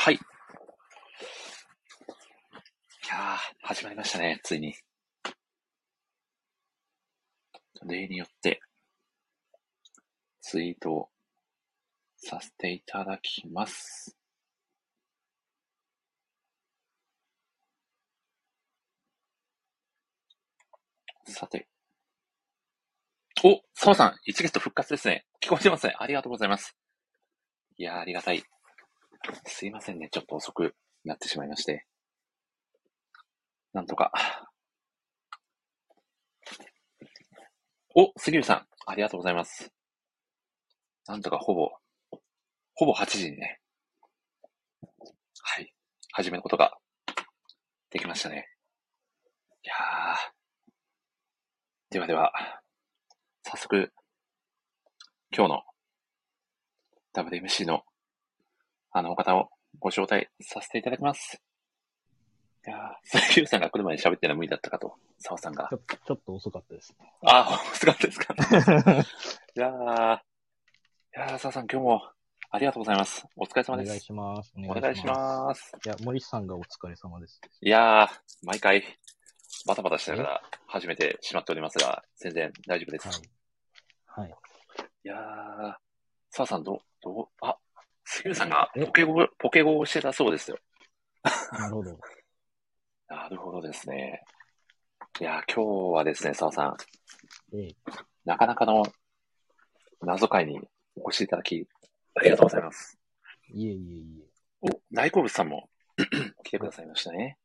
はい。いやー、始まりましたね、ついに。例によって、ツイートをさせていただきます。さて。お、澤さん、1ゲスト復活ですね。聞こえてますね。ありがとうございます。いやー、ありがたい。すいませんね。ちょっと遅くなってしまいまして。なんとか。お、杉浦さん、ありがとうございます。なんとかほぼ、ほぼ8時にね。はい。始めることができましたね。いやー。ではでは、早速、今日の WMC のあのお方をご招待させていただきます。いやー、さんが来る前に喋ってるのは無理だったかと、澤さんがち。ょちょっと遅かったですね。あー、遅かったですか。いやー、いやー、澤さん今日もありがとうございます。お疲れお様です。願いします。おお願いします。いや、森さんがお疲れ様です。いやー、毎回、バタバタしながら始めてしまっておりますが、全然大丈夫です。はい。はい。いやー、澤さんどう、どう、あ、杉浦さんがえ？ポケゴ、ポケゴをしてたそうですよ。なるほど。なるほどですね。いやー、今日はですね、澤さん、ええ、なかなかの謎解にお越しいただき、ありがとうございます。いえいえいえ。お、大好物さんも 来てくださいましたね。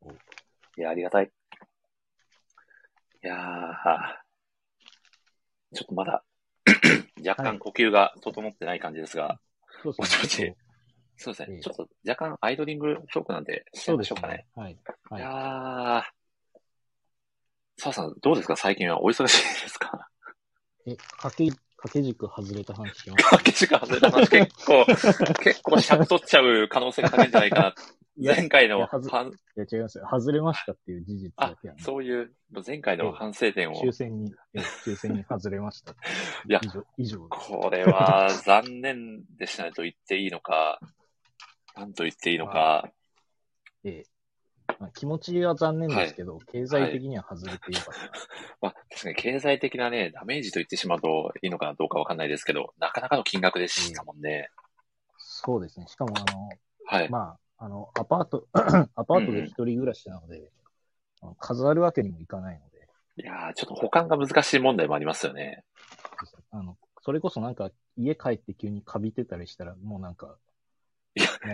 おいや、ありがたい。いやー、ちょっとまだ、若はい干呼吸が整ってない感じですが、そうぼちぼちそうでちょっと若干アイドリングトークなんで、そですいうましょうかねね。。はい。いはい。やー、澤さん、どうですか？最近はお忙しいですか？え、掛け、掛け軸外れた話します掛け軸外れた話結構、結構尺取っちゃう可能性が高いんじゃないかな。前回のいや外反、いや、違いますよ。外れましたっていう事実あだけそういう、前回の反省点を、抽選に、え抽選に外れました。いや以上、以上です。これは残念でしたねと言っていいのか、なんと言っていいのか、ええまあ、気持ちは残念ですけど、経済的には外れてよかった。まあ、確かに経済的なね、ダメージと言ってしまうといいのかどうかわかんないですけど、なかなかの金額でしたもんね。そうですね。しかも、あの、はい。まあ、あの、アパート、アパートで一人暮らしなので、あの飾るわけにもいかないので、いやーちょっと保管が難しい問題もありますよね。あの、それこそなんか、家帰って急にカビてたりしたら、もうなんか、い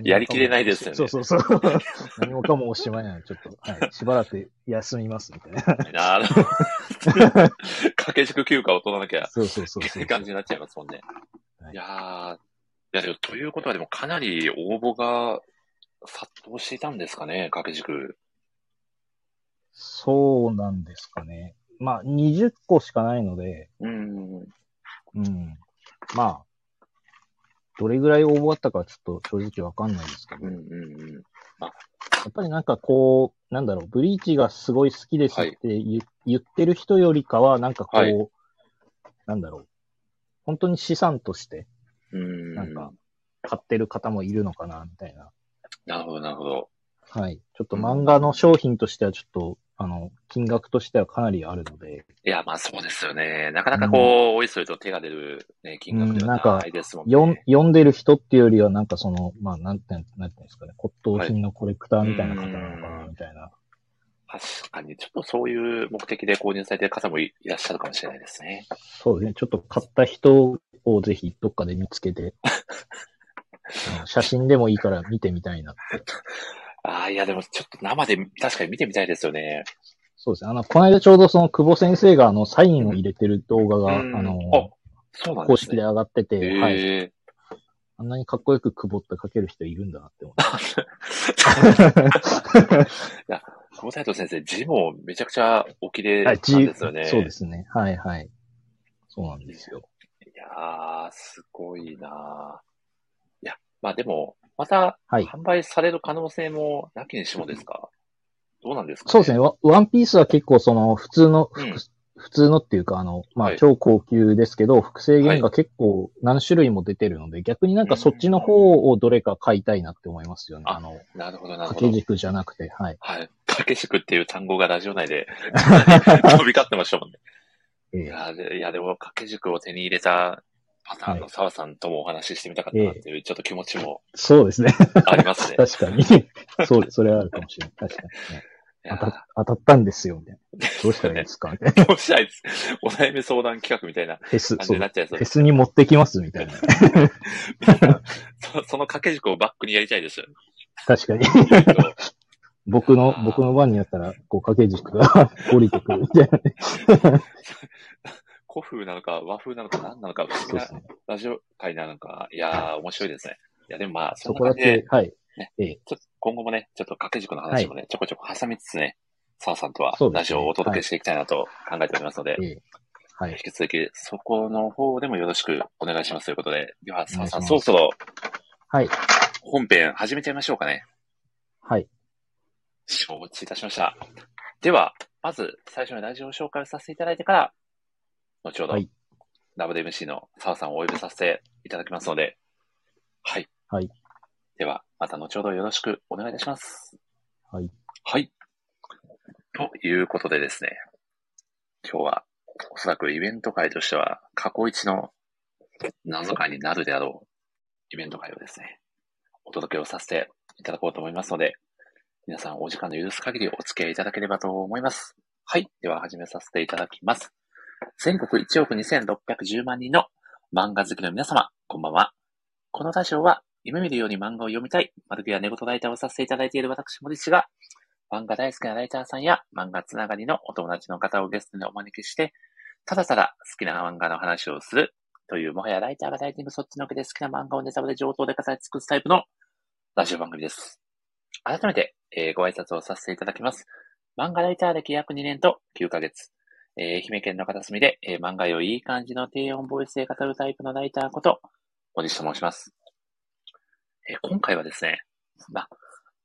やりきれないですよねそうそうそう。何もかもおしまいなので、ちょっと、はい、しばらく休みますみたいな。あの、掛け軸休暇を取らなきゃそうそうそうそう。感じになっちゃいますもんね。はいいやー、いやということはでもかなり応募が殺到していたんですかね、掛け軸。そうなんですかね。まあ、20個しかないので、うん。うん。まあ、どれぐらい応募あったかはちょっと正直わかんないですけど、うんうんうん。やっぱりなんかこう、なんだろう、ブリーチがすごい好きですって言,、言ってる人よりかは、なんかこう、はいなんだろう、本当に資産としてうん。なんか買ってる方もいるのかな、みたいな。なるほど、なるほど。はい。ちょっと漫画の商品としてはちょっと、あの、金額としてはかなりあるので、いや、まあそうですよね。なかなかこう、おいそれと手が出る、ね、金額ではうんなんかないですもんね。読ん読んでる人っていうよりは、なんかその、まあ、なんて、なんていうんですかね、骨董品のコレクターみたいな方なのかな、はいみたいな。確かに、ちょっとそういう目的で購入されてる方もいいらっしゃるかもしれないですね。そうですね。ちょっと買った人をぜひどっかで見つけて、写真でもいいから見てみたいなって。ああ、いや、でもちょっと生で確かに見てみたいですよね。そうですね。あの、この間ちょうどその久保先生があの、サインを入れてる動画が、うんあの、あそうなんですね。公式で上がってて、へはい。えあんなにかっこよく久保って書ける人いるんだなって思 久保太斗先生、字もめちゃくちゃお綺麗っなんて。はい、ですよね。そうですね。はいはい。そうなんですよ。いやー、すごいなーいや、まあでも、また、はい。販売される可能性もなきにしもですか？どうなんですか、そうですね。ワワンピースは結構その、普通の、うん複普通のっていうか、あの、まあ、はい超高級ですけど、複製原画結構何種類も出てるので、逆になんかそっちの方をどれか買いたいなって思いますよね。ああの、なるほど、なる掛ほど。け軸じゃなくて、はい。はい。掛け軸っていう単語がラジオ内で 飛び交ってましたもんね。ええいや、でいやでも掛け軸を手に入れたパターンの澤さんともお話ししてみたかったなっていう、ちょっと気持ちもそうですね。ありますね。確かに。そう、それはあるかもしれない。確かにね。当た当たったんですよ、みたいな。どうしたらいいですか？みたいな。どうしたいです。お悩み相談企画みたいなフェス、感じになっちゃいそうェスに持ってきますみたいな。そその掛け軸をバックにやりたいですよ。確かに。僕の、僕の番になったら、こう、掛け軸が降りてくるみたいな。古風なのか和風なのか何なのか。ラジオ会なのか、いやー、面白いですね。いや、でもまあ、そそこだけ、、はい。ねええ。今後もね、ちょっと掛け軸の話もね、ちょこちょこ挟みつつね、澤さんとはラジオをお届けしていきたいなと考えておりますので、ええ。はい。引き続きそこの方でもよろしくお願いしますということで、では、澤さん、そろそろはい。本編始めちゃいましょうかね。はい。承知いたしました。では、まず最初にラジオ紹介をさせていただいてから、後ほど、はい WMC の澤さんをお呼びさせていただきますので、はい。はい。では、また後ほどよろしくお願いいたします。はい。はい。ということでですね、今日はおそらくイベント会としては過去一の謎会になるであろうイベント会をですね、お届けをさせていただこうと思いますので、皆さんお時間の許す限りお付き合いいただければと思います。はい。では始めさせていただきます。全国1億2610万人の漫画好きの皆様、こんばんは。このラジオは夢見るように漫画を読みたい、マルビや寝言ライターをさせていただいている私、森氏が、漫画大好きなライターさんや漫画つながりのお友達の方をゲストにお招きして、ただただ好きな漫画の話をするという、もはやライターがライティングそっちのけで好きな漫画をネタバレ上等で語り尽くすタイプのラジオ番組です。改めて、えーご挨拶をさせていただきます。漫画ライター歴約2年と9ヶ月。えー愛媛県の片隅で、えー漫画をいい感じの低音ボイスで語るタイプのライターこと、森下と申します。えー今回はですね、まあ、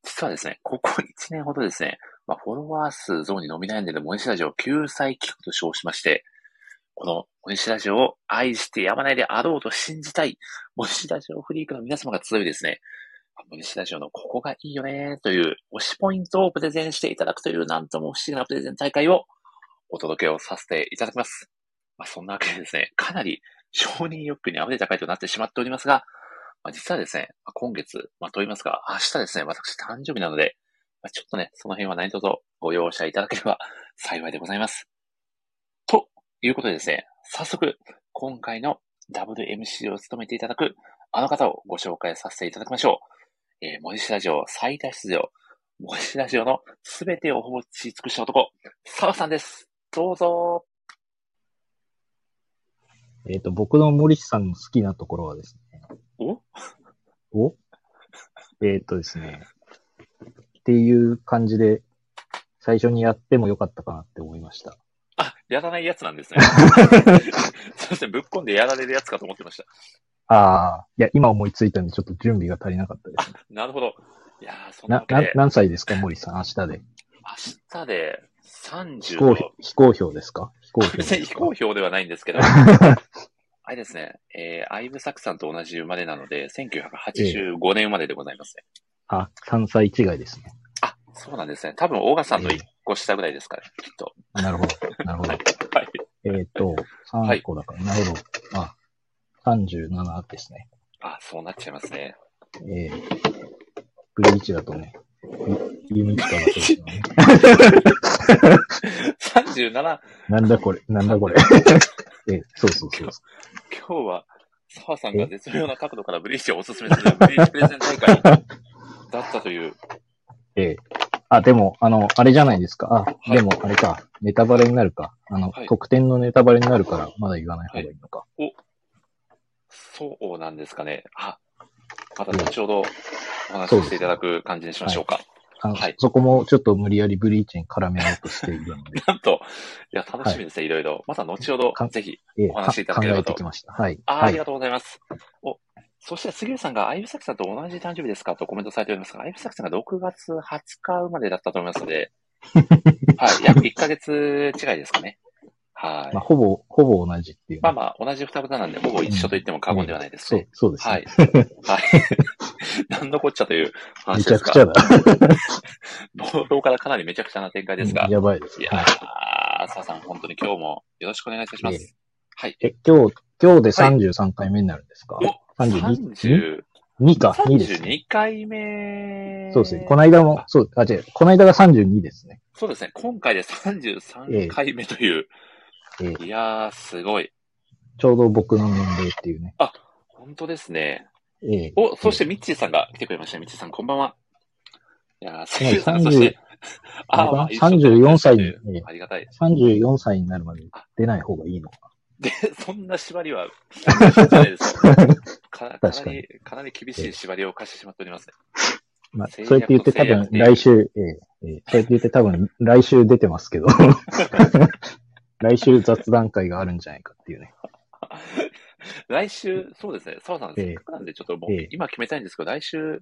実はですね、ここ1年ほどですね、まあ、フォロワー数増に伸び悩んでいる森下ラジオ救済企画と称しまして、この森下ラジオを愛してやまないであろうと信じたい、森下ラジオフリークの皆様が集いですね、森下ラジオのここがいいよねという推しポイントをプレゼンしていただくというなんとも不思議なプレゼン大会をお届けをさせていただきます。まあ、そんなわけでですね、かなり承認欲求に溢れた回となってしまっておりますが、まあ、実はですね、ま今月、まあ、と言いますか、明日ですね、私誕生日なので、まあ、ちょっとね、その辺は何卒ご容赦いただければ 幸いでございます。ということでですね、早速、今回の WMC を務めていただくあの方をご紹介させていただきましょう。えー、森下ラジオ最多出場、森下ラジオのすべてをほぼ知り尽くした男、澤さんです。どうぞ。えっ、と、僕の森さんの好きなところはですね。お？お？えっ、とですね。っていう感じで、最初にやってもよかったかなって思いました。あ、やらないやつなんですね。すいません、ぶっこんでやられるやつかと思ってました。ああ、いや、今思いついたんで、ちょっと準備が足りなかったですね。なるほど。いやー、そんなな、なわけで、、何歳ですか、森さん、明日で。明日で非30公表、非公表ですか？非公表で非公表ではないんですけど、あれですね、えー、アイブサクさんと同じ生まれなので、1985年生まれでございますね。あ、3歳違いですね。あ、そうなんですね。多分、オーガさんの1個下ぐらいですから、きっと。なるほど。なるほど。はい。えっ、と、3個だから、なるほど。あ、37ですね。あ、そうなっちゃいますね。えー、ブリーチだとね、ゆ弓塚がそうですよね。37、なんだこれ、なんだこれ。えー、そうそうそう。今日は、澤さんが絶妙な角度からブリーチをおすすめするブリーチプレゼン大会だったという。えー、あ、でも、あの、あれじゃないですか。あ、はいでも、あれか。ネタバレになるか。あの、はい特典のネタバレになるから、まだ言わない方がいいのか。そうなんですかね。あ、また後ほどお話ししていただく感じにしましょうか。あの、はいそこもちょっと無理やりブリーチに絡めようとしているので、なんと、いや、楽しみですね、いろいろ。また後ほどか、ぜひ。えーお話しいただければとえてきました。はい。あ,、はいありが。とうございます。お、そして杉浦さんが、相武咲さんと同じ誕生日ですか？とコメントされておりますが、相武咲さんが6月20日生まれだったと思いますので、はい、約1ヶ月違いですかね。はい。まあ、ほぼ、ほぼ同じっていうね、まあまあ、同じ二股なんで、ほぼ一緒と言っても過言ではないですそうね。、そうです、ね。はい。はい。なんのこっちゃというめ話ですがちゃくちゃ、だ。冒頭からかなりめちゃくちゃな展開ですが、やばいです。いやはいー、澤さん、本当に今日もよろしくお願いいたします。はい。え、今日、今日で33回目になるんですか、お 32? 30 2か、2です、ね。32回目。そうですね。この間も、そう、あ、違う、この間が32ですね。そうですね。今回で33回目という。ええいやー、すごい。ちょうど僕の年齢っていうね。本当ですね。ええお、そしてミッチーさんが来てくれました。ミッチーさん、こんばんは。いやー、ね杉浦さん、そして、あーまあ一緒34歳にええありがたい。34歳になるまで出ない方がいいのかで、そんな縛りは、じゃないですよ かかなり、かなり厳しい縛りを課してしまっておりますね。まあ、そうやって言って多分来週、ええええそうやって言って多分来週出てますけど、来週雑談会があるんじゃないかっていうね。来週、そうですね、澤さん、ええせっかくなんで、ちょっともう、ええ今決めたいんですけど、来週、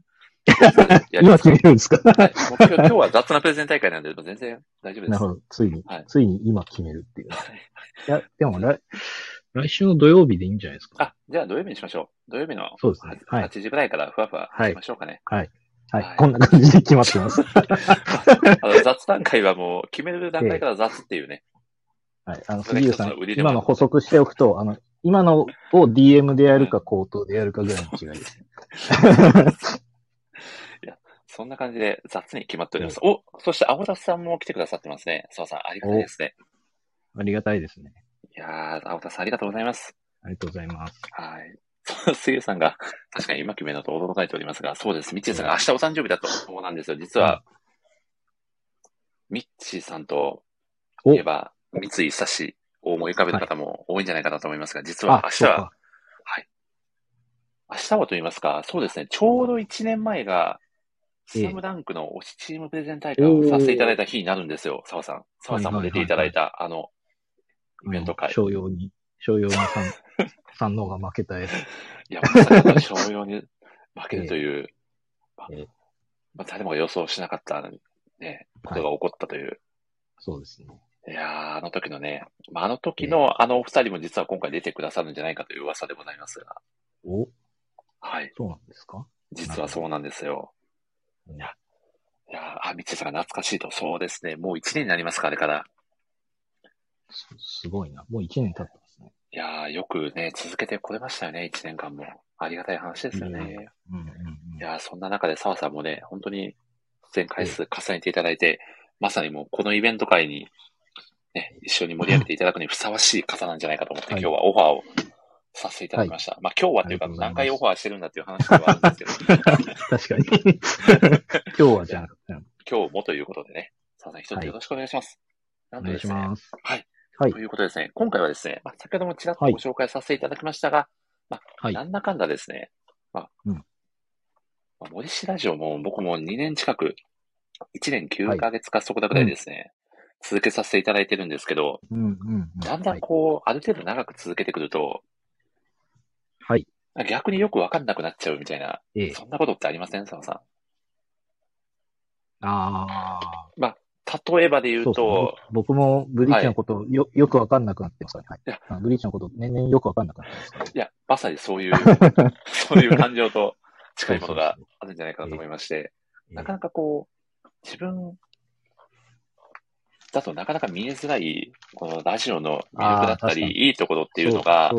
や り今ますか決めるんですか？はい、今日今日は雑なプレゼン大会なんで、全然大丈夫です。なるほど。ついに、はいついに今決めるっていう。いや、でも来、来週の土曜日でいいんじゃないですか？あ、じゃあ土曜日にしましょう。土曜日のそうですね。はい。8時ぐらいからふわふわしましょうかね。はい。はいこんな感じで決まってます。あの雑談会はもう決める段階から雑っていうね。はい。あの、杉浦さん今の補足しておくと、あの、今のを DM でやるか口頭でやるかぐらいの違いです。そんな感じで雑に決まっております。お、そして青田さんも来てくださってますね。澤さん、ありがたいですね。ありがたいですね。いやー、青田さんありがとうございます。ありがとうございます。はい。杉浦さんが、確かに今決めだと驚かれておりますが、そうです。ミッチーさんが明日お誕生日だと。そうなんですよ。実は、ミッチーさんとおいえば、三井久志を思い浮かべる方も多いんじゃないかなと思いますが、実は明日は、そうか。明日はと言いますか、そうですね、ちょうど1年前が、スええラムダンクの推しチームプレゼン大会をさせていただいた日になるんですよ、澤さん。澤さんも出ていただいた、あの、イベント会。商用に、商用にさん、三能が負けたやつ。いや、まさか商用に 負けるという、まあええまあ、誰もが予想しなかった、ね、ことが起こったという。そうですね。い、やー、あの時のね、まあ、あの時のあのお二人も実は今回出てくださるんじゃないかという噂でございますが、お、はい。そうなんですか？実はそうなんですよ。いやいやー、あ、みっちーさんが懐かしいと、そうですね。もう一年になりますか、あれから。すすごいな。もう一年経ったんですね。いやー、よくね、続けてこれましたよね、一年間も。ありがたい話ですよね。うんうんうん。いやー、そんな中で澤さんもね、本当に全回数重ねていただいて、まさにもうこのイベント会に、ね、一緒に盛り上げていただくにふさわしい方なんじゃないかと思って、はい今日はオファーをさせていただきました。まあ今日はというか、何回オファーしてるんだっていう話ではあるんですけど、確かに。今日はじゃなくて、今日もということでね、澤さん一つよろしくお願いします。なんお願いとですね、します。はい。はいということでですね、今回はですね、まあ、先ほどもちらっとご紹介させていただきましたが、はい。なんだかんだですね、まあ、うんまあ森氏ラジオも僕も2年近く、1年9ヶ月かそこだぐらいですね、続けさせていただいてるんですけど、うんうんうん。だんだんこう、ある程度長く続けてくると、はい。逆によくわかんなくなっちゃうみたいな、ええ。そんなことってありません？澤さああ。ん。例えばで言そううと、そう僕もブリーチのことよ、よくわかんなくなってますね。いやはい。ブリーチのこと年々よくわかんなくなってます。いや、まさにそういう、そういう感情と近いものがあるんじゃないかなと思いまして、なかなかこう、自分だとなかなか見えづらい、このラジオの魅力だったり、いいところっていうのが。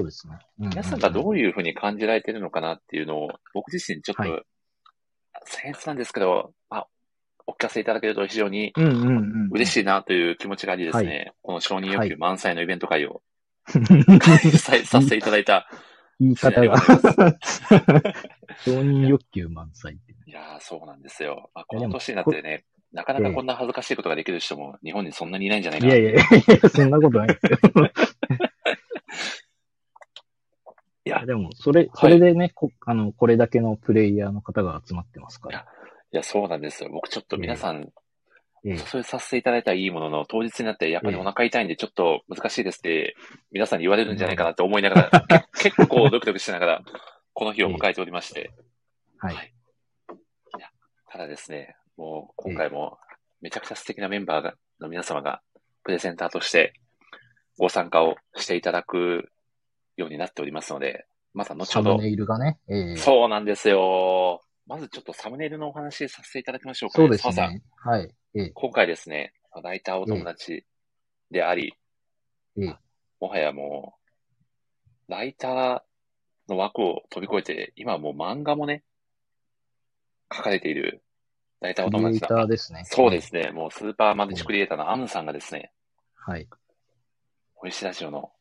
皆さんがどうういうふうに感じられてるのかなっていうのを、僕自身ちょっと、はい僭越なんですけど、まあ、お聞かせいただけると非常に。嬉しいなという気持ちがありですね、この承認欲求満載のイベント会をい。開催させていただいた言い方が。承認欲求満載って。いやー、そうなんですよ。まあ、この年になってね、なかなかこんな恥ずかしいことができる人も日本にそんなにいないんじゃないかな。いやいやいや、そんなことないですよ。いやでも、それ、それでね、こあの、これだけのプレイヤーの方が集まってますから。いや、そうなんですよ。僕ちょっと皆さん、ええそれさせていただいたらいいものの、当日になって、やっぱりお腹痛いんで、ちょっと難しいですって、皆さんに言われるんじゃないかなって思いながら、け結構ドキドキしながら、この日を迎えておりまして。はい。はいいや、ただですね、もう今回もめちゃくちゃ素敵なメンバーがの皆様がプレゼンターとしてご参加をしていただくようになっておりますので、また後ほどサムネ。イルがね。ええそうなんですよ。まずちょっとサムネイルのお話させていただきましょうか、そうですね。はい。ええ今回ですね、ライターお友達であり、ええもはやもう、ライターの枠を飛び越えて、今はもう漫画もね、書かれているライターおクリエイ。ターですね。そうですね、もうスーパーマルチクリエイターのアムさんがですね、はい。おいしラジオの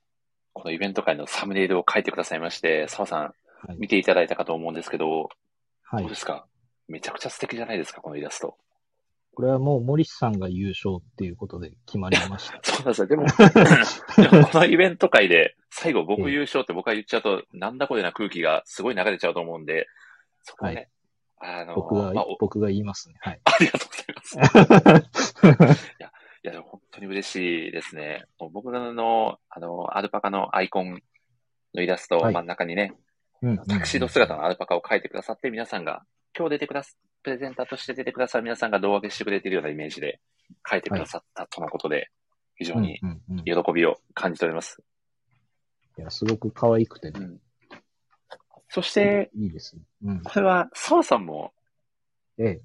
このイベント会のサムネイルを書いてくださいまして、澤さんはい。見ていただいたかと思うんですけど、はいどうで。すか？めちゃくちゃ素敵じゃないですか、このイラスト。これはもう森さんが優勝っていうことで決まりました。そうなんですよ。でも、でもこのイベント会で最後僕優勝って僕が言っちゃうと、なんだこれな空気がすごい流れちゃうと思うんで、そこはね、あの、僕がまあお、僕が言いますね。はい。ありがとうございます。いや、でも本当に嬉しいですね。僕の、あの、アルパカのアイコンのイラストはい真ん中にね、うんタクシード姿のアルパカを描いてくださって、皆さんが、今日出てくだす、プレゼンターとして出てくださる皆さんが胴上げしてくれているようなイメージで描いてくださったとのことで、非常に喜びを感じております。や、すごく可愛くてね。うん。そして、いいですね。うん。これは、澤さんも、ええ。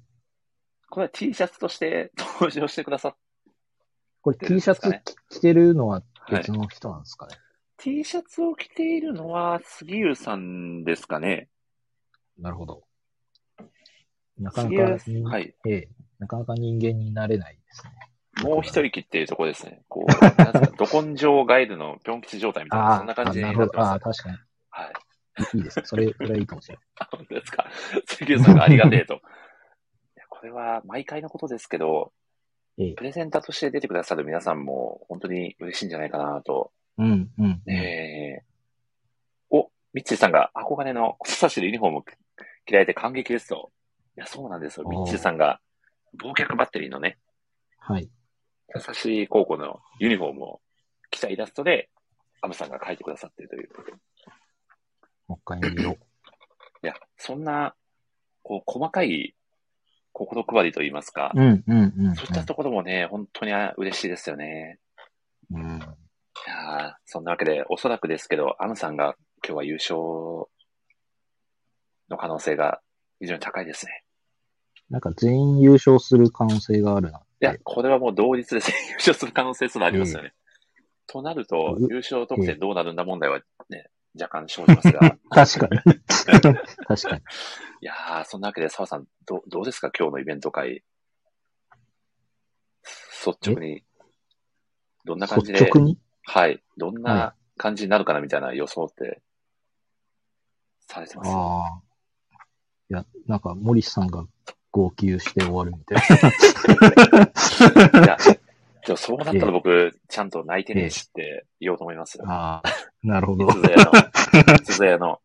これは T シャツとして 登場してくださっこれ出るん T シャツ着てるのは別の人なんですかね。T シャツを着ているのは杉浦さんですかね。なるほど。なかなか人、はい。ええ。なかなか人間になれないですね。もう一人着っていうところですね。こう、なんですか、ど根性ガイルのぴょん吉状態みたいな、あそんな感じにあ、なってます。確かに。はい。いいですね。それ、それはいいかもしれない。あ本当ですか。杉浦さんがありがてえと。いやこれは毎回のことですけど、ええ。プレゼンターとして出てくださる皆さんも本当に嬉しいんじゃないかなとうん、うん。ええお、ミッチーさんが憧れの小差しでユニフォームを着られて感激ですと。いや、そうなんですよ。ミッチーさんが、忘却バッテリーのね、はい。優しい高校のユニフォームを着たイラストで、アムさんが描いてくださっているという。もう一回見よう。いや、そんな、こう、細かい心配りといいますか、うん、うん、うん。そういったところもね、本当に嬉しいですよね。うん。いやーそんなわけで、おそらくですけど、アムさんが今日は優勝の可能性が非常に高いですね。なんか全員優勝する可能性があるな。いや、これはもう同率ですね。優勝する可能性すらありますよね。となると、う優勝得点どうなるんだ問題はね、若干生じますが。確かに。確かに。いやーそんなわけで、澤さん、どどうですか？今日のイベント会。率直に。どんな感じで、率直に？はい。どんはな感じになるかなみたいな予想って、されてます？ああ。いや、なんか、森さんが号泣して終わるみたい いや、でもそうなったら僕、ちゃんと泣いてねえしって言おうと思います。ああ。なるほどい。つぞやの、いつぞやの。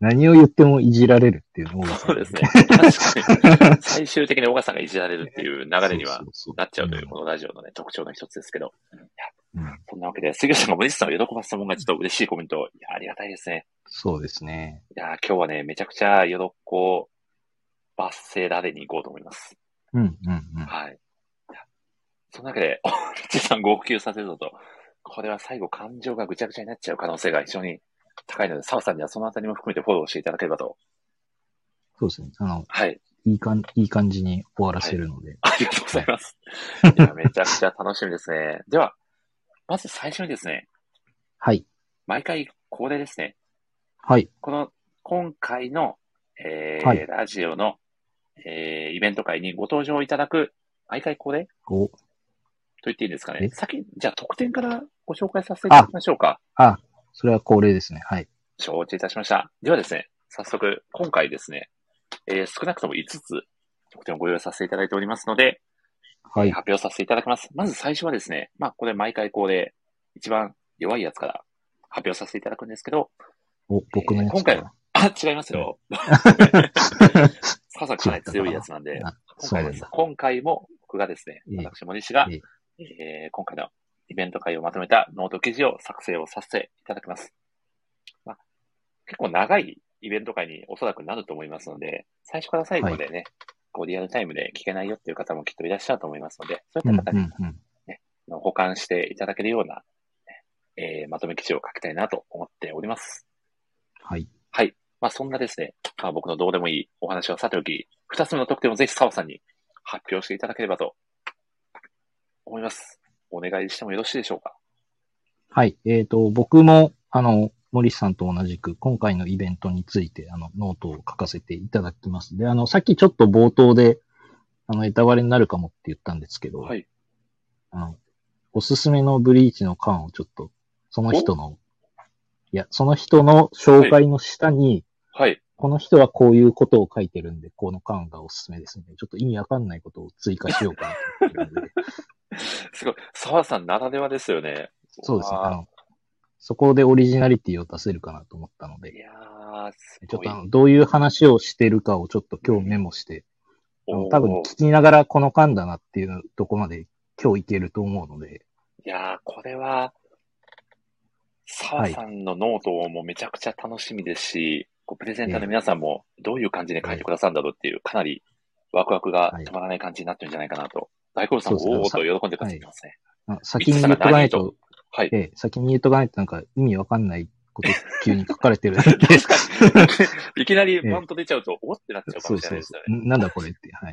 何を言ってもいじられるっていうのがそうですね。確かに。最終的に小川さんがいじられるっていう流れにはなっちゃうという、このラジオのね、特徴の一つですけど。うんそんなわけで、杉浦さんが森下さんを喜ばせたもんがちょっと嬉しいコメント。いや、ありがたいですね。そうですね。いや、今日はね、めちゃくちゃ喜ばせられに行こうと思います。うん、うん、うん。はい。そんなわけで、おリッチさん号泣させるぞと、これは最後感情がぐちゃぐちゃになっちゃう可能性が非常に高いので、澤さんにはそのあたりも含めてフォローしていただければと。そうですね。あの、はい。いいかん、いい感じに終わらせるので。ありがとうございます。いや、めちゃくちゃ楽しみですね。では、まず最初にですね、はい。毎回恒例ですね。はい。この、今回の、えーはいラジオの、えーイベント会にご登場いただく、毎回恒例？お、と言っていいんですかねえ？先、じゃあ特典からご紹介させていただきましょうか。あ、それは恒例ですね。はい。承知いたしました。ではですね、早速、今回ですね、えー少なくとも5つ特典をご用意させていただいておりますので、はい。発表させていただきます。まず最初はですね、まあ、これ毎回こうで、一番弱いやつから発表させていただくんですけど、お、僕のやつえー今回かあ、違いますよ。ささかなり強いやつなんで、今回。今回も僕がですね、ええ私森氏が、ええー今回のイベント会をまとめたノート記事を作成をさせていただきます。まあ、結構長いイベント会におそらくなると思いますので、最初から最後までね、こうリアルタイムで聞けないよっていう方もきっといらっしゃると思いますので、そういうん、った方にうん、うん。あの保管していただけるような、えーまとめ記事を書きたいなと思っております。はい。はい。まあ、そんなですね、まあ、僕のどうでもいいお話はさておき、二つ目の特典をぜひ澤さんに発表していただければと思います。お願いしてもよろしいでしょうか？はい。えっ、と、僕も、あの、森さんと同じく、今回のイベントについて、あの、ノートを書かせていただきます。で、あの、さっきちょっと冒頭で、あの、ネタバレになるかもって言ったんですけど、はい。あの、おすすめのブリーチの缶をちょっと、その人の、いや、その人の紹介の下に、はい。この人はこういうことを書いてるんで、この缶がおすすめですね。ちょっと意味わかんないことを追加しようかなと思ってるんで。すごい。澤さんならではですよね。そうですね。わああの、そこでオリジナリティを出せるかなと思ったのいで、やー、すごい。ちょっとあの、どういう話をしてるかをちょっと今日メモして、あのおー多分聞きながらこの缶だなっていうとこまで今日いけると思うので、いやー、これは、澤さんのノートもめちゃくちゃ楽しみですし、こうプレゼンターの皆さんもどういう感じで書いてくださるんだろうっていう、かなりワクワクが止まらない感じになってるんじゃないかなと。大好物さんもおーっと喜んでくださってますね。あ先に言っとかないと、はい。ええ、先に言っとかないとなんか意味わかんないこと急に書かれてるんで。確かに。いきなりバンと出ちゃうと、おってなっちゃうかそうもしれないそうそですよね。う。んなんだこれって、はい。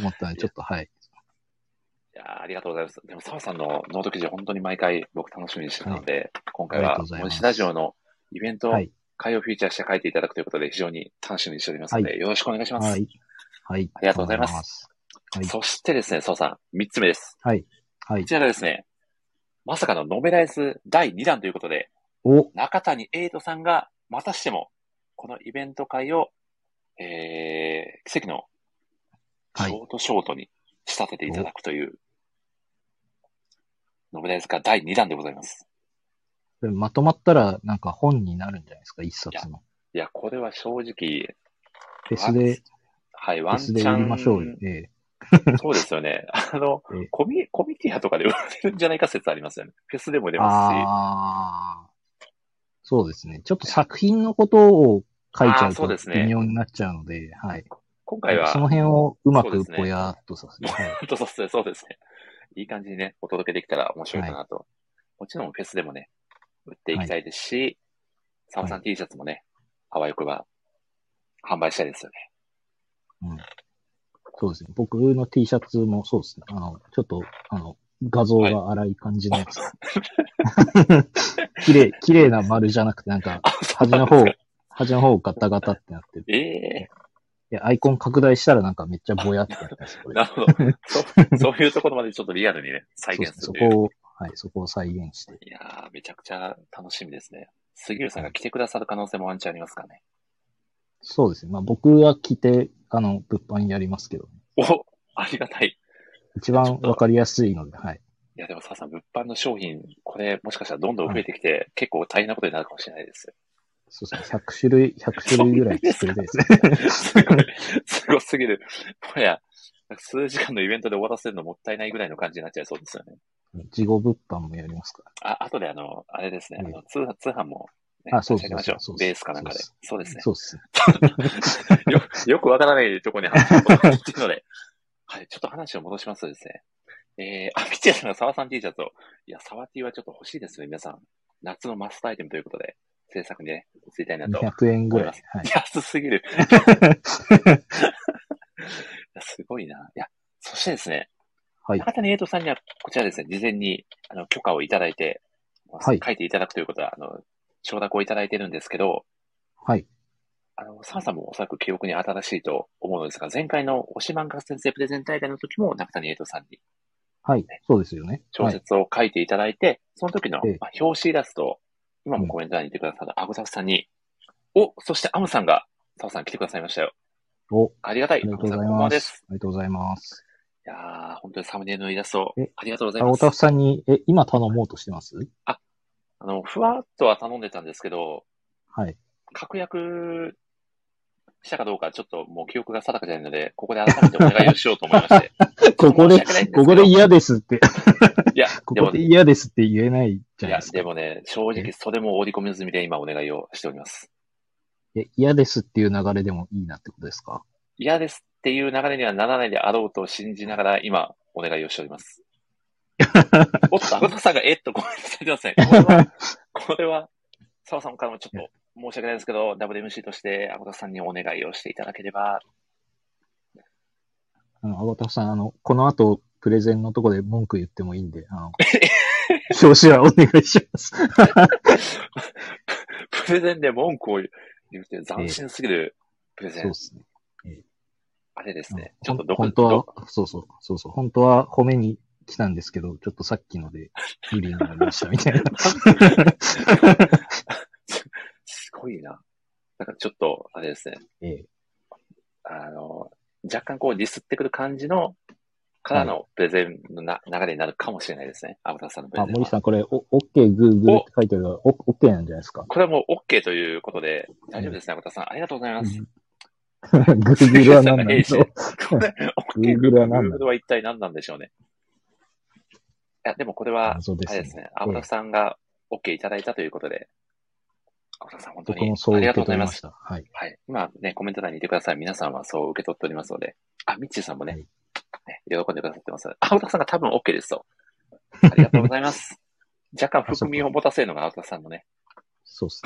思ったんで、ちょっと、はい。いやーありがとうございます。でも、澤さんのノート記事、本当に毎回僕楽しみにしてたので、今回はいます森氏ラジオのイベント。会をフィーチャーして書いていただくということで、非常に楽しみにしておりますので、はよろしくお願いします。はい。はい。ありがとうございますはいそしてですね、澤さん、三つ目です。はい。はいこ。ちらがですね、まさかのノベライズ第2弾ということで、お、中谷エイトさんがまたしても、このイベント会を、えー、奇跡のシはいョートショートに仕立てていただくという、ノベライズ化第2弾でございます。まとまったら、なんか本になるんじゃないですか、一冊の。いや、これは正直、フェスで、はい、フワンチェスで売りャン、ましょうよ。ええ。そうですよね。あのええ、コミ、コミティアとかで売られるんじゃないか説ありますよね。フェスでも出ますし。ああ。そうですね。ちょっと作品のことを書いちゃうと微妙になっちゃうので、はい。今回は、その辺をうまくそうですねぼやーっとさせて、はい。本 当そうですね、そうですね。いい感じにね、お届けできたら面白いかなと。もちろんフェスでもね、売っていきたいですし、サムさん T シャツもね、あわよくば販売したいですよね。うん。そうですね。僕の T シャツもそうですね。あの、ちょっと、あの、画像が荒い感じのやつ。綺麗、綺麗な丸じゃなくて、なんか、端の方、端の方ガタガタってなってる。ええいや、アイコン拡大したらなんかめっちゃぼやってなったんです、これ。なるほど。そそういうところまでちょっとリアルにね、再現するという。そこを、はい、そこを再現して。いやー、めちゃくちゃ楽しみですね。杉浦さんが来てくださる可能性もワンチャンありますかね。そうですね。まあ僕は着て、あの、物販やりますけど、おありがたい。一番わかりやすいので、はい。いや、でもささん、物販の商品、これ、もしかしたらどんどん増えてきて、結構大変なことになるかもしれないですよ。そうですね。100種類、100種類ぐらい作りたいですね。すごい、すごすぎる。数時間のイベントで終わらせるのもったいないぐらいの感じになっちゃいそうですよね。事後物販もやりますかあ、あとであの、あれですね、あうんの通販、通販も、ね、あそう差し上げましょそうそうそうベースかなんかで。そそうですね。そうですね。よ、よくわからないところに話っているので、はい、ちょっと話を戻しますとですね。えー、あ、ピッチャーさんが沢さん T シャツを、いや、沢 T はちょっと欲しいですよ、皆さん。夏のマストアイテムということで、制作にね、移りたいなと。200円ぐらい。はい。安すぎる。すごいな。いや、そしてですね、はい。中谷エイトさんには、こちらですね、事前に、あの、許可をいただいて、はい書いていただくということは、あの、承諾をいただいてるんですけど、はい。あの、サンさんもおそらく記憶に新しいと思うのですが、前回の推し漫画先生プレゼン大会の時も中谷エイトさんにはい。そうですよね。小はい。説を書いていただいて、その時の、ええまあ、表紙イラストを、今もコメント欄にいてくださるアゴタフさんに、お、そしてアムさんが、サオさん来てくださいましたよ。お、ありがたい。ありがとうございま。ですす。ありがとうございます。いやー、本当にサムネイルのイラストえ、ありがとうございます。あおたふさんに、え、今頼もうとしてます？あの、ふわっとは頼んでたんですけど、はい。確約したかどうか、ちょっともう記憶が定かじゃないので、ここで改めてお願いをしようと思いまして。ここでここで嫌ですって、いや、でもここで嫌ですって言えないじいやゃないです、か。でもね、正直それも織り込み済みで今お願いをしております。え嫌ですっていう流れでもいいなってことですか？嫌ですっていう流れにはならないであろうと信じながら今お願いをしております。おっと、アゴタさんがえっとコメントされてますね。これは、これは、澤さんからもちょっと申し訳ないですけど、WMC としてアゴタさんにお願いをしていただければ、あの、アゴタフさん、あの、この後、プレゼンのとこで文句言ってもいいんで、あの、表紙はお願いします。プレゼンで文句を言うて斬新すぎるプレゼン。そうですね。あれですね。ちょっとど本当は、そうそう、そうそう、本当は褒めに来たんですけど、ちょっとさっきので無理になりましたみたいな。すごいな。だからちょっと、あれですね。ええあの、若干こうディスってくる感じの、からのプレゼンのな、流れになるかもしれないですね。アブタさんのプレあ、ゼンは。森さん、これ、お、OK、Google って書いてあるお、OK なんじゃないですか？これはもう OK ということで、大丈夫ですね、アブタさん。ありがとうございます。Google は何なんだろう？これ、OK、Google は何なんだ Google は一体何なんでしょうね。いや、でもこれは、あれですね、アブタさんが OK いただいたということで、アブタさん本当にありがとうございます。はい。はい。今ね、コメント欄にいてください。皆さんはそう受け取っておりますので。あ、ミッチーさんもね、はいね喜んでくださってます。アウタさんが多分 OK ですと。ありがとうございます。若干含みを持たせるのがアウタさんのね。そうっす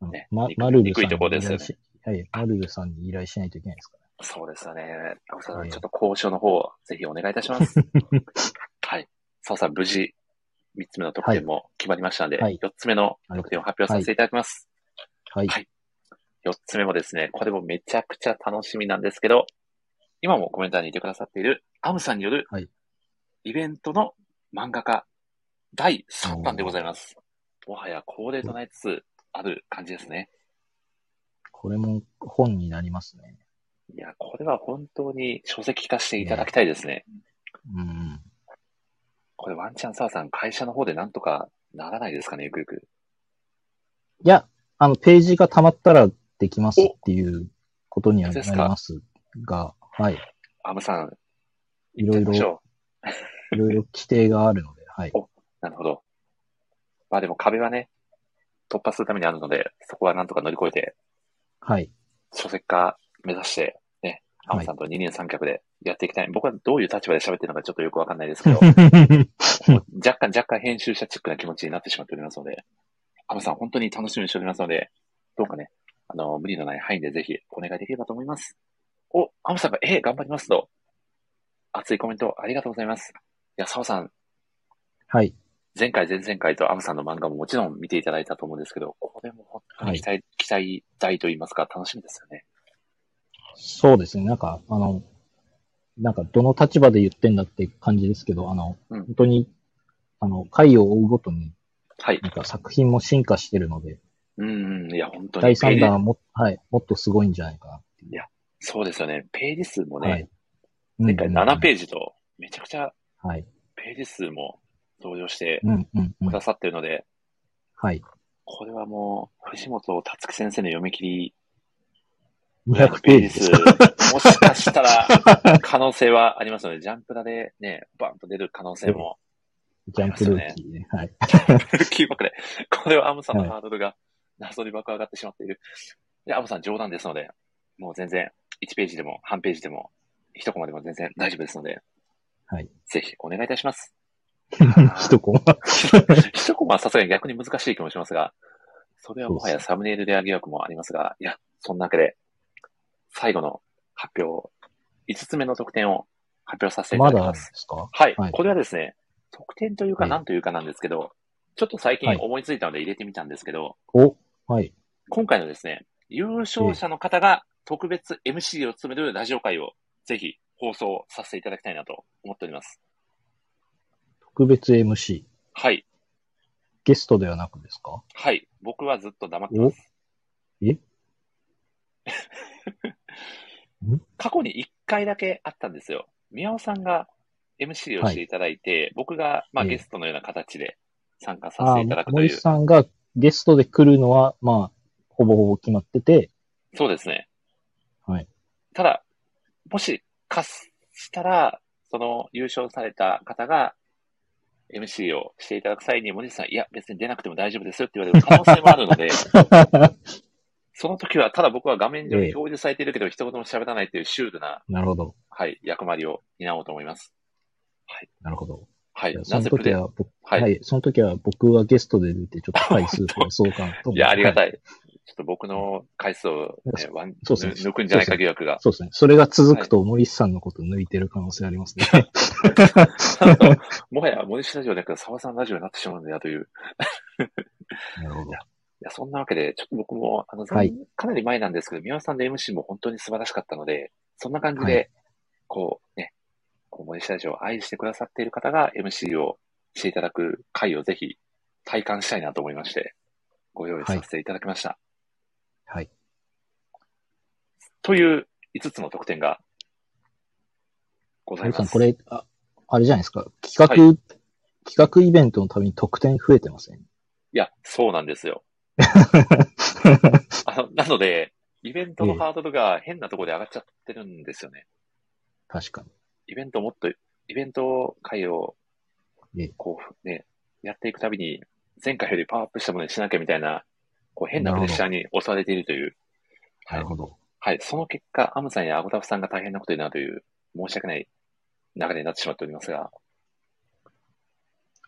ね。ねま、憎マルルさん憎いところですよねに依頼しはい、マルルさんに依頼しないといけないですかそうですよね。アウタさん、ええちょっと交渉の方、ぜひお願いいたします。はい。澤さん、無事、3つ目の得点も決まりましたので、はい4つ目の得点を発表させていただきます。ら。はい。はい4つ目もですね、これもめちゃくちゃ楽しみなんですけど、今もコメント欄にいてくださっているアムさんによるはい、イベントの漫画家、第3弾でございます。もはや恒例となりつつある感じですね。これも本になりますね。いや、これは本当に書籍化していただきたいですね。うん。これワンチャンサーさん、会社の方でなんとかならないですかね、ゆくゆく。いや、あの、ページが溜まったらできますっていうことにはなりますが、はい。アムさん、いろいろ。いろいろ規定があるので、はい。なるほど。まあでも壁はね、突破するためにあるので、そこはなんとか乗り越えて、はい。書籍化目指して、ね、アムさんと二人三脚でやっていきたい。僕はどういう立場で喋ってるのかちょっとよくわかんないですけど、若干、若干編集者チックな気持ちになってしまっておりますので、アムさん本当に楽しみにしておりますので、どうかね、あの、無理のない範囲でぜひお願いできればと思います。お、アムさんが、え、頑張りますと、熱いコメントありがとうございます。いや、澤さん、はい。前回、前々回とアムさんの漫画ももちろん見ていただいたと思うんですけど、これも本当に期待、期待大と言いますか、楽しみですよね。そうですね。なんか、あの、なんか、どの立場で言ってんだって感じですけど、あの、うん本当に、あの、回を追うごとに、はい。なんか作品も進化してるので、うんうん、いや、本当に。第3ページ弾はも、はい、もっとすごいんじゃないかなっていう。そうですよね。ページ数もね、はい。前回7ペーージと、めちゃくちゃジ。はい。ページ数も増量してうん、うん、うん。くださってるので、はい。これはもう、藤本達樹先生の読み切り200ページですかもしかしたら、可能性はありますので、ジャンプラでね、バンと出る可能性も、ジャンプルーキーね。はい。キーバックで、これはアムさんのはいハードルが謎に爆上がってしまっている。いや、アムさん冗談ですので、もう全然、1ページでも、半ページでも、1コマでも全然大丈夫ですので、はい。ぜひお願いいたします。一コマ。一コマはさすがに逆に難しい気もしますが、それはもはやサムネイルであげようもありますが、いや、そんなわけで、最後の発表、5つ目の得点を発表させていたまだあるんでだきます。すか？はい、はいこれはですね、得点というかはい何というかなんですけど、ちょっと最近はい思いついたので入れてみたんですけど、お、はい。今回のですね、優勝者の方が特別 MC を務めるラジオ会をぜひ放送させていただきたいなと思っております。特別 MC。はい。ゲストではなくですか？はい。僕はずっと黙ってます。え？ん？過去に1回だけあったんですよ。宮尾さんが MC をしていただいて、僕が、まあ、ええゲストのような形で参加させていただくと森いう。さんがゲストで来るのは、まあ、ほぼほぼ決まってて、そうですね。はい。ただ、もし、かしたら、その優勝された方が MC をしていただく際に、森内さん、いや、別に出なくても大丈夫ですよって言われる可能性もあるので、その時は、ただ僕は画面上に表示されているけど、一言も喋らないというシュールな、なるほど。はい、役割を担おうと思います。なるほど。はい。その時は、僕はいはい、その時は僕がゲストで出て、ちょっと回数増やそうかなと。いや、ありがたい。い。ちょっと僕の回数を、ね、ワンそうですね抜くんじゃないか疑惑が。そうですね。それが続くと、森さんのこと抜いてる可能性ありますね。もはや、森下ラジオでなく、沢さんラジオになってしまうんだよという。なるほど。いや、そんなわけで、ちょっと僕も、あの、はいかなり前なんですけど、宮尾さんの MC も本当に素晴らしかったので、そんな感じで、はいこうね、こう森下ラジオを愛してくださっている方が MC をしていただく回をぜひ体感したいなと思いまして、ご用意させていただきました。はい。という5つの特典がございます。これ、あ、あれじゃないですか。企画、企画イベントのために特典増えてません？いや、そうなんですよ。あの、なので、イベントのハードルが変なところで上がっちゃってるんですよね。確かに。イベントをもっと、イベント会をええ、こうね、やっていくたびに、前回よりパワーアップしたものにしなきゃみたいな、こう変なプレッシャーに押されているという。なるほど。はい。その結果、アムさんやアゴタフさんが大変なことになるという、申し訳ない流れになってしまっておりますが、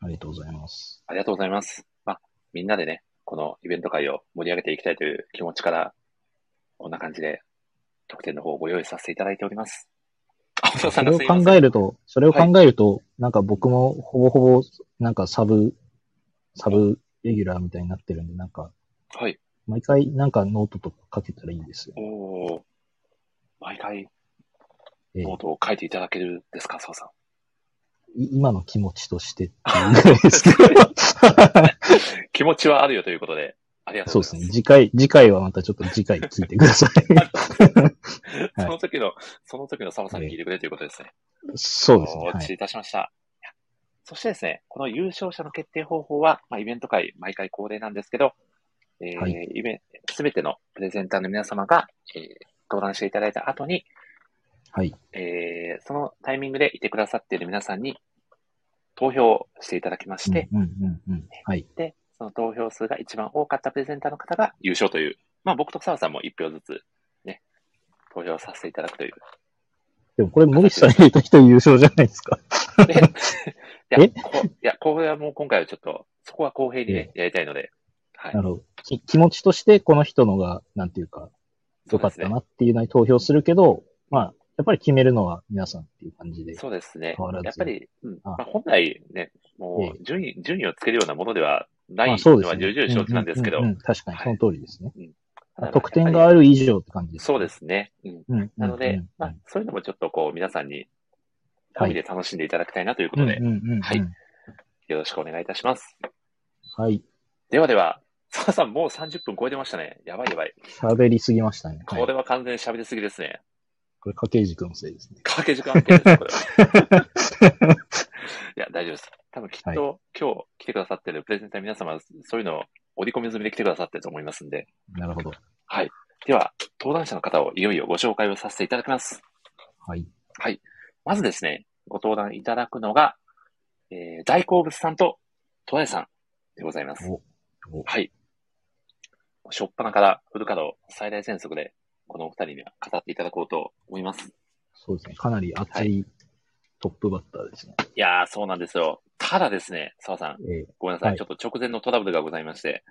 ありがとうございます。ありがとうございます。まあ、みんなでね、このイベント会を盛り上げていきたいという気持ちから、こんな感じで、特典の方をご用意させていただいております。それを考えると、それを考えると、なんか僕もほぼほぼ、なんかサブ、サブレギュラーみたいになってるんで、なんか、はい。毎回なんかノートとか書けたらいいですよ。おー毎回ええノートを書いていただけるんですか、澤さん。い今の気持ちとしてっていうぐらいですけど。気持ちはあるよということで、ありがとそううですね。ございます。次回、次回はまたちょっと次回聞いてくださ い。その時の、その時の澤さんに聞いてくれということですね。そうですね。はいお待ち。いたしました。いやそしてですね、この優勝者の決定方法は、まあ、イベント会、毎回恒例なんですけど、えーはいイベンすべてのプレゼンターの皆様が、えー登壇していただいた後に、はい。えーそのタイミングでいてくださっている皆さんに投票していただきまして、うんうんうんうん。はい。で、その投票数が一番多かったプレゼンターの方が優勝という、まあ僕と澤さんも一票ずつね、投票させていただくという。でもこれ森さん入れた人優勝じゃないですか。で いや、え？こいや、これはもう今回はちょっと、そこは公平にね、やりたいので、はいな。る気持ちとしてこの人のが、なんていうか、良かったなっていうのに投票するけど、まあ、やっぱり決めるのは皆さんっていう感じで。そうですねやっぱり、うんあまあ、本来ね、もえう順位、順位をつけるようなものではないまあ、そうですね。のは重々承知なんですけどう、んうんうん確かに、その通りですね。ただ得点がある以上って感じです。そうですね。うんうん。うん。なので、うんうんまあ、そういうのもちょっとこう、皆さんに、込みで楽しんでいただきたいなということで、うんうんうんうんはいよろしくお願いいたします。はい。ではでは、澤さんもう30分超えてましたね。やばいやばい。喋りすぎましたね。はいこれは完全に喋りすぎですね。これ、掛け軸のせいですね。掛け時間案件ですよ、これは。いや、大丈夫です。多分きっと、はい今日来てくださってるプレゼンターの皆様は、そういうのを織り込み済みで来てくださってると思いますんで。なるほど。はい。では、登壇者の方をいよいよご紹介をさせていただきます。はい。はい。まずですね、ご登壇いただくのが、えー、大好物さんと、戸田さんでございます。はい。初っ端からフル稼働最大戦速で、このお二人には語っていただこうと思います。そうですね。かなり熱いトップバッターですね。いやー、そうなんですよ。ただですね、澤さん、ええごめんなさい,、はいちょっと直前のトラブルがございまして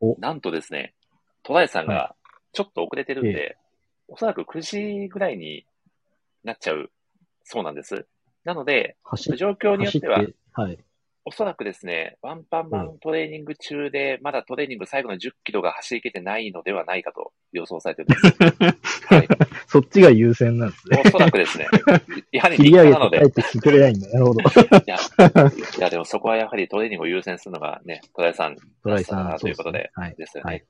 お、なんとですね、戸田さんはがちょっと遅れてるんで、えおそらく9時ぐらいになっちゃうそうなんです。なので、状況によってははい。おそらくですね、ワンパンマントレーニング中で、まだトレーニング最後の10キロが走りきれてないのではないかと予想されてるんです。はい。そっちが優先なんですね。おそらくですね、やはり切り日課なので上げて帰、ってくれないんだ。なるほど。いや、いやでもそこはやはりトレーニングを優先するのがね、トライさんトライさんということで、ですねはいですよねはい。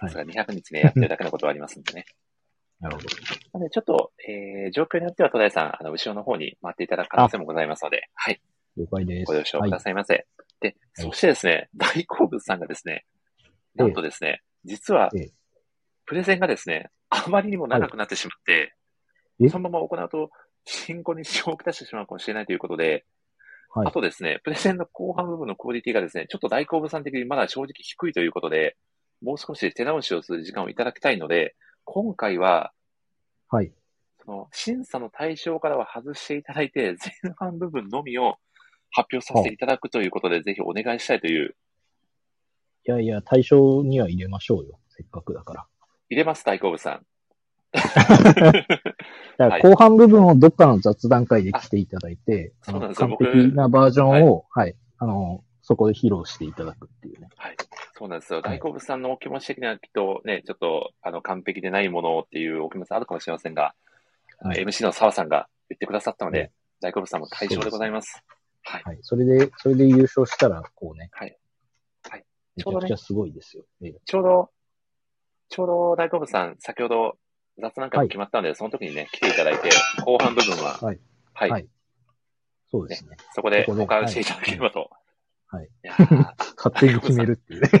さすが200日ね、やってるだけのことはありますんでね。なるほど。なので、ちょっと、えー、状況によってはトライさん、あの、後ろの方に回っていただく可能性もございますので、はい。了解です。ご了承くだはい。さいませ。で、そしてですね、大好物さんがですね、なんとですね、実はええ、プレゼンがですね、あまりにも長くなってしまって、え？そのまま行うと、進行に支障をきたしてしまうかもしれないということで、はいあとですね、プレゼンの後半部分のクオリティがですね、ちょっと大好物さん的にまだ正直低いということで、もう少し手直しをする時間をいただきたいので、今回は、はい。その審査の対象からは外していただいて、前半部分のみを発表させていただくということで、ぜひお願いしたいという。いやいや、対象には入れましょうよ。せっかくだから。入れます、大好物さん。だから後半部分をどっかの雑談会で来ていただいて、あそうなんですよ僕璧なバージョンを、はい、あの、そこで披露していただくっていうね。はい。そうなんですよ。はい大好物さんのお気持ち的にはきっとね、ちょっと、あの、完璧でないものっていうお気持ちあるかもしれませんが、はい MC の澤さんが言ってくださったので、はい大好物さんも対象でございます。はい。はい。それで、それで優勝したら、こうね。はい。はい。めちゃくちゃすごいですよ。ええちょうど、ちょうど大好物さん、先ほど雑談会も決まったので、その時にね、来ていただいて、後半部分は、はい。はい。はいそうですね。そこでそこで保管していただければと。はい。いやー 勝手に決めるっていうね。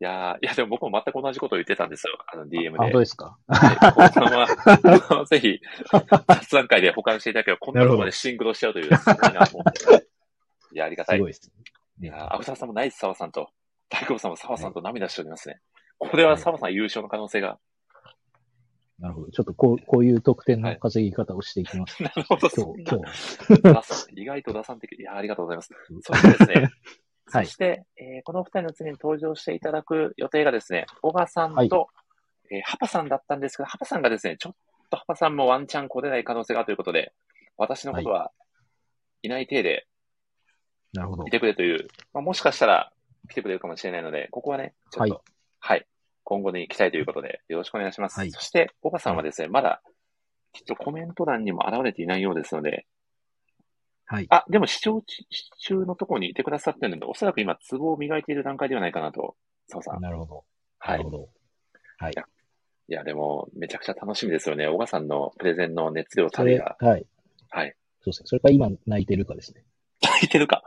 いやーいや、でも僕も全く同じことを言ってたんですよ。あの DM で。あ、本当ですか？はい。後半は、ぜひ、雑談会で保管していただければ、こんなところまでシンクロしちゃうという、すごいなと思って。いや、ありがたい。いすごいですね。や、アフターさんもナイス澤さんと、大久保さんも澤さんと涙しておりますね。これは澤さん優勝の可能性が。なるほど。ちょっとこう、こういう得点の稼ぎ方をしていきます。なるほど、今日、今日。意外と打算的。いや、ありがとうございます。そしてですね、はい。そして、えーこの二人の次に登場していただく予定がですね、小川さんと、はい。えーハパさんだったんですけど、ハパさんがですね、ちょっとハパさんもワンチャン来れない可能性があるということで、私のことはい。ない体でなるほど。い。てくれという、まあ、もしかしたら来てくれるかもしれないので、ここはね、ちょっと、ははいい、今後に期待ということで、よろしくお願いします。はい。そして、小川さんはですね、まだ、きっとコメント欄にも現れていないようですので、はい。あ、でも視聴中のところにいてくださってるので、おそらく今、ツボを磨いている段階ではないかなと、澤さん。なるほど。はないる。ほど。はい。いや、でも、めちゃくちゃ楽しみですよね。小川さんのプレゼンの熱量たそれ、りが。はい。はい。そうですね。それから今泣いてるかですね。泣いてるか。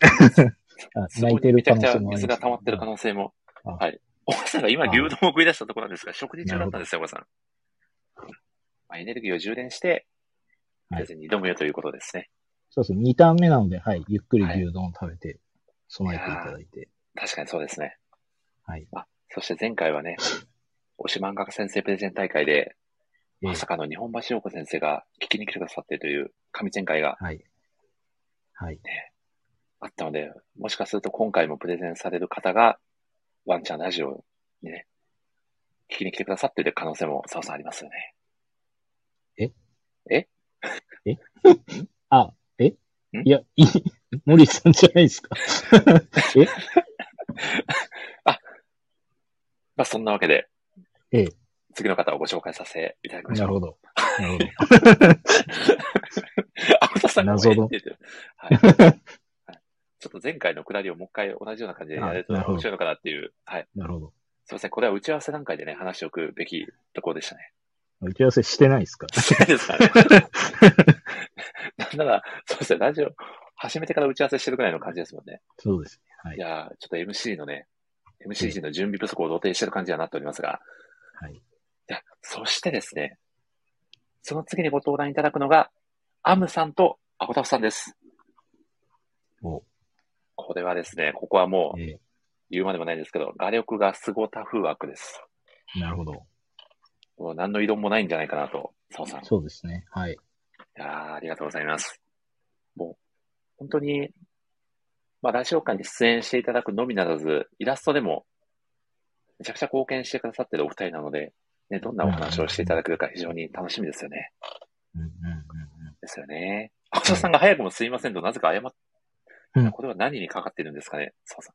泣いてるめちゃくちゃ可能性もあります水が溜まってる可能性も。あはい。小川さんが今、あ牛丼を食い出したところなんですが、食事中だったんですよ、小川さん。まあ、エネルギーを充電して、プはいレゼンに挑むよということですね。そうですね。2ターン目なので、はい。ゆっくり牛丼を食べて、備えていただいて。確かにそうですね。はい。あ、そして前回はね、推し漫画家先生プレゼン大会で、ええまさかの日本橋陽子先生が聞きに来てくださってという神展開がはい。はい。あったので、もしかすると今回もプレゼンされる方が、ワンチャンラジオにね、聞きに来てくださっている可能性も、澤さんありますよね。あ、え？ん いや、いい、森さんじゃないですか。え？まあ、そんなわけで、ええ次の方をご紹介させていただきましょう。なるほど。なるほど。あ、さんが言ってる。はい。はいちょっと前回のくだりをもう一回同じような感じでやれると面白いのかなっていう。はい。なるほど。すいません。これは打ち合わせ段階でね、話しておくべきところでしたね。打ち合わせしてないですか？してないですかね。なんなら、そうですね、ラジオ、始めてから打ち合わせしてるくらいの感じですもんね。そうですね。はいい。やーちょっと MC のね、MC 陣の準備不足を露呈してる感じにはなっておりますが、はい。いや、そしてですね、その次にご登壇いただくのが、アムさんとアコタフさんです。おこれはですね、ここはもうえ言うまでもないんですけど、画力がスゴタフ枠です。えなるほど。もう何の異論もないんじゃないかなと、澤さん。いそうですね。はい。やーありがとうございます。もう、本当に、まあ、ラジオ館に出演していただくのみならず、イラストでも、めちゃくちゃ貢献してくださってるお二人なので、ね、どんなお話をしていただけるか非常に楽しみですよね。うんうんですよね。アコタさんが早くもすいませんと、なぜか謝っうんこれは何にかかってるんですかね、澤さん。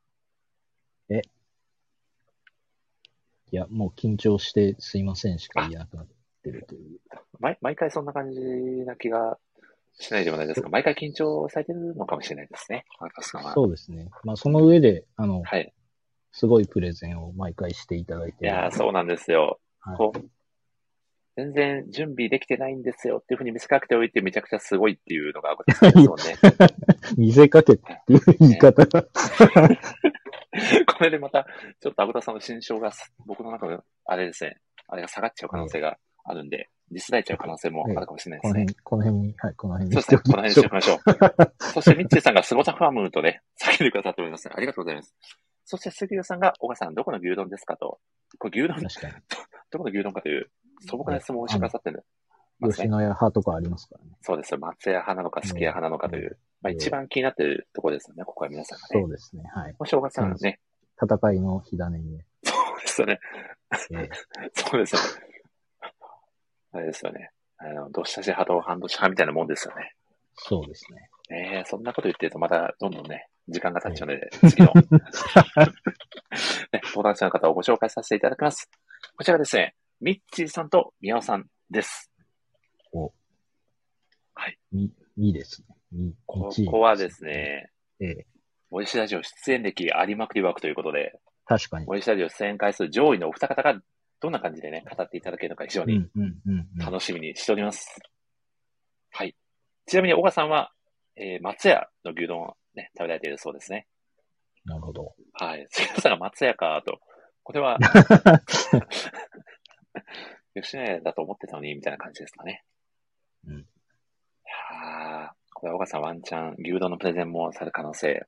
いや、もう緊張してすいませんしか言えなくなってるという。毎毎回そんな感じな気がしないでもないですが、毎回緊張されてるのかもしれないですね。そうですね。まあ、その上で、あの、はい。すごいプレゼンを毎回していただいて。いやー、そうなんですよ。はいこう、全然準備できてないんですよっていうふうに見せかけておいてめちゃくちゃすごいっていうのがですもんね。見せかけてっていう言い方が。これでまた、ちょっとアコタさんの心象が僕の中の、あれですね、あれが下がっちゃう可能性があるんで、ディスられちゃう可能性もあるかもしれないですね。この辺、この辺に、はい、この辺そうですね。この辺にましておきましょう。そして、ミッチーさんがスゴタファームとね、叫んでくださっております。ありがとうございます。そして、杉浦さんが、小川さん、どこの牛丼ですかと。これ牛丼、確かに。どこの牛丼かという素朴な質問をしてくださってる。ね。吉野家派とかありますからね。そうですよ。松屋派なのか、すき家派なのかという、まあええ一番気になってるところですよね、ここは皆さんがね。そうですね。はい。もし、小川さんね、戦いの火種にね。そうですよね。ええ そうですよね。あれですよね。あの、どし差し派と半年派みたいなもんですよね。そうですね。ええそんなこと言ってるとまたどんどんね、時間が経っちゃうので、次の、ね、登壇者の方をご紹介させていただきます。こちらですね、ミッチーさんと宮尾さんです。み、みですね。み、ここはです。ね、ええ森下ラジオ出演歴ありまくり枠ということで、確かに。森下ラジオ出演回数上位のお二方がどんな感じでね、語っていただけるのか非常に。楽しみにしております。はい。ちなみに、小川さんは、えー松屋の牛丼をね、食べられているそうですね。なるほど。はい。杉浦さんが松屋かと。これは、吉野家だと思ってたのに、みたいな感じですかね。うんいやーこれは小川さんワンチャン牛丼のプレゼンもされる可能性、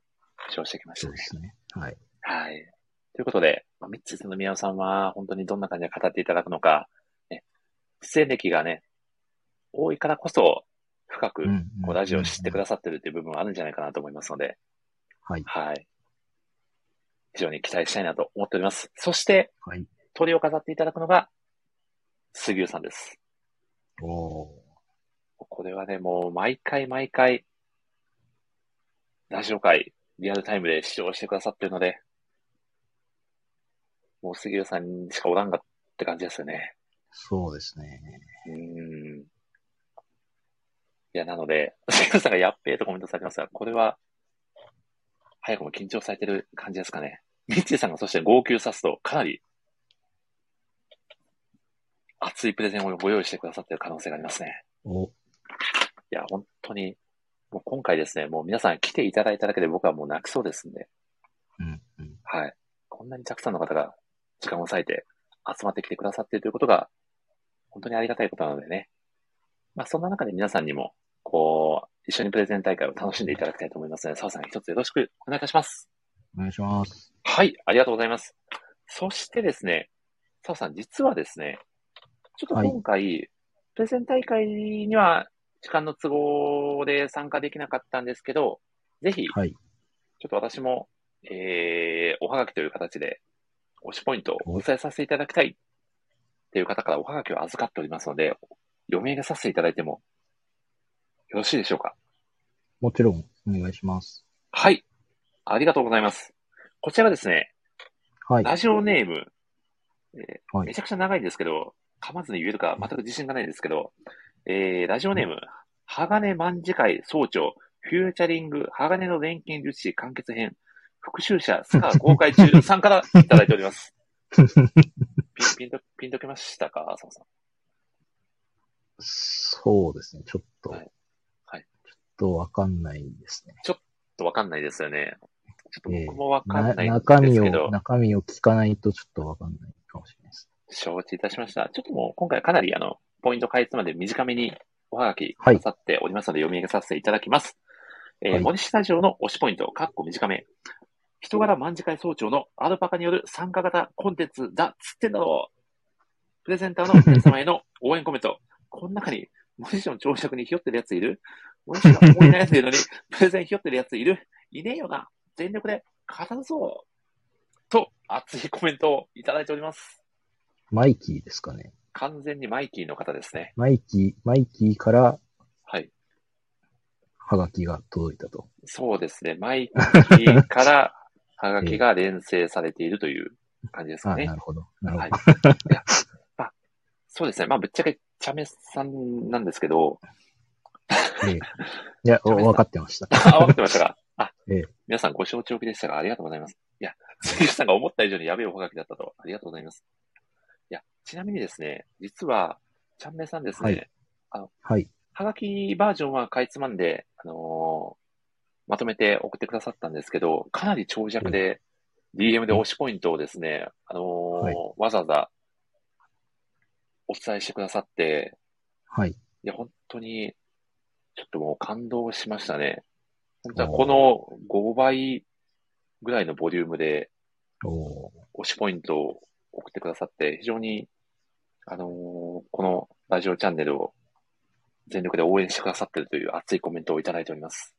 浮上してきましたねそうで。すね。はい。はい。ということで、まあ、ミッの宮尾さんは本当にどんな感じで語っていただくのか、ね、出演歴がね、多いからこそ、深くこうラジオを知ってくだださってるっていう部分はあるんじゃないかなと思いますので、はい。はい。非常に期待したいなと思っております。そして、はい。鳥を飾っていただくのが、杉浦さんです。おー。これはね、もう毎回毎回、ラジオ界、リアルタイムで視聴してくださってるので、もう杉浦さんしかおらんがって感じですよね。そうですね。うーん。いや、なので、杉浦さんがやっべえとコメントされてますが、これは、早くも緊張されてる感じですかね。ミッチーさんがそして号泣さすと、かなり、熱いプレゼンをご用意してくださっている可能性がありますね。お、いや、本当に、もう今回ですね、もう皆さん来ていただいただけで僕はもう泣きそうですんで、うん、うん。はい。こんなにたくさんの方が時間を割いて集まってきてくださっているということが、本当にありがたいことなのでね。まあ、そんな中で皆さんにも、こう、一緒にプレゼン大会を楽しんでいただきたいと思いますので、澤さん一つよろしくお願いいたします。お願いします。はい、ありがとうございます。そしてですね、澤さん、実はですね、ちょっと今回、プレゼン大会には時間の都合で参加できなかったんですけど、ぜひ、はい。ちょっと私も、えー、おはがきという形で、推しポイントをお伝えさせていただきたいっていう方からおはがきを預かっておりますので、読み上げさせていただいてもよろしいでしょうか？もちろん、お願いします。はい。ありがとうございます。こちらがですね、はい。ラジオネーム、えーはいめちゃくちゃ長いんですけど、噛まずに言えるか全く自信がないんですけど、えー、ラジオネーム、鋼卍会総長、フューチャリング、鋼の錬金術師完結編、復讐者スカー公開中さんからいただいております。ピン、ピンと、ピンときましたか？浅野さん。そうですね。ちょっと、はいはいちょっとわかんないですね。ちょっとわかんないですよね。ちょっとええ僕もわかんなないですけどを、、中身を聞かないとちょっとわかんないかもしれないです。承知いたしました。ちょっともう今回かなりあの、ポイント開発まで短めにおはがきくはいださっておりますので読み上げさせていただきます。えーはい森下城の推しポイント、かっこ短め。人柄卍会総長のアルパカによる参加型コンテンツだっつってんだろう。プレゼンターの 皆様への応援コメント。この中に、森下の長尺にひよってるやついる？森下が思い悩んでるのに、プレゼンひよってるやついる？いねえよな。全力で語るぞ。と、熱いコメントをいただいております。マイキーですかね。完全にマイキーの方ですね。マイキー、マイキーからはい。ハガキが届いたと。そうですね。マイキーからハガキが連成されているという感じですかあ、ねな。るほど。なるほはいど。。いや まあ、そうですね。まあ、ぶっちゃけ、チャメさんなんですけど、ええいや、おわかってました。あ、分かってましたかあ、ええ皆さんご承知おきでしたが、ありがとうございます。いや、杉内さんが思った以上にやべえおはがきだったと。ありがとうございます。いや、ちなみにですね、実は、チャンメイさんですね、はいはい。はがきバージョンはかいつまんで、あのーまとめて送ってくださったんですけど、かなり長尺で、DM で推しポイントをですね、あのーはいわざわざお伝えしてくださって、はい。いや、本当に、ちょっともう感動しましたね。本当はこの5倍ぐらいのボリュームで推しポイントを送ってくださって、非常に、あのーこのラジオチャンネルを全力で応援してくださっているという熱いコメントをいただいております。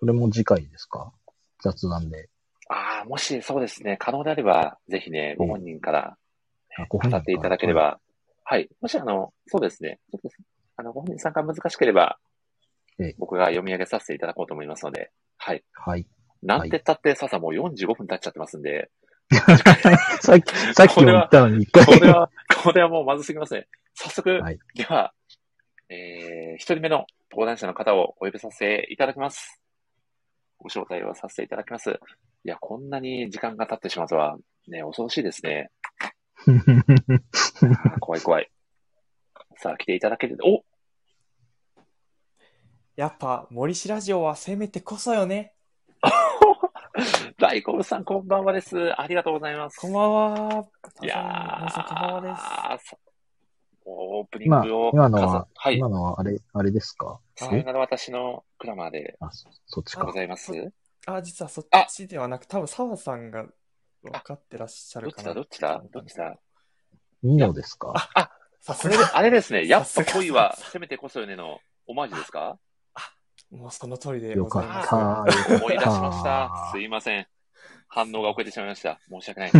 それも次回ですか？雑談で。ああ、もしそうですね、可能であれば、ぜひね、ご本人から語っていただければ、はい。もしあの、そうですね、ちょっと、あの、ご本人参加難しければええ、僕が読み上げさせていただこうと思いますので、はい。はい。なんて言ったって、ささもう45分経っちゃってますんで、さっき、さっきも言ったのに一回。これは、これはもうまずすぎますね。早速、はいでは、えー、一人目の登壇者の方をお呼びさせていただきます。ご招待をさせていただきます。いや、こんなに時間が経ってしまうとは、ね、恐ろしいですね。怖い怖い。さあ、来ていただける、おやっぱ森氏ラジオは攻めてこそよね。大好物さん、こんばんはです。ありがとうございます。こんばんは。いや皆さんこんばんはです。オープニンまあグを、今のは、はい。今のはあれ、あれですか？さよなら私のクラマーであ、そそっちごか。ざいます。あ、実はそっあちではなく、多分澤さんが分かってらっしゃどっちだ、るかな。どっちだ、どっちだ？ミノですか？さすがこれで、あれですね、やっぱ恋は攻めてこそよねのオマージュですか？もうその通りでよかございます。った。よ思い出しかました。すいません。反応が遅れてしまいました。申し訳ない。い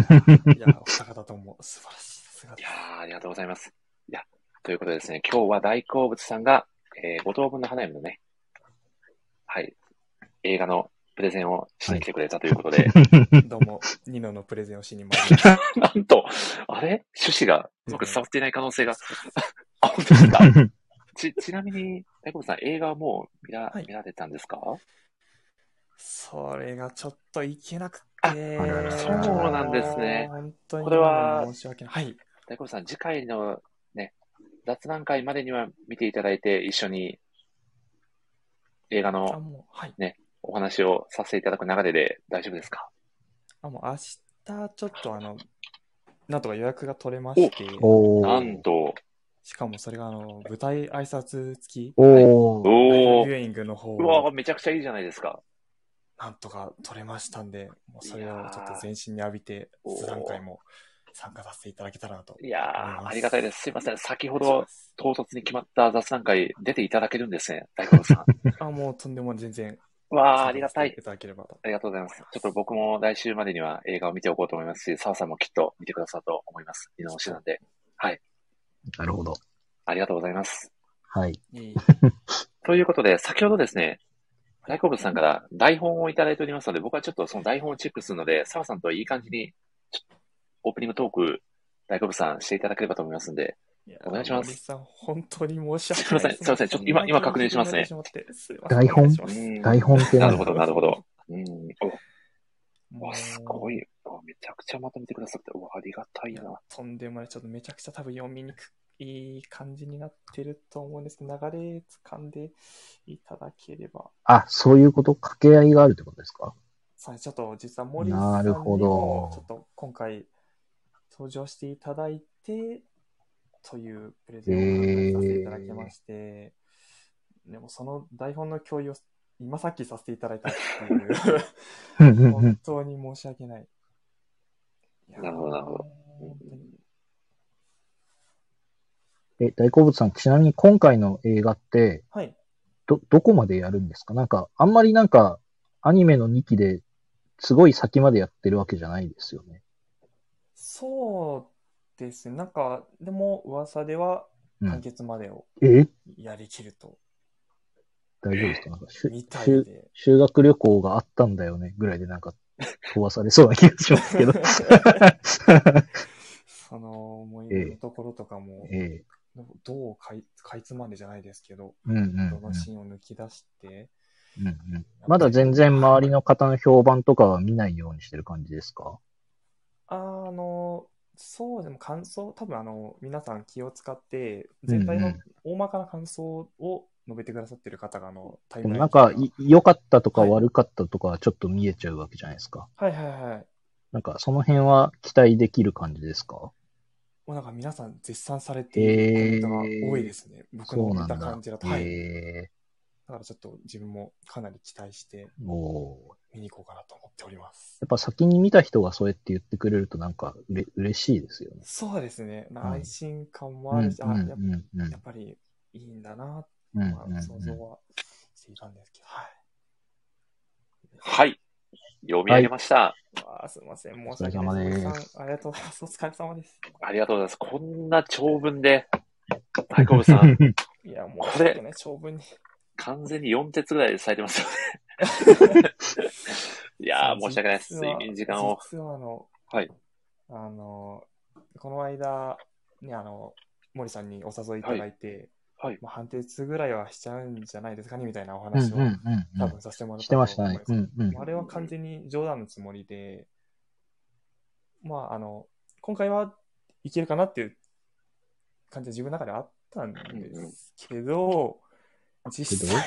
いや、お二方とも素晴らしい。さすがですやー、ありがとうございます。いや、ということでですね、今日は大好物さんが、えー、五等分の花嫁のね、はい、映画のプレゼンをしに来てくれたということで、どうも、ニノのプレゼンをしに参りました。なんと、あれ？趣旨がうまく伝わっていない可能性が。あ、本当ですか？ち、ちなみに、大好物さん、映画はもう見ら、はい見られたんですか？それがちょっといけなくあて。そうなんですね本当にこれは申し訳ない。はい。大好さん、次回のね、雑談会までには見ていただいて、一緒に映画あ、のはい。お話をさせていただく流れで大丈夫ですか？あ、もう明日、ちょっとあの、なんとか予約が取れまして、なんと、しかもそれがあの、舞台挨拶付き、おー。おビューイングの方うわをめちゃくちゃいいじゃないですか。なんとか取れましたんで、もうそれをちょっと全身に浴びて、雑談会も参加させていただけたらなと。いやありがたいです。すいません。先ほど唐突に決まった雑談会出ていただけるんですね、大好さん。あ、もうとんでも全然。わー、ありがたい。いただければと。ありがとうございます。ちょっと僕も来週までには映画を見ておこうと思いますし、澤さんもきっと見てくださると思います。見直しなんで。はい。なるほど。ありがとうございます。はい。ということで、先ほどですね、大好物さんから台本をいただいておりますので、僕はちょっとその台本をチェックするので、澤さんといい感じに、オープニングトーク、大好物さんしていただければと思いますんで、お願いします。森さん、本当に申し訳ない。です。すいません。すいません。ちょっと今今確認しますね。台本？台本って何なるほど、なるほど。うん。お、もう。わすごい。おめちゃくちゃまとめてくださって、おありがたいな。とんでもない、ちょっとめちゃくちゃ多分読みにくい感じになってると思うんですけど、流れ掴んでいただければ。あ、そういうこと？掛け合いがあるってことですか？さあ、ちょっと実は森さんになるほど。も、ちょっと今回登場していただいて、というプレゼンをさせていただきまして、でもその台本の共有を今さっきさせていただいたっていう、本ん。当に申し訳ない。なるほどなるほどえ、大好物さん、ちなみに今回の映画って、はい。ど、どこまでやるんですか？なんか、あんまりなんか、アニメの2期ですごい先までやってるわけじゃないですよね。そうですね。なんか、でも噂では完うん。結までをえ？やりきると、大丈夫ですか？なんか、しゅみたい修で。修学旅行があったんだよね、ぐらいでなんか、飛ばされそうな気がしますけど。その思い出のところとかも、ええどうかいかいつまんでじゃないですけど、うんうんうんどのシーンを抜き出して、うんうんまだ全然周りの方の評判とかは見ないようにしてる感じですか？あの、そうでも感想、多分あの、皆さん気を使って、全体の大まかな感想を述べてくださってる方が、あの、タイでムもなんか、ラインにい良かったとかはい悪かったとかはちょっと見えちゃうわけじゃないですか。はいはいはい。なんか、その辺は期待できる感じですか？もうなんか皆さん絶賛されているコメントが多いですね。僕の見た感じだ。と。はい。えだからちょっと自分もかなり期待してー、おー見に行こうかなと思っております。やっぱ先に見た人がそうやって言ってくれるとなんかうれ嬉しいですよね。そうですね。はい安心感もあるし、あやっうん、うんやっぱりいいんだな、想像はしていたんですけど、はい。はい。読み上げました。わあすみません。申しお疲れ訳ない様ですありがとうございます。お疲れ様です。ありがとうございます。こんな長文で、大好物さん、いや、もうこれ長文に。完全に4鉄ぐらいでされてますよね。いやー、申し訳ないです。睡眠時間を。実はあの、はい。あの、この間、ね、あの、森さんにお誘いいただいて、はい。まあ、半鉄ぐらいはしちゃうんじゃないですかね、みたいなおうん、話を、多うん。分させてもらったしてましたねと。思いますうん、うん。あれは完全に冗談のつもりで、まあ、あの、今回はいけるかなっていう感じで自分の中であったんですけど、実際、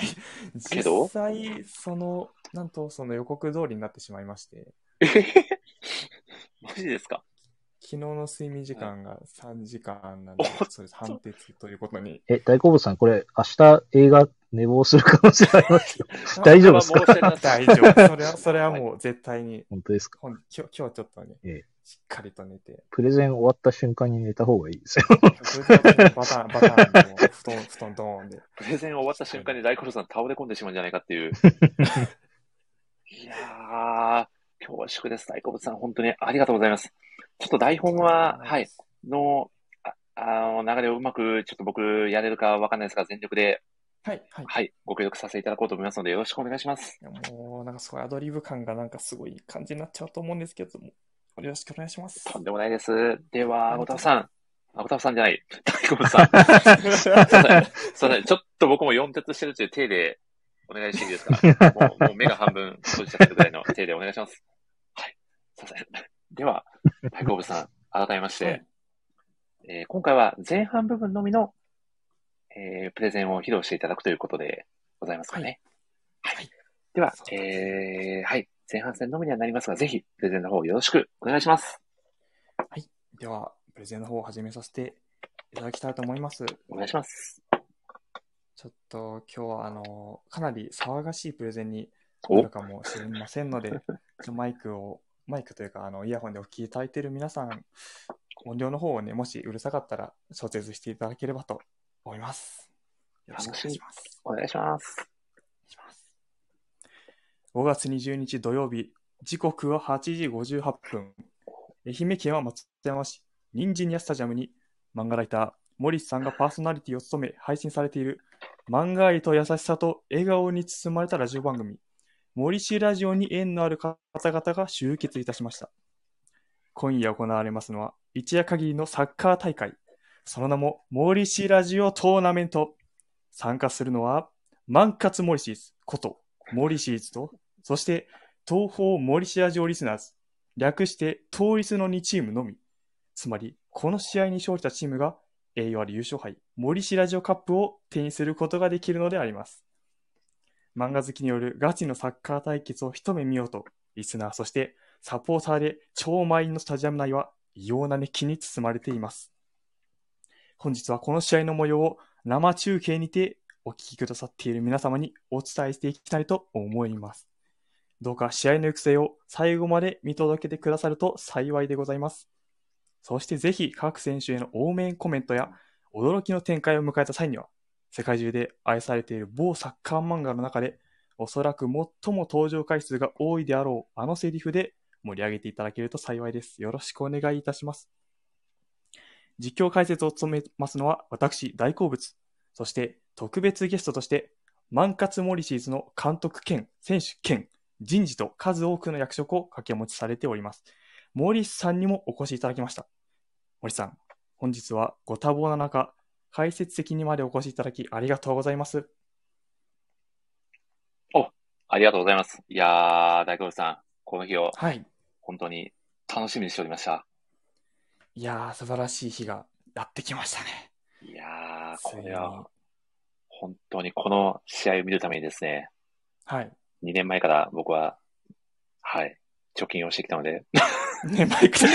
けど？実際、その、なんとその予告通りになってしまいまして、えへへマジですか？昨日の睡眠時間が3時間なんで、おそうです、半鉄ということに。え、大好物さん、これ、明日映画寝坊する可能性ありますよ。大丈夫ですか？大丈夫。それは、それはもう絶対に、本当ですか？今日、今日ちょっとね、ええしっかりと寝て、プレゼン終わった瞬間に寝た方がいいですよ。バターン、バターン布団、布団ドーンで。プレゼン終わった瞬間に大コロさん倒れ込んでしまうんじゃないかっていう。いやー、恐縮です。大好物さん、本当にありがとうございます。ちょっと台本は、はい、の、ああの流れをうまく、ちょっと僕やれるかわかんないですが、全力で、はい、はい。はい、ご協力させていただこうと思いますので、よろしくお願いします。もう、なんかすごいアドリブ感がなんかすごい感じになっちゃうと思うんですけども、よろしくお願いします。とんでもないです。では、ごたふさん。あ、ごたふさんじゃない。大好物さ ん。すいません。ちょっと僕も4鉄してるっていう手でお願いしていいですか？もう、もう目が半分閉じちゃってるぐらいの手でお願いします。はい。すいません。では、大好物さん、改めまして、はいえー今回は前半部分のみの、えープレゼンを披露していただくということでございますかね。はい。ではそう、ですえー、はい。前半戦のみにはなりますが、ぜひ、プレゼンの方よろしくお願いします。では、プレゼンの方を始めさせていただきたいと思います。お願いします。ちょっと今日はあの、かなり騒がしいプレゼンにおなるかもしれませんので、マイクを、マイクというか、あの、イヤホンでお聞きいただいている皆さん、音量の方をね、もしうるさかったら、調節していただければと思います。よろしくお願いします。お願いします。5月20日土曜日、時刻は8時58分。愛媛県は松山市、ニンジニアスタジアムに、漫画ライター、森さんがパーソナリティを務め、配信されている、漫画愛と優しさと笑顔に包まれたラジオ番組、森氏ラジオに縁のある方々が集結いたしました。今夜行われますのは、一夜限りのサッカー大会、その名も、森氏ラジオトーナメント。参加するのは、万活モリシーズこと、モリシーズと、そして、東方モリシラジオリスナーズ、略して、東リスの2チームのみ。つまり、この試合に勝利したチームが、栄誉ある優勝杯、モリシラジオカップを手にすることができるのであります。漫画好きによるガチのサッカー対決を一目見ようと、リスナー、そしてサポーターで超満員のスタジアム内は異様な熱気に包まれています。本日はこの試合の模様を生中継にてお聞きくださっている皆様にお伝えしていきたいと思います。どうか試合の行く末を最後まで見届けてくださると幸いでございます。そしてぜひ各選手への応援コメントや驚きの展開を迎えた際には、世界中で愛されている某サッカー漫画の中で、おそらく最も登場回数が多いであろうあのセリフで盛り上げていただけると幸いです。よろしくお願いいたします。実況解説を務めますのは私、大好物。そして特別ゲストとして、万活モリシーズの監督兼選手兼人事と数多くの役職を掛け持ちされております。モリスさんにもお越しいただきました。森さん、本日はご多忙な中、解説席にまでお越しいただきありがとうございます。ありがとうございます。いやー、大好物さん、この日をはい。本当に楽しみにしておりました。いやー、素晴らしい日がやってきましたね。いやー、これは本当にこの試合を見るためにですね、はい。2年前から僕は、はい、貯金をしてきたので、ね、マイクで。い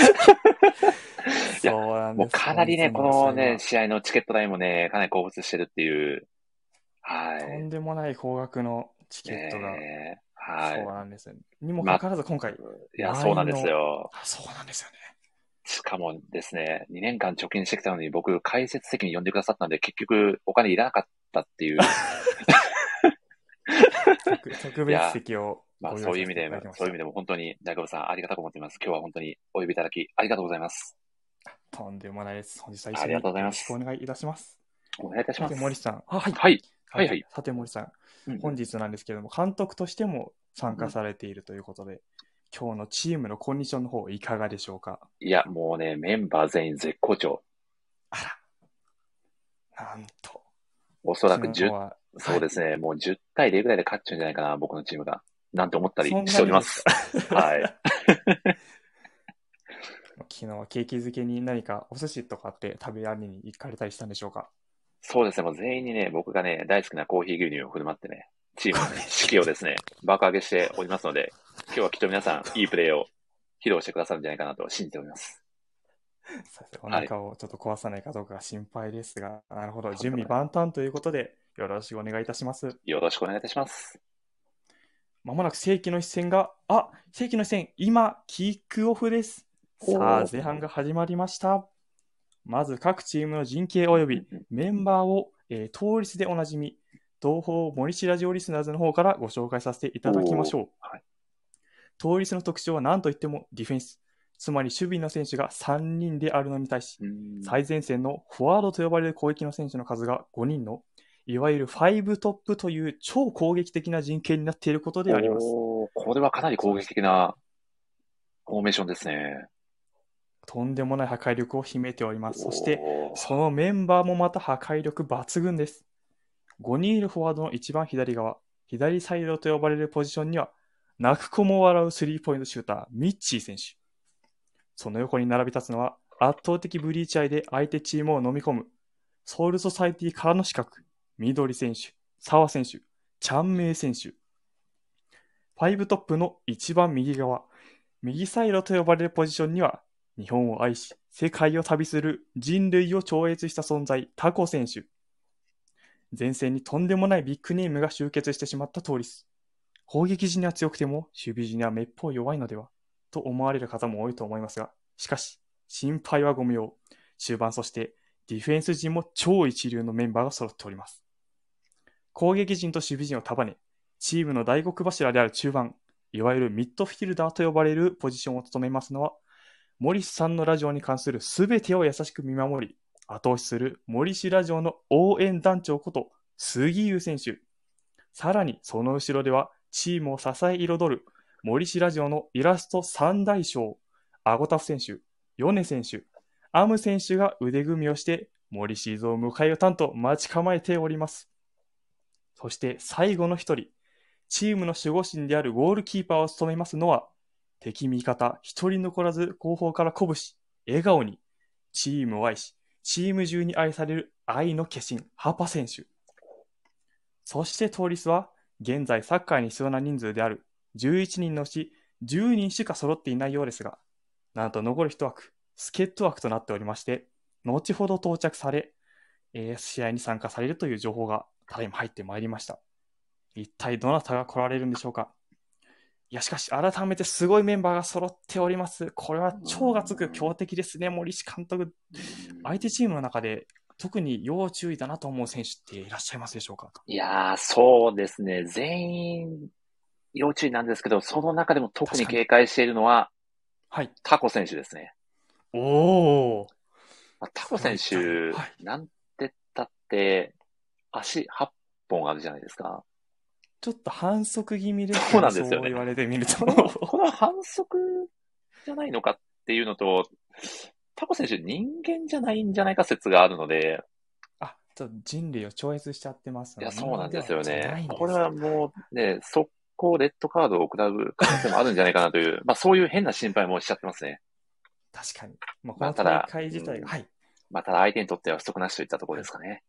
やそうなんです。もうかなりね、このね、試合のチケット代もね、かなり興奮してるっていう、はとい。んでもない高額のチケットがえーはい。そうなんですよ、ね。にもかかわらず今回、いや、そうなんですよ。あそうなんですよね。しかもですね、2年間貯金してきたのに僕、解説席に呼んでくださったんで、結局お金いらなかったっていう、特特別席をまあそういう意味でそういう意味でも本当に大久保さんありがたく思っています。今日は本当にお呼びいただきありがとうございます。とんでもないです。本日は一緒あにりがとうございますよろしくお願いいたします。お願いいたします。森さん。あはい。はい。はいはいさて、森さん。うん本日なんですけれども、監督としても参加されているということで、今日のチームのコンディションの方、いかがでしょうか？いや、もうね、メンバー全員絶好調。あら。なんと。おそらく10、昨日はそうですね、もう10対0ぐらいで勝っちゃうんじゃないかな、僕のチームが。なんて思ったりしております。はい。昨日はケーキ漬けに何かお寿司とかって食べられに行かれたりしたんでしょうか？そうですね、もう全員にね、僕がね、大好きなコーヒー牛乳を振る舞ってね、チームのね、士気をですね、爆上げしておりますので、今日はきっと皆さん、いいプレーを披露してくださるんじゃないかなと信じております。お腹をちょっと壊さないかどうかが心配ですが、なるほど、準備万端ということで、よろしくお願いいたします。よろしくお願いいたします。まもなく世紀の一戦が、あ世紀の一戦、今、キックオフです。さあ、前半が始まりました。まず各チームの陣形及びメンバーを、えー、当率でおなじみ、東方森氏ラジオリスナーズの方からご紹介させていただきましょう。はい当率の特徴は何といってもディフェンス、つまり守備の選手が3人であるのに対し、うん最前線のフォワードと呼ばれる攻撃の選手の数が5人の、いわゆる5トップという超攻撃的な陣形になっていることであります。これはかなり攻撃的なフォーメーションですね。とんでもない破壊力を秘めております。そして、そのメンバーもまた破壊力抜群です。5人いるフォワードの一番左側、左サイドと呼ばれるポジションには、泣く子も笑うスリーポイントシューター、ミッチー選手。その横に並び立つのは、圧倒的ブリーチ愛で相手チームを飲み込む、ソウルソサイティからの資格、緑選手、沢選手、チャンメイ選手。5トップの一番右側、右サイドと呼ばれるポジションには、日本を愛し、世界を旅する人類を超越した存在、タコ選手。前線にとんでもないビッグネームが集結してしまった通りです。攻撃時には強くても、守備時にはめっぽう弱いのではと思われる方も多いと思いますが、しかし、心配はご無用。中盤そして、ディフェンス陣も超一流のメンバーが揃っております。攻撃陣と守備陣を束ね、チームの大黒柱である中盤、いわゆるミッドフィルダーと呼ばれるポジションを務めますのは、森さんのラジオに関するすべてを優しく見守り、後押しする森氏ラジオの応援団長こと杉優選手。さらにその後ろではチームを支え彩る森氏ラジオのイラスト三大将、アゴタフ選手、米選手、アム選手が腕組みをして森シーズを迎えよたんと待ち構えております。そして最後の一人、チームの守護神であるゴールキーパーを務めますのは、敵味方一人残らず後方から鼓舞し、笑顔に、チームを愛し、チーム中に愛される愛の化身、ハパ選手。そしてトーリスは、現在サッカーに必要な人数である11人のうち10人しか揃っていないようですが、なんと残る一枠、助っ人枠となっておりまして、後ほど到着され、えー試合に参加されるという情報がただいま入ってまいりました。一体どなたが来られるんでしょうかいや、しかし、改めてすごいメンバーが揃っております。これは超がつく強敵ですね、森氏監督。相手チームの中で、特に要注意だなと思う選手っていらっしゃいますでしょうかいやー、そうですね。全員、要注意なんですけど、その中でも特に警戒しているのは、はい。タコ選手ですね。おー。まあタコ選手、はいなんて言ったって、足8本あるじゃないですか。ちょっと反則気味ですねそうなんですよねそう言われてみるとこ。の、この反則じゃないのかっていうのと、タコ選手人間じゃないんじゃないか説があるので、あ、ちょっと人類を超越しちゃってますいや、そうなんですよね。これはもうね、速攻レッドカードを食らう可能性もあるんじゃないかなという、まあそういう変な心配もしちゃってますね。確かに。まあ、この大会自体うんが、はい。まあただ相手にとっては不足なしといったところですかね。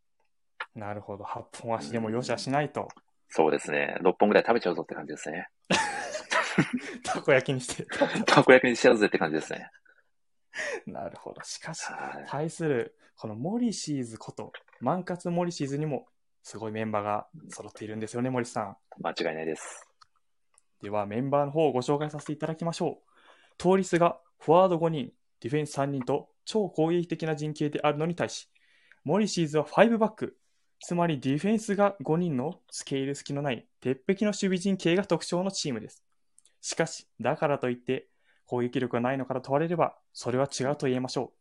なるほど。8本足でも容赦しないと。そうですね。6本ぐらい食べちゃうぞって感じですね。たこ焼きにして。たこ焼きにしちゃうぜって感じですね。なるほど。しかし、はい対する、このモリシーズこと、万活モリシーズにも、すごいメンバーが揃っているんですよね、森さん。間違いないです。ではメンバーの方をご紹介させていただきましょう。通りすがフォワード5人、ディフェンス3人と超攻撃的な陣形であるのに対し、モリシーズは5バック、つまりディフェンスが5人のスケール隙のない鉄壁の守備陣形が特徴のチームです。しかし、だからといって攻撃力がないのから問われれば、それは違うと言えましょ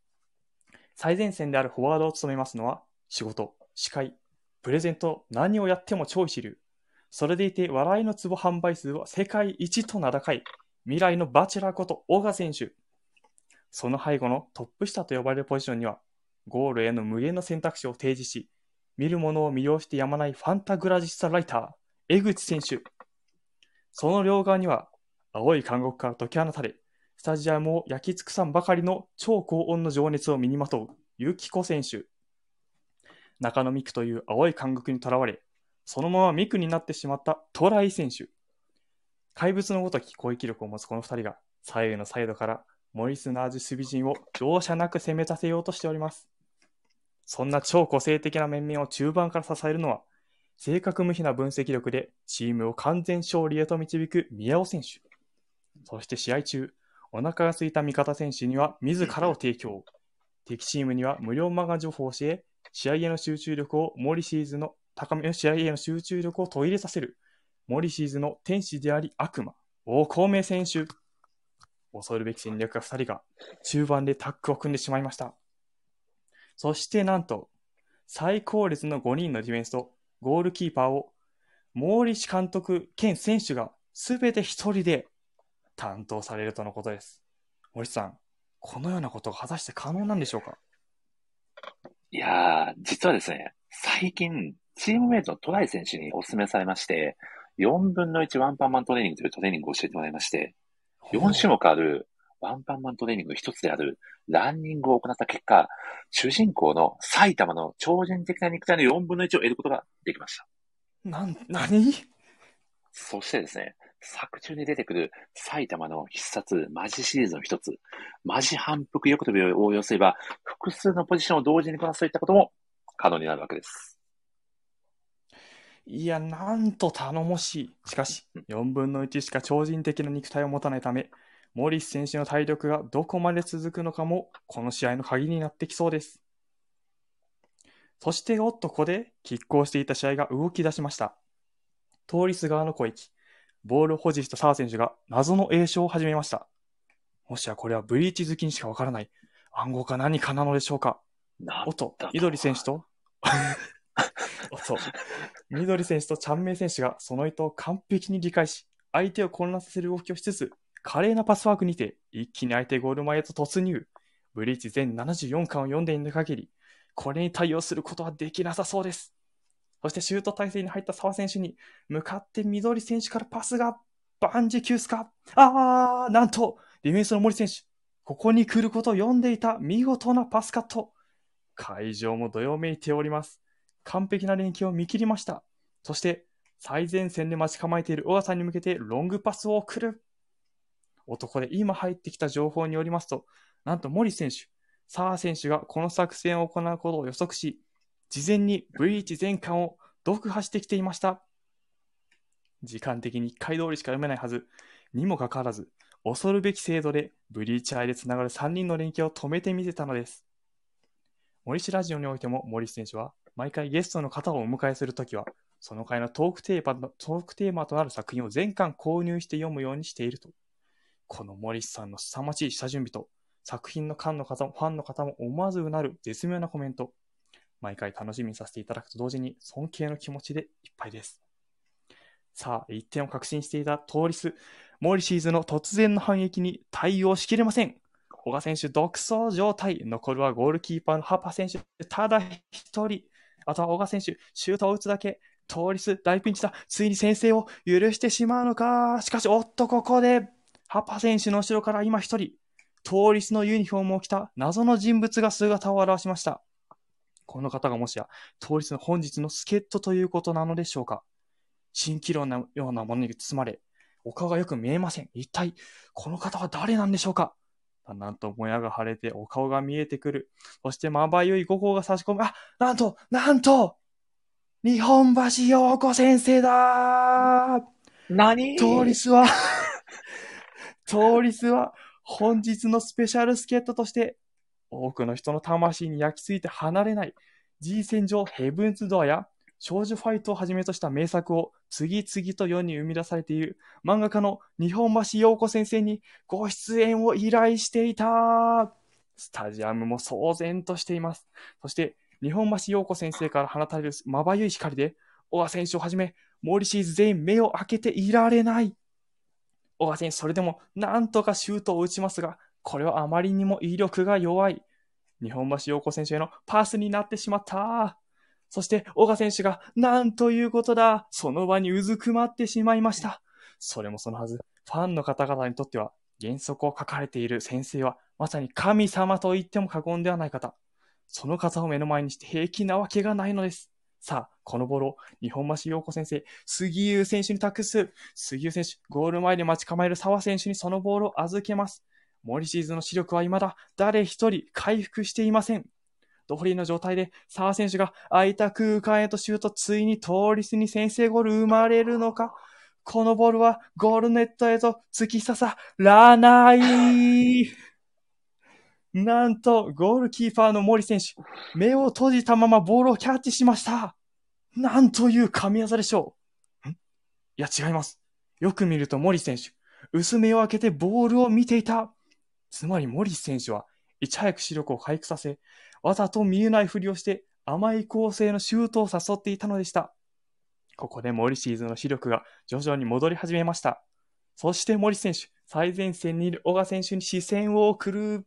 う。最前線であるフォワードを務めますのは、仕事、司会、プレゼント、何をやっても超一流。それでいて、笑いの壺販売数は世界一と名高い、未来のバチェラーこと小賀選手。その背後のトップ下と呼ばれるポジションには、ゴールへの無限の選択肢を提示し、見る者を魅了してやまないファンタグラジスタライター、江口選手。その両側には、青い監獄から解き放たれ、スタジアムを焼き尽くさんばかりの超高温の情熱を身にまとう、ユキコ選手。中野美久という青い監獄にとらわれ、そのままミクになってしまったトライ選手。怪物のごとき攻撃力を持つこの2人が、左右のサイドからモリス・ナージュ守備陣を容赦なく攻め立てようとしております。そんな超個性的な面々を中盤から支えるのは、正確無比な分析力でチームを完全勝利へと導く宮尾選手。そして試合中、お腹が空いた味方選手には自らを提供。敵チームには無料マガジを教え、試合への集中力をモリシーズの高めの試合への集中力を途切れさせる。モリシーズの天使であり悪魔、大孔明選手。恐るべき戦略が2人が中盤でタッグを組んでしまいました。そしてなんと、最高列の5人のディフェンスとゴールキーパーを、毛利氏監督兼選手が全て一人で担当されるとのことです。森さん、このようなことが果たして可能なんでしょうか？いやー、実はですね、最近、チームメイトのトライ選手にお勧めされまして、4分の1ワンパンマントレーニングというトレーニングを教えてもらいまして、4種目あるワンパンマントレーニング一つであるランニングを行った結果、主人公の埼玉の超人的な肉体の4分の1を得ることができました。なん、何？そしてですね、作中に出てくる埼玉の必殺マジシリーズの一つ、マジ反復横跳びを応用すれば、複数のポジションを同時にこなすといったことも可能になるわけです。いや、なんと頼もしい。しかし、4分の1しか超人的な肉体を持たないため、モリス選手の体力がどこまで続くのかも、この試合の鍵になってきそうです。そして、おっと、ここで、拮抗していた試合が動き出しました。通りす側の攻撃。ボールを保持した澤選手が謎の栄唱を始めました。もしやこれはブリーチ好きにしかわからない暗号か何かなのでしょうかおっと、緑選手と おっと、緑選手とチャンメイ選手がその意図を完璧に理解し、相手を混乱させる動きをしつつ、華麗なパスワークにて、一気に相手ゴール前へと突入。ブリーチ全74巻を読んでいる限り、これに対応することはできなさそうです。そしてシュート体勢に入った澤選手に向かって緑選手からパスがバンジキュースか。あー、なんと、ディフェンスの森選手、ここに来ることを読んでいた見事なパスカット。会場もどよめいております。完璧な連携を見切りました。そして、最前線で待ち構えている小川さんに向けてロングパスを送る。男で今入ってきた情報によりますと、なんと森選手、澤選手がこの作戦を行うことを予測し、事前に V1 全巻を読破してきていました。時間的に1回通りしか読めないはず。にもかかわらず、恐るべき精度でブリーチ愛でつながる3人の連携を止めてみせたのです。森氏ラジオにおいても森選手は毎回ゲストの方をお迎えするときは、その回のトークテーマトークテーマとなる作品を全巻購入して読むようにしているとこの森さんの凄まじい下準備と、作品のファンの方も、ファンの方も思わずうなる絶妙なコメント。毎回楽しみにさせていただくと同時に尊敬の気持ちでいっぱいです。さあ、一点を確信していた通りす、モリシーズの突然の反撃に対応しきれません。小賀選手独走状態。残るはゴールキーパーのハパ選手、ただ一人。あとは小賀選手、シュートを打つだけ。通りす、大ピンチだ。ついに先制を許してしまうのか。しかし、おっと、ここで、ハパ選手の後ろから今一人、通りすのユニフォームを着た謎の人物が姿を現しました。この方がもしや、通りすの本日の助っ人ということなのでしょうか蜃気楼のようなものに包まれ、お顔がよく見えません。一体、この方は誰なんでしょうかだんともやが晴れてお顔が見えてくる。そしてまばゆい五光が差し込む。あ、なんと、なんと日本橋陽子先生だ何？トーリスは、トーリスは本日のスペシャル助っ人として、多くの人の魂に焼き付いて離れない G 戦場ヘブンズドアや少女ファイトをはじめとした名作を次々と世に生み出されている漫画家の日本橋陽子先生にご出演を依頼していた。スタジアムも騒然としています。そして、日本橋陽子先生から放たれるまばゆい光で、小川選手をはじめ、モーリシーズ全員目を開けていられない。小川選手、それでもなんとかシュートを打ちますが、これはあまりにも威力が弱い。日本橋陽子選手へのパスになってしまった。そして、小川選手が、なんということだ。その場にうずくまってしまいました。それもそのはず。ファンの方々にとっては、原則を書かれている先生は、まさに神様と言っても過言ではない方。その方を目の前にして平気なわけがないのです。さあ、このボールを日本橋陽子先生、杉優選手に託す。杉優選手、ゴール前で待ち構える澤選手にそのボールを預けます。森シーズの視力は未だ誰一人回復していません。ドフリーの状態で澤選手が空いた空間へとシュート、ついに通りすに先制ゴール生まれるのかこのボールはゴールネットへと突き刺さらない。なんと、ゴールキーパーの森選手、目を閉じたままボールをキャッチしました。なんという神業でしょう。ん？いや、違います。よく見ると森選手、薄目を開けてボールを見ていた。つまり森選手は、いち早く視力を回復させ、わざと見えないふりをして甘い構成のシュートを誘っていたのでした。ここで森シーズンの視力が徐々に戻り始めました。そして森選手、最前線にいる小川選手に視線を送る。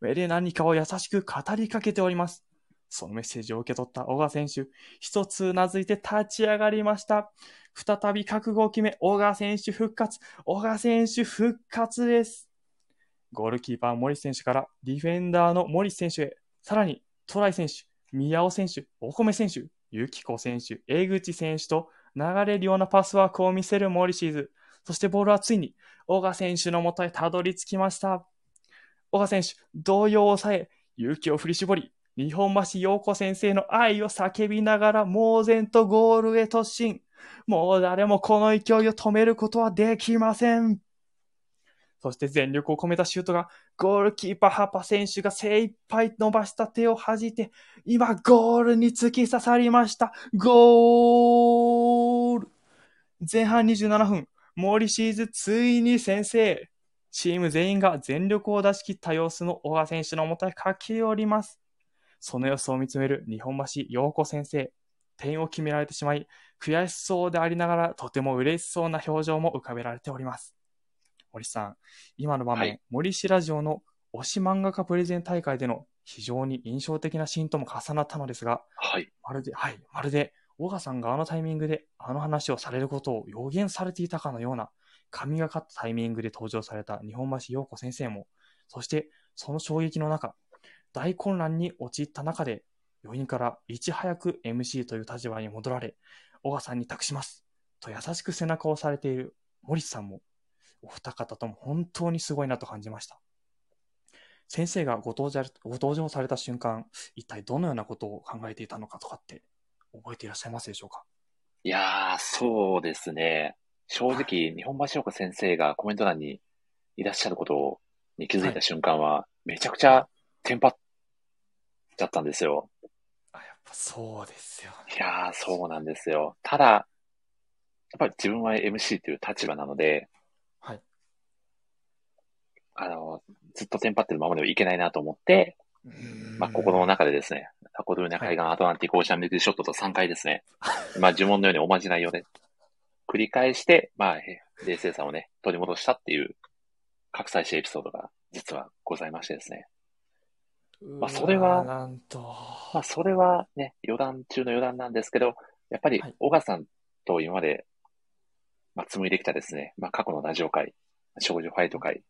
目で何かを優しく語りかけております。そのメッセージを受け取った小川選手、一つうなずいて立ち上がりました。再び覚悟を決め、小川選手復活。小川選手復活です。ゴールキーパー森選手からディフェンダーの森選手へ、さらにトライ選手、宮尾選手、お米選手、ゆきこ選手、江口選手と流れるようなパスワークを見せる森シーズ。そしてボールはついに小川選手の元へたどり着きました。小川選手、動揺を抑え、勇気を振り絞り、日本橋陽子先生の愛を叫びながら猛然とゴールへ突進。もう誰もこの勢いを止めることはできません。そして全力を込めたシュートが、ゴールキーパーハパ選手が精一杯伸ばした手を弾いて、今ゴールに突き刺さりました。ゴール前半27分、モーリシーズついに先制。チーム全員が全力を出し切った様子の小川選手のもとへ駆け寄ります。その様子を見つめる日本橋陽子先生。点を決められてしまい、悔しそうでありながらとても嬉しそうな表情も浮かべられております。森さん、今の場面、はい森氏ラジオの推し漫画家プレゼン大会での非常に印象的なシーンとも重なったのですが、はい。まるで、はい、まるで、小川さんがあのタイミングであの話をされることを予言されていたかのような、神がかったタイミングで登場された日本橋陽子先生も、そしてその衝撃の中、大混乱に陥った中で、余韻からいち早く MC という立場に戻られ、小川さんに託します。と優しく背中を押されている森さんも、お二方とも本当にすごいなと感じました。先生がご登場ご登場された瞬間、一体どのようなことを考えていたのかとかって覚えていらっしゃいますでしょうか？いやー、そうですね。正直、日本橋岡先生がコメント欄にいらっしゃることに気づいた瞬間は、めちゃくちゃテンパっちゃったんですよ。あ、やっぱそうですよね。いやー、そうなんですよ。ただ、やっぱり自分は MC という立場なので、はい。あの、ずっとテンパってるままではいけないなと思って、まあ、心の中でですね、タコドルネ海岸アトランティックオーシャンミルクショットと3回ですね、まあ、呪文のように同じ内容で繰り返して、まあ、へ冷静さをね、取り戻したっていう、格差しエピソードが実はございましてですね。まあそれはなんと。まあ、それはね、余談中の余談なんですけど、やっぱりはい、小川さんと今まで、まあ、紡いできたですね、まあ、過去のラジオ会、少女ファイト会、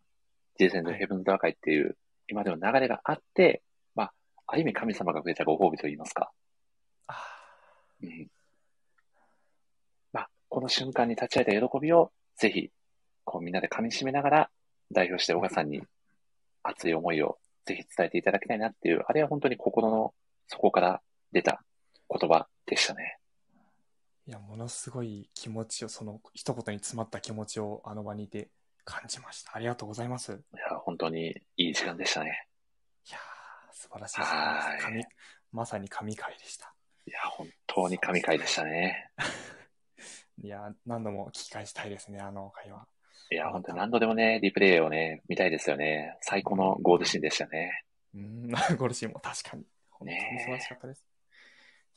ジェイセンドヘブンズダー会っていう、今までの流れがあって、まあ、ある意味神様がくれたご褒美といいますか。あうん。まあ、この瞬間に立ち会えた喜びを、ぜひ、こうみんなで噛み締めながら、代表して小川さんに熱い思いをぜひ伝えていただきたいなっていう、あれは本当に心の底から出た言葉でしたね。いや、ものすごい気持ちを、その一言に詰まった気持ちをあの場にいて感じました。ありがとうございます。いいや、本当にいい時間でしたね。やー、素晴らしいですまさに神回でした。いや、本当に神回でしたね。いやー、何度も聞き返したいですね、あの会話。いや、本当に何度でもね、リプレイをね、見たいですよね。最高のゴールシーンでしたね。うーん、ゴルシーも確かに。本当に素晴らしかったです。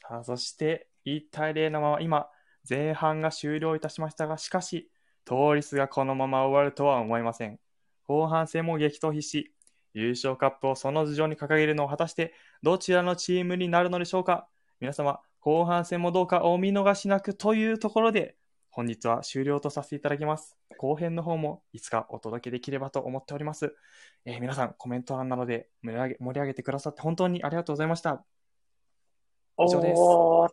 さあ、そして、1対0のまま、今、前半が終了いたしましたが、しかし、通りすがこのまま終わるとは思いません。後半戦も激闘必至。優勝カップをその頭上に掲げるのを果たして、どちらのチームになるのでしょうか皆様、後半戦もどうかお見逃しなくというところで、本日は終了とさせていただきます。後編の方もいつかお届けできればと思っております。えー皆さん、コメント欄などで盛り上げ盛り上げてくださって本当にありがとうございました。以上ですおー、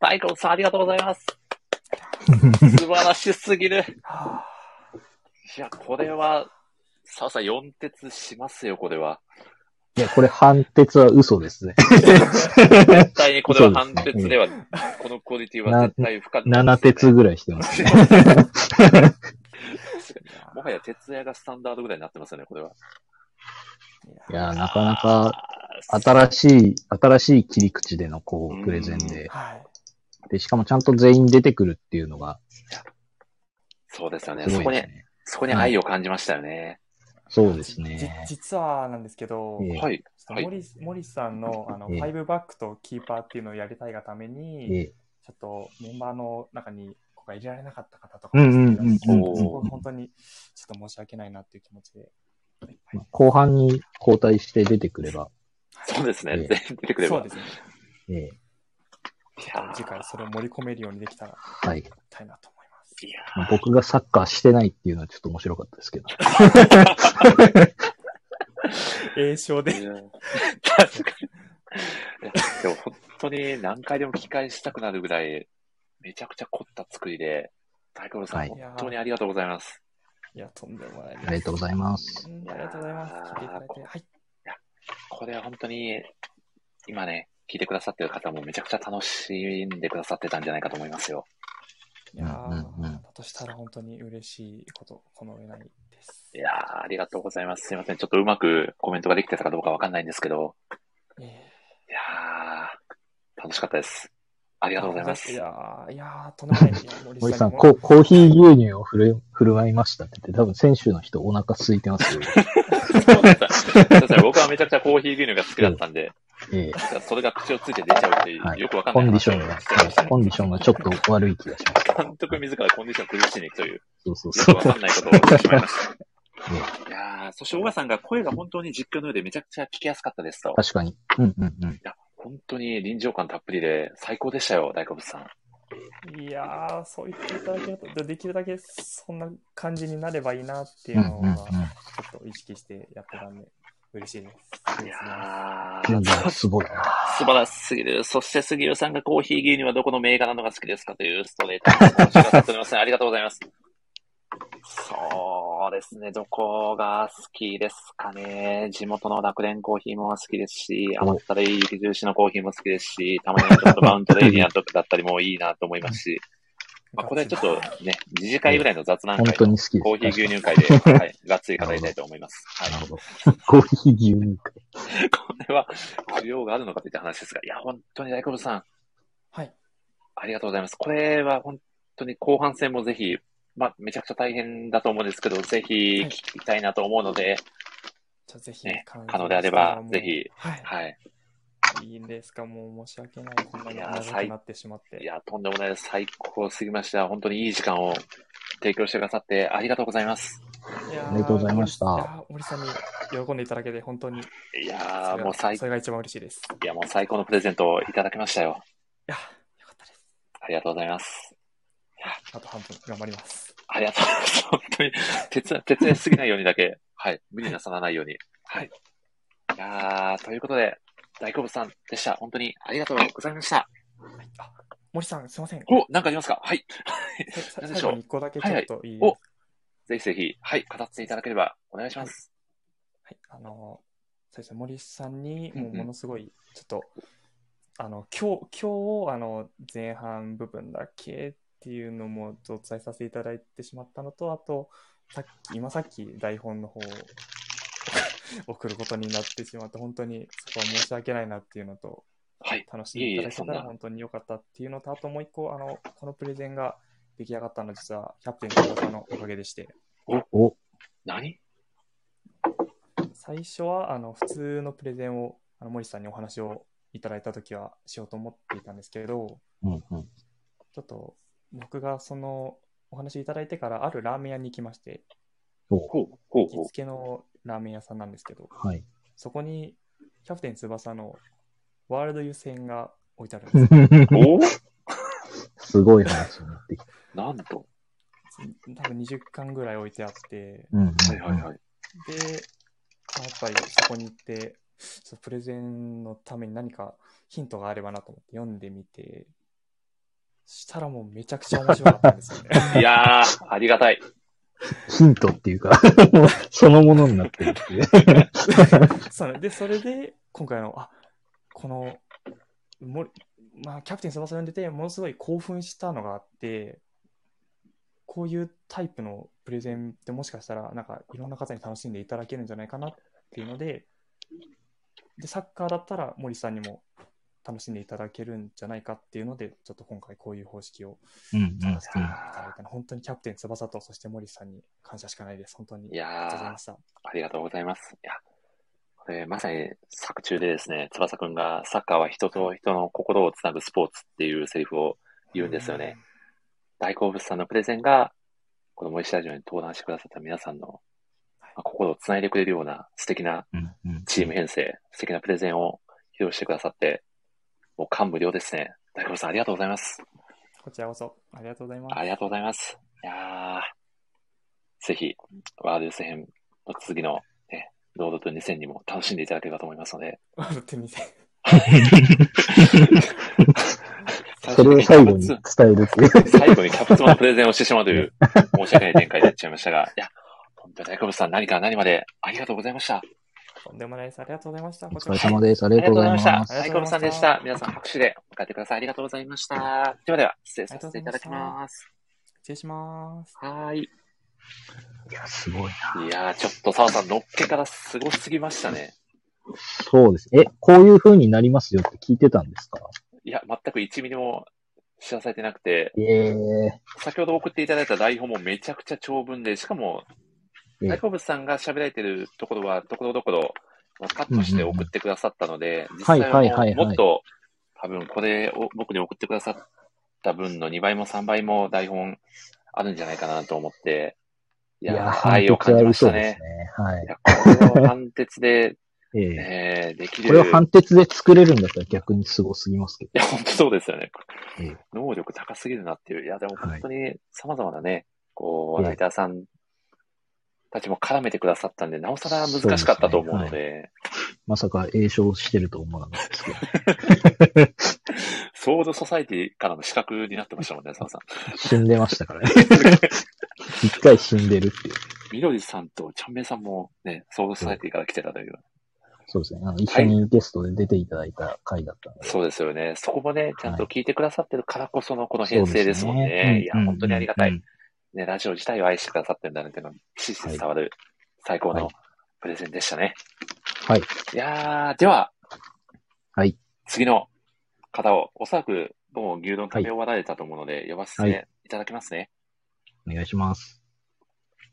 大根さんありがとうございます。素晴らしすぎる。はあいや、これは、さあさあ4鉄しますよ、これは。いや、これ判決は嘘ですね。絶対にこれは判そうでは、このクオリティは絶対不可能、7鉄ぐらいしてますね。もはや徹夜がスタンダードぐらいになってますよね、これは。いや、なかなか新しい、新しい切り口でのこう、プレゼンで、はい。で、しかもちゃんと全員出てくるっていうのが、そうですよね。すそこに。そこに愛を感じましたよね。そうですじね。実はなんですけど、ええはい。ちょっとモリスモリスさんのあの、ええファイブバックとキーパーっていうのをやりたいがために、ええちょっとメンバーの中にここが入れられなかった方とかうんうんうんもそこ本当にちょっと申し訳ないなっていう気持ちで。後半に交代して出てくれば、そうですね。ええ出てくれば。そうですね。えー次回それを盛り込めるようにできたらはい。たいなと僕がサッカーしてないっていうのはちょっと面白かったですけど。栄唱で。ーいや確かに。でも本当に何回でも聞き返したくなるぐらい、めちゃくちゃ凝った作りで、大久保さん、はい本当にありがとうございます。いや、とんでもないです。ありがとうございます。うんありがとうございます。聞いていただいて。はい。これは本当に、今ね、聞いてくださってる方もめちゃくちゃ楽しんでくださってたんじゃないかと思いますよ。いやー、うんうんうんだとしたら本当に嬉しいこと、この上ないです。いやー、ありがとうございます。すいません。ちょっとうまくコメントができてたかどうかわかんないんですけど、えいやー、楽しかったです。ありがとうございます。いやー、いやー、とんでもない。森森さん、ココーヒー牛乳を振る振る舞いましたって言って、多分選手の人お腹空いてますよ。そうだった僕はめちゃくちゃコーヒー牛乳が好きだったんで、ええそれが口をついて出ちゃうっていう、はいよくわかんないコンディションが、コンディションがちょっと悪い気がします。監督自らコンディションを崩しに行くという、そうそうそう。よくわかんないことをしてしまいました。えいやー、そして小川さんが声が本当に実況のようでめちゃくちゃ聞きやすかったですと。い確かに。うんうんうん。や、本当に臨場感たっぷりで最高でしたよ、大好物さん。いやー、そう言っていただけると、でできるだけそんな感じになればいいなっていうのは、ちょっと意識してやってたんで、嬉しいです。いやー、かすごいな。素晴らしすぎる。そして杉浦さんがコーヒー牛乳はどこの銘柄のが好きですかというストレートにお知らせておりま。ありがとうございます。そうですね。どこが好きですかね。地元の楽天コーヒーも好きですし、お甘ったるい雪印のコーヒーも好きですし、たまにはちょっとマウントレーニアとかだったりもいいなと思いますし、まあ、これちょっとね、二次会ぐらいの雑談会本当に好きです。コーヒー牛乳会で、はい、がっつり語りたいと思います。はい。なるほど。コーヒー牛乳か。これは需要があるのかといった話ですが、いや、本当に大久保さん、はい。ありがとうございます。これは本当に後半戦もぜひ、まあ、めちゃくちゃ大変だと思うんですけど、ぜひ聞きたいなと思うので、じゃあぜひ、ね可能であればぜひはい。はい。いいんですか、もう申し訳ない。こんなにいやー長くなってしまって。いや、とんでもないです。最高すぎました。本当にいい時間を提供してくださってありがとうございます。いやーありがとうございました森いやー森さんに喜んでいただけて、本当に、いやもう最、いがそれが一番嬉しいです。いや、もう最高のプレゼントをいただきましたよ。や、よかったです。ありがとうございます。あと半分頑張ります。ありがとうございます。本当に、徹、徹夜しすぎないようにだけ、はい、無理なさらないように。はい。いやー、ということで、大好物さんでした。本当にありがとうございました。はい、あ森さん、すいません。お、なんかありますか？はい。何でしょう？最個だけちょっといいはいぜひぜひ、はい、語っていただければお願いします。はい、あの、そうですね、森さんに、うんうもうんものすごい、ちょっと、あの、今日、今日、あの、前半部分だけっていうのもお伝えさせていただいてしまったのと、あと、さっき、今さっき台本の方を 送ることになってしまって、本当にそこは申し訳ないなっていうのと、はい。楽しんでいただけたら本当に良かったっていうのと、あともう一個、あの、このプレゼンが出来上がったのは実はキャプテン翼さんのおかげでして、お、何？最初はあの普通のプレゼンをあの森さんにお話をいただいたときはしようと思っていたんですけど、うんうん。ちょっと僕がそのお話いただいてからあるラーメン屋に行きまして、行き。つけのラーメン屋さんなんですけど、はい。そこにキャプテン翼のワールド優先が置いてあるんです。お？お すごい話になってきた。なんと。多分20巻ぐらい置いてあって。はいはいはい。で、やっぱりそこに行って、ちょっとプレゼンのために何かヒントがあればなと思って読んでみて、したらもうめちゃくちゃ面白かったんですよね。いやー、ありがたい。ヒントっていうか、そのものになってるっていう。そうで、それで今回の、あこの、もまあ、キャプテン翼読んでて、ものすごい興奮したのがあって、こういうタイプのプレゼンってもしかしたら、なんかいろんな方に楽しんでいただけるんじゃないかなっていうので、で、サッカーだったら森さんにも楽しんでいただけるんじゃないかっていうので、ちょっと今回こういう方式をうんうん使わせていただいたの、本当にキャプテン翼と、そして森さんに感謝しかないです。本当にいありがとうございやーま、した。ありがとうございます。いや、これまさに作中でですね、翼くんがサッカーは人と人の心をつなぐスポーツっていうセリフを言うんですよね。大好物さんのプレゼンが、この森下ラジオに登壇してくださった皆さんの、まあ心をつないでくれるような素敵なうんうん。チーム編成、素敵なプレゼンを披露してくださって、もう感無量ですね。大好物さんありがとうございます。こちらこそ、ありがとうございます。ありがとうございます。いやー、ぜひ、ワールドス編の次の、ね、ロードと2000にも楽しんでいただければと思いますので、ワールドテニス。それを最後に伝えるっていう。最後にキャプツバのプレゼンをしてしまうという、申し訳ない展開になっちゃいましたが、いや、本当に大好物さん何から何までありがとうございました。とんでもないです。ありがとうございました。お疲れ様です。ありがとうございます。ありがとうございました。大好物さんでした。皆さん拍手で迎えてください。ありがとうございました。ではでは、失礼させていただきます。失礼します。はーい。いや、すごいな。いやー、ちょっと澤さん、のっけからすごすぎましたね。そうです。え、こういう風になりますよって聞いてたんですか？いや、全く1ミリも知らされてなくて、ええ先ほど送っていただいた台本もめちゃくちゃ長文で、しかも、ええ大好物さんが喋られてるところは、ところどころ、まあカットして送ってくださったので、実際はもっと、多分これを僕に送ってくださった分の2倍も3倍も台本あるんじゃないかなと思って、いやー、愛を感じましたね。はいい。や、これを判決で、えええー、できる。これを判決で作れるんだったら逆にすごすぎますけど。いや、本当そうですよねええ。能力高すぎるなっていう。いや、でもはい本当に様々なね、こう、ええライターさんたちも絡めてくださったんで、なおさら難しかったと思うのそうで、まさか栄唱してると思わなかったですけど。ソードソサイティからの資格になってましたもんね、澤さん。死んでましたからね。一回死んでるっていう。みどりさんとちゃんめいさんもね、ソードソサイティから来てたという。そうですね。あの、一緒にゲストで出ていただいた回だったので。そうですよね。そこもね、ちゃんと聞いてくださってるからこそのこの編成ですもんね。いや、本当にありがたい。うんね、ラジオ自体を愛してくださってるんだなっていうのが、ひしひし伝わる最高のはいプレゼンでしたね。はい。いやー、では、はい。次の方を、おそらくもう牛丼食べ終わられたと思うので、呼ばせはていただきますね。お願いします。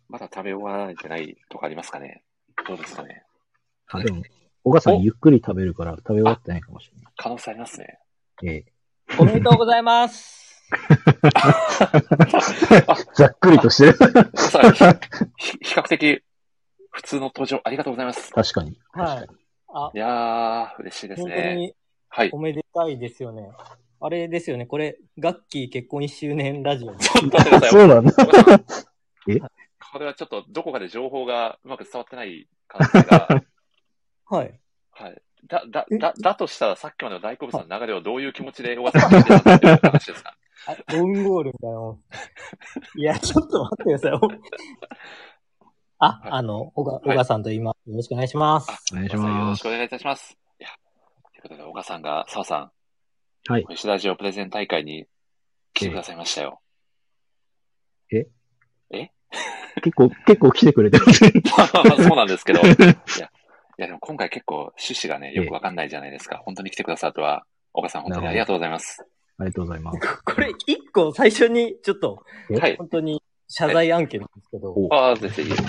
まだ食べ終わられてないとかありますかねどうですかねあ、でも、小川さんゆっくり食べるから食べ終わってないかもしれ可能性ありますね。ない。えおめでとうございます。え ざっくりとしてる。比較的普通の登場ありがとうございます。確かに。はい。あい、やー、嬉しいです本当ね。にはい。おめでたいですよね。あれですよね、これ、ガッキー結婚1周年ラジオ。ちょっと待ってください。そうなんだ。これはちょっとどこかで情報がうまく伝わってない可能性が。はい。はい。だ、だ、だ、だとしたらさっきまでの大好物の流れをどういう気持ちで小笠さんが見てたんだっていう話ですか？あオウンゴールみたいなもん。いや、ちょっと待ってください。あ、はいあの、小川、い小川さんと言います。よろしくお願いします。あお願いし小笠さんよろます。しくお願いいたします。いや、ということで、小川さんが、澤さん、はい。吉田ジオプレゼン大会に来てくださいましたよ。結構、結構来てくれてる。そうなんですけど。いや、いやでも今回結構趣旨がね、よくわかんないじゃないですか。本当に来てくださるとは、岡さん本当にありがとうございます。ありがとうございます。これ、一個最初に、ちょっと、え？はい。本当に謝罪案件なんですけど、おああ、ぜひぜひ。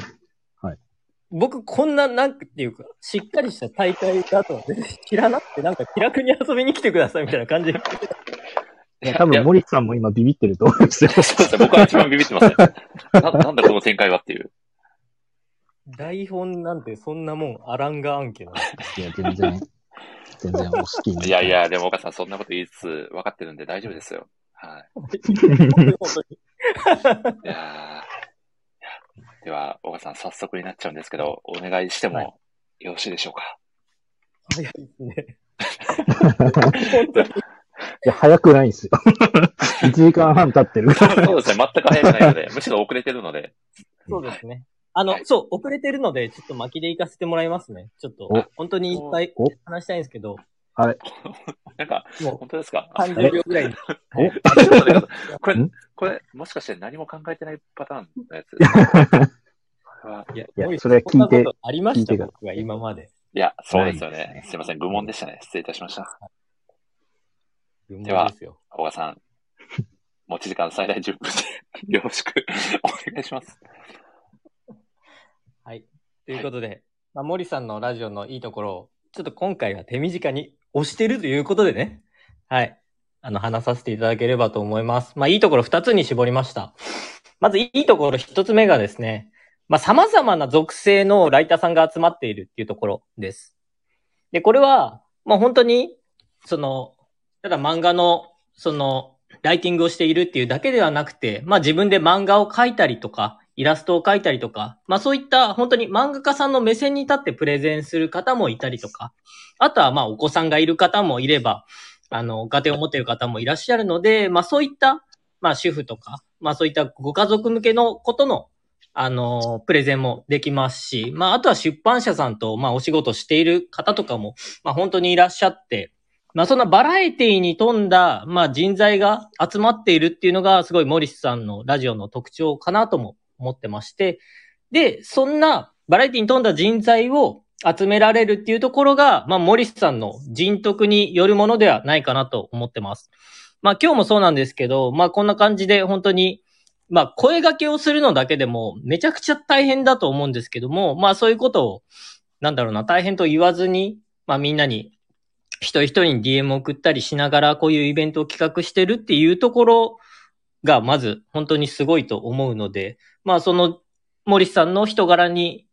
僕こんな、なんていうか、しっかりした大会だとは全然知らなくて、なんか気楽に遊びに来てくださいみたいな感じで。いや、多分、森さんも今ビビってると思うんですよ。そうですね。僕は一番ビビってますね。ななんだこの展開はっていう。台本なんてそんなもんあらんが案件なんですいや、全然、全然お好きに。いやい。や、でも岡さんそんなこと言いつつ分かってるんで大丈夫ですよ。は。い。いやーいやでは、岡さん早速になっちゃうんですけど、お願いしてはいもよろしいでしょうか？早いですね。いや、早くないんですよ。1時間半経ってる。そうですね。全く早くないので、むしろ遅れてるので。そうですね。あの、はいそう、遅れてるので、ちょっと巻きで行かせてもらいますね。ちょっとお、本当にいっぱいお話したいんですけど、はい。なんか、もう本当ですか？30秒ぐらいに。これん、これ、もしかして何も考えてないパターンのやついや、いや森それは聞いてありました？僕は今まで。いや、そうですよないね。すいません。愚問でしたね。失礼いたしました。でではですよ。岡さん、持ち時間最大10分でよろしくお願いします。はい。ということで、まあ、森さんのラジオのいいところを、ちょっと今回は手短に押してるということでね。はい。あの、話させていただければと思います。まあ、いいところ2つに絞りました。まず、いいところ1つ目がですね、まあ、様々な属性のライターさんが集まっているっていうところです。で、これは、まあ、本当に、その、ただ漫画の、その、ライティングをしているっていうだけではなくて、まあ、自分で漫画を描いたりとか、イラストを描いたりとか、まあそういった本当に漫画家さんの目線に立ってプレゼンする方もいたりとか、あとはまあお子さんがいる方もいれば、あの、家庭を持っている方もいらっしゃるので、まあそういった、まあ主婦とか、まあそういったご家族向けのことの、あの、プレゼンもできますし、まああとは出版社さんと、まあお仕事している方とかも、まあ本当にいらっしゃって、まあそんなバラエティに富んだ、まあ人材が集まっているっていうのが、すごいモリスさんのラジオの特徴かなとも思ってまして、で、そんなバラエティに富んだ人材を集められるっていうところが、まあ、モリスさんの人徳によるものではないかなと思ってます。まあ、今日もそうなんですけど、まあ、こんな感じで本当に、まあ、声掛けをするのだけでもめちゃくちゃ大変だと思うんですけども、まあ、そういうことを、なんだろうな、大変と言わずに、まあ、みんなに、一人一人に DM を送ったりしながら、こういうイベントを企画してるっていうところが、まず本当にすごいと思うので、まあその森さんの人柄に、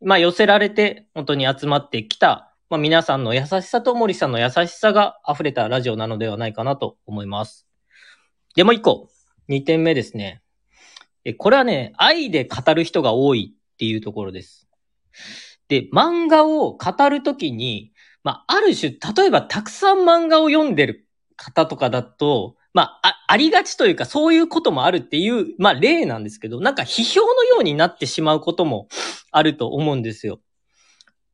まあ寄せられて本当に集まってきた、まあ皆さんの優しさと森さんの優しさが溢れたラジオなのではないかなと思います。でもう一個、二点目ですね。え、これはね、愛で語る人が多いっていうところです。で、漫画を語るときに、まあある種、例えばたくさん漫画を読んでる方とかだと、まあ、あ、ありがちというか、そういうこともあるっていう、まあ、例なんですけど、なんか批評のようになってしまうこともあると思うんですよ。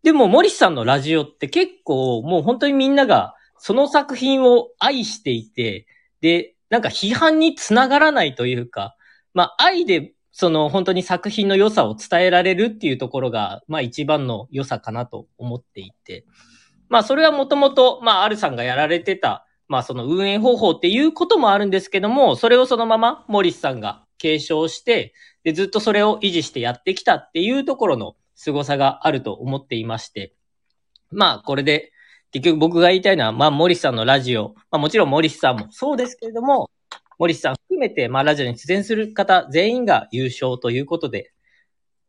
でも、森さんのラジオって結構、もう本当にみんなが、その作品を愛していて、で、なんか批判につながらないというか、まあ、愛で、その本当に作品の良さを伝えられるっていうところが、まあ一番の良さかなと思っていて。まあそれはもともと、まあ、アルさんがやられてた、まあその運営方法っていうこともあるんですけども、それをそのままモリスさんが継承して、で、ずっとそれを維持してやってきたっていうところの凄さがあると思っていまして、まあこれで、結局僕が言いたいのは、まあモリスさんのラジオ、まあもちろんモリスさんもそうですけれども、モリスさん含めて、まあラジオに出演する方全員が優勝ということで、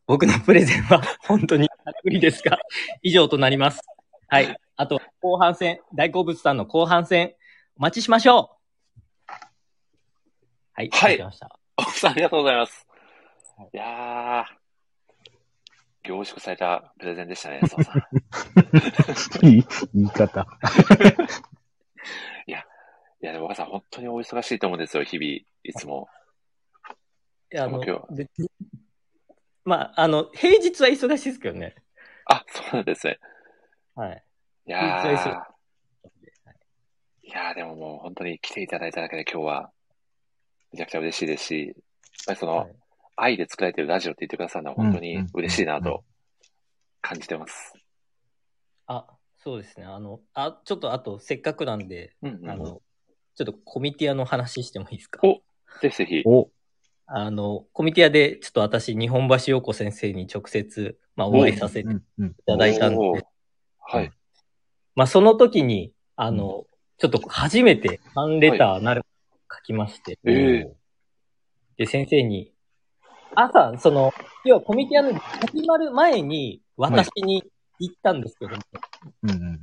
僕のプレゼンは 本当にざっくりですが、以上となります。はい。あと、後半戦、大好物さんの後半戦、お待ちしましょう。はい。はいできました。奥さん、ありがとうございます。いやー、凝縮されたプレゼンでしたね、澤さん。いい言い方。いや、でも岡さん、本当にお忙しいと思うんですよ、日々、いつも。いや、あの今日は、別にまあ、あの、平日は忙しいですけどね。あ、そうなんですね。はい。いや平日はー、いやーでももう本当に来ていただいただけで今日はめちゃくちゃ嬉しいですし、やっぱりその、はい愛で作られてるラジオって言ってくださるのは本当に嬉しいなと感じてます。あ、そうですね。あの、あ、ちょっとあと、せっかくなんで、うんうんあの、ちょっとコミティアの話してもいいですか？おぜひぜひ。お、あの、コミティアで、ちょっと私、日本橋陽子先生に直接、まあ、お会いさせていうん、うん。ただいたんおーで、はい。まあ、その時に、あの、ちょっと初めてファンレターなる、書きまして、ええで、先生に、朝、その、要はコミティアの始まる前に、私に行ったんですけども、うんうんうん。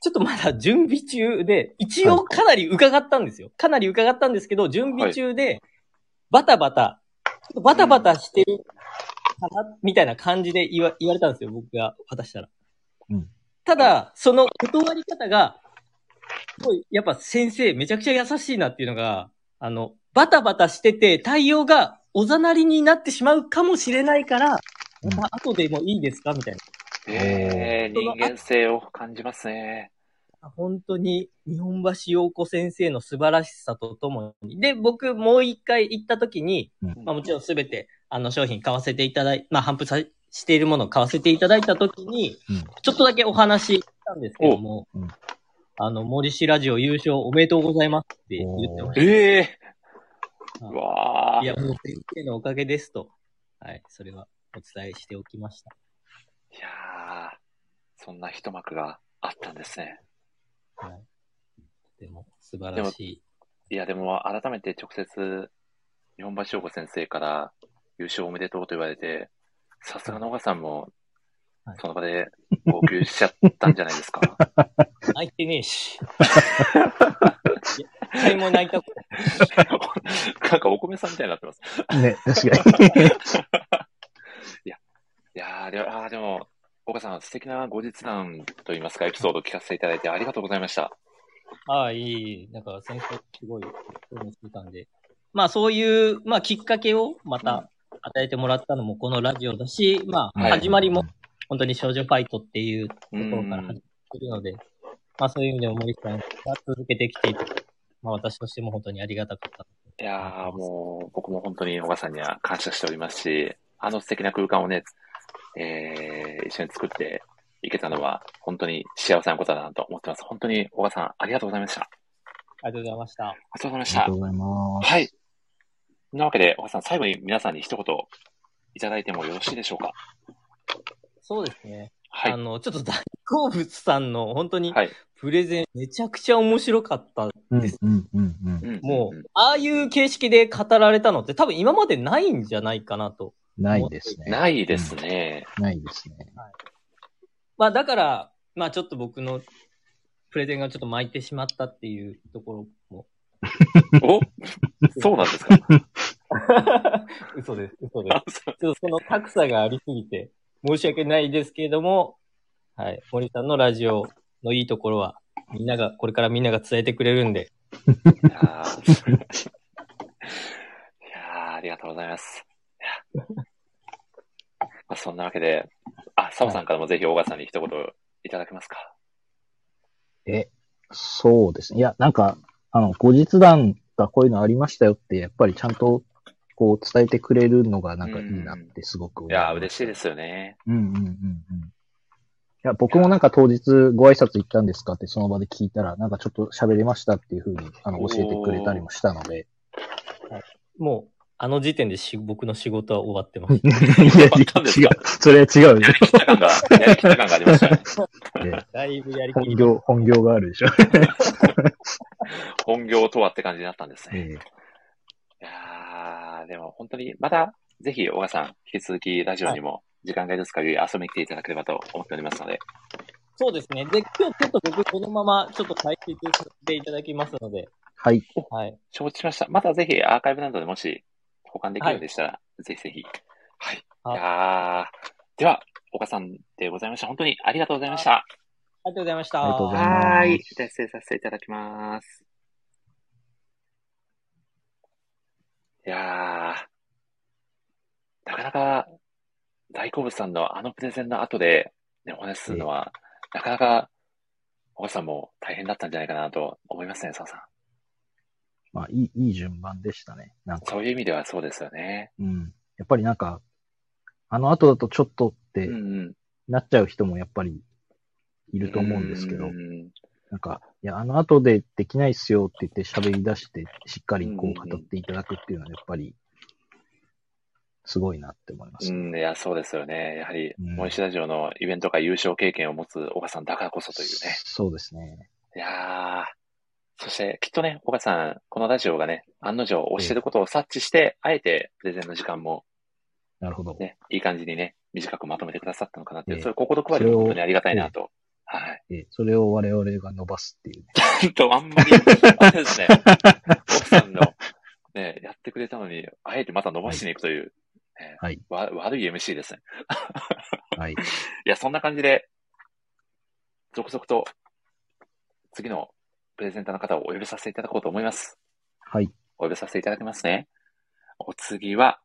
ちょっとまだ準備中で、一応かなり伺ったんですよ。かなり伺ったんですけど、準備中で、バタバタ、ちょっとバタバタしてるかな、みたいな感じで言わ言われたんですよ、僕が渡したら。うんただ、その断り方が、やっぱ先生めちゃくちゃ優しいなっていうのが、あの、バタバタしてて対応がおざなりになってしまうかもしれないから、うん。また後でもいいですか？みたいな。ええ人間性を感じますね。本当に日本橋陽子先生の素晴らしさとともに。で、僕もう一回行った時に、うん。まあもちろんすべてあの商品買わせていただいまあ頒布さしているものを買わせていただいた時に、うん。ちょっとだけお話ししたんですけども、おうんあの、森氏ラジオ優勝おめでとうございますって言ってましええうんうわた。ーいや、もう先生のおかげですと。はい、それはお伝えしておきました。いやーそんな一幕があったんですね。はい。でも、素晴らしい。いや、でも改めて直接、日本橋陽子先生から優勝おめでとうと言われて、さすがの小川さんもはい、その場で号泣しちゃったんじゃないですか？泣いてねえし。いや一回も泣いたこと なんかお米さんみたいになってます。ね、確かに。いやーであーでも、岡さん、素敵な後日談といいますか、エピソードを聞かせていただいてありがとうございました。ああ、いいいい。なんか先生すごい、興味してたんで。まあそういう、まあきっかけをまた与えてもらったのもこのラジオだし、まあはい始まりも本当に少女ファイトっていうとこうろから始まってるので、まあそういう意味でも森さんが続けてきていて、まあ私としても本当にありがたかった。いやーもう、僕も本当に小川さんには感謝しておりますし、あの素敵な空間をね、えー、一緒に作っていけたのは、本当に幸せなことだなと思ってます。本当に小川さん、ありがとうございました。あありがとうございました。りがとうございましたありがとう。ございます。はい。なわけで、小川さん、最後に皆さんに一言いただいてもよろしいでしょうか？そうですね。はいあ。の、ちょっと大好物さんの本当にはい。プレゼンめちゃくちゃ面白かったうんです。うんうんうん。うんもう、ああいう形式で語られたのって多分今までないんじゃないかなと。ないですね。ないですね。ないですね。まあだから、まあちょっと僕のプレゼンがちょっと巻いてしまったっていうところも。お？そうなんですか？嘘です、嘘ですちょっとその格差がありすぎて申し訳ないですけれども、はい。森さんのラジオのいいところは、みんなが、これからみんなが伝えてくれるんで、いやーいやーありがとうございます。まあ、そんなわけで、あ、澤さんからもぜひ大川さんに一言いただけますか。え、そうですね。いや、なんか、あの、後日談がこういうのありましたよって、やっぱりちゃんと、こう、伝えてくれるのがなんかいいなってすごく思いやー嬉しいで。ですよね。うんうんうんうん。いや、僕もなんか当日ご挨拶行ったんですかってその場で聞いたら、なんかちょっと喋れましたっていうふうに、あの、教えてくれたりもしたので。もう、あの時点でし僕の仕事は終わってます。いや、違う。それは違うよやりきった感が、やりきった感がありましたね。ね。だいぶやりきり。本業、本業があるでしょ。本業とはって感じになったんですね。ええいでも本当に、また、ぜひ、小川さん、引き続きラジオにも、時間が許す限り遊びに来ていただければと思っておりますので、そうですね。で、今日ちょっと僕このままちょっと解説させていただきますので、はい。はい。承知しました。またぜひ、アーカイブなどでもし、保管できるようでしたら、ぜひぜひ。はい。いはいやーでは、小川さんでございました。本当にありがとうございました。ありがとうございました。ありがとうございますはーい。じゃあ失礼させていただきます。いやー、なかなか、大好物さんのあのプレゼンの後で、ね、お話しするのは、なかなか、小川さんも大変だったんじゃないかなと思いますね、澤さん。まあ、いい、いい順番でしたね。なんかそ、ういう意味ではそうですよね。うん。やっぱりなんか、あの後だとちょっとってうんうん。なっちゃう人もやっぱりいると思うんですけどう、んなんか、いや、あの後でできないっすよって言って喋り出して、しっかりこう語っていただくっていうのはやっぱり、すごいなって思います。うん、いや、そうですよね。やはり、うん森下ラジオのイベントか優勝経験を持つ小川さんだからこそというね。そうですね。いやー、そしてきっとね、小川さん、このラジオがね、案の定押してることを察知して、あえてプレゼンの時間もなるほど。ね、いい感じにね、短くまとめてくださったのかなっていう、ええそういう心配りも本当にありがたいなと。はい。えそれを我々が伸ばすっていうね。ちょっとあんまり、あれですね、奥さんの、ね、やってくれたのに、あえてまた伸ばしに行くという、ねはい。わ悪い MC ですね。はい。いや、そんな感じで、続々と、次のプレゼンターの方をお呼びさせていただこうと思います。はい。お呼びさせていただきますね。お次は、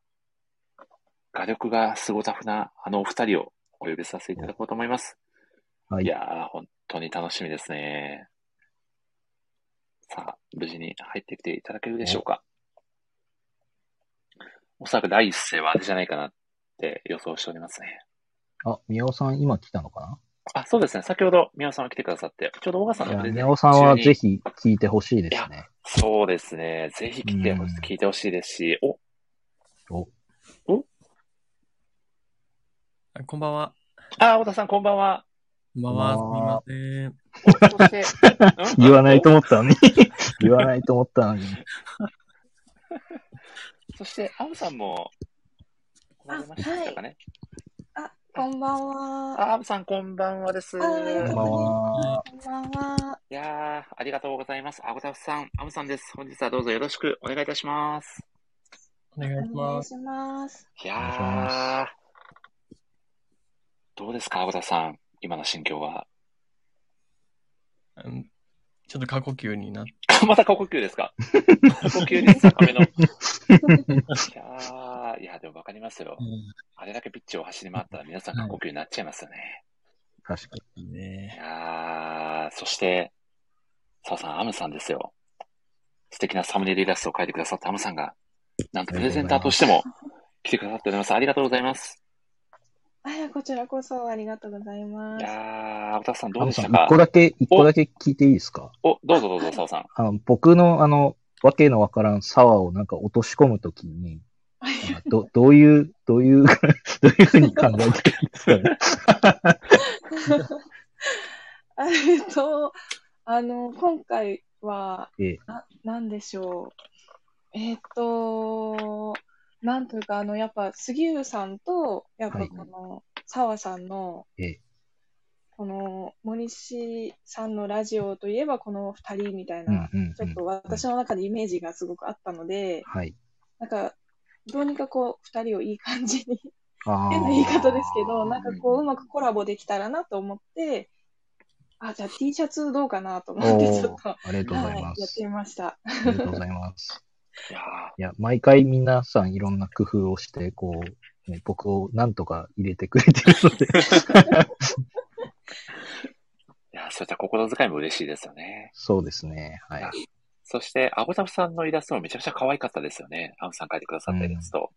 画力がすごタフなあのお二人をお呼びさせていただこうと思います。はいい。やー、本当に楽しみですね。さあ、無事に入ってきていただけるでしょうか。おそらく第一声はあれじゃないかなって予想しておりますね。あ、宮尾さん今来たのかあ、そうですね。先ほど宮尾さんが来てくださって、ちょうど小川さんのプレゼン宮尾さんはぜひ聞いてほしいですね。そうですね。ぜひ来てほしうん聞いてほしいですし、お、お、あこんばんは。あ、小田さんこんばんは。こんばんは。すみません。おそして、言わないと思思ったのに。言わないと思ったのに。そして、アムさんも、来られましたかね？あ、こんばんは。あ、アムさんこんばんはです。こんばんは。こんばんは。いやー、ありがとうございます。アゴタフさん、アムさんです。本日はどうぞよろしくお願いいたします。お願いします。お願いします。いやどうですか、アゴタフさん。今の心境は？うんちょっと過呼吸になって、また過呼吸ですか？過呼吸率高めの。いやー、いや、でもわかりますよ。あれだけピッチを走り回ったら皆さん過呼吸になっちゃいますよね。確かに。いね。やー、そして、澤さん、アムさんですよ。素敵なサムネイルイラストを描いてくださったアムさんが、なんとプレゼンターとしても来てくださっております。ありがとうございます。あいや、こちらこそありがとうございまいす。やー、アブタフさんどうでしたか？一個だけ、一個だけ聞いていいですか？お、どうぞどうぞ、澤さん。あの、僕のあの、わけのわからん沢をなんか落とし込むときに、ど、どういう、どういう、どういうふうに考えてるんですかえっと、あの、今回は、ええ、な、なんでしょう。えっと、なんというか、あの、やっぱ、杉浦さんと、やっぱはいこの、澤さんの、ええ、この、森氏さんのラジオといえば、この二人みたいうんな、、うん、ちょっとうん。私の中でイメージがすごくあったので、はい。なんか、どうにかこう、二人をいい感じに、あ 変な言い方ですけど、ーなんかこう、うまくコラボできたらなと思って、あ、じゃあ T シャツどうかなと思って、ちょっと、ありがとうございはい、ます。やってみました。ありがとうございます。いやいや、毎回皆さんいろんな工夫をして、こう、ね、僕をなんとか入れてくれてるので、ー、いやーそういった心遣いも嬉しいですよね。そうですね。はい。そして、アブタフさんのイラストもめちゃくちゃ可愛かったですよね。アムさん描いてくださったイラスト。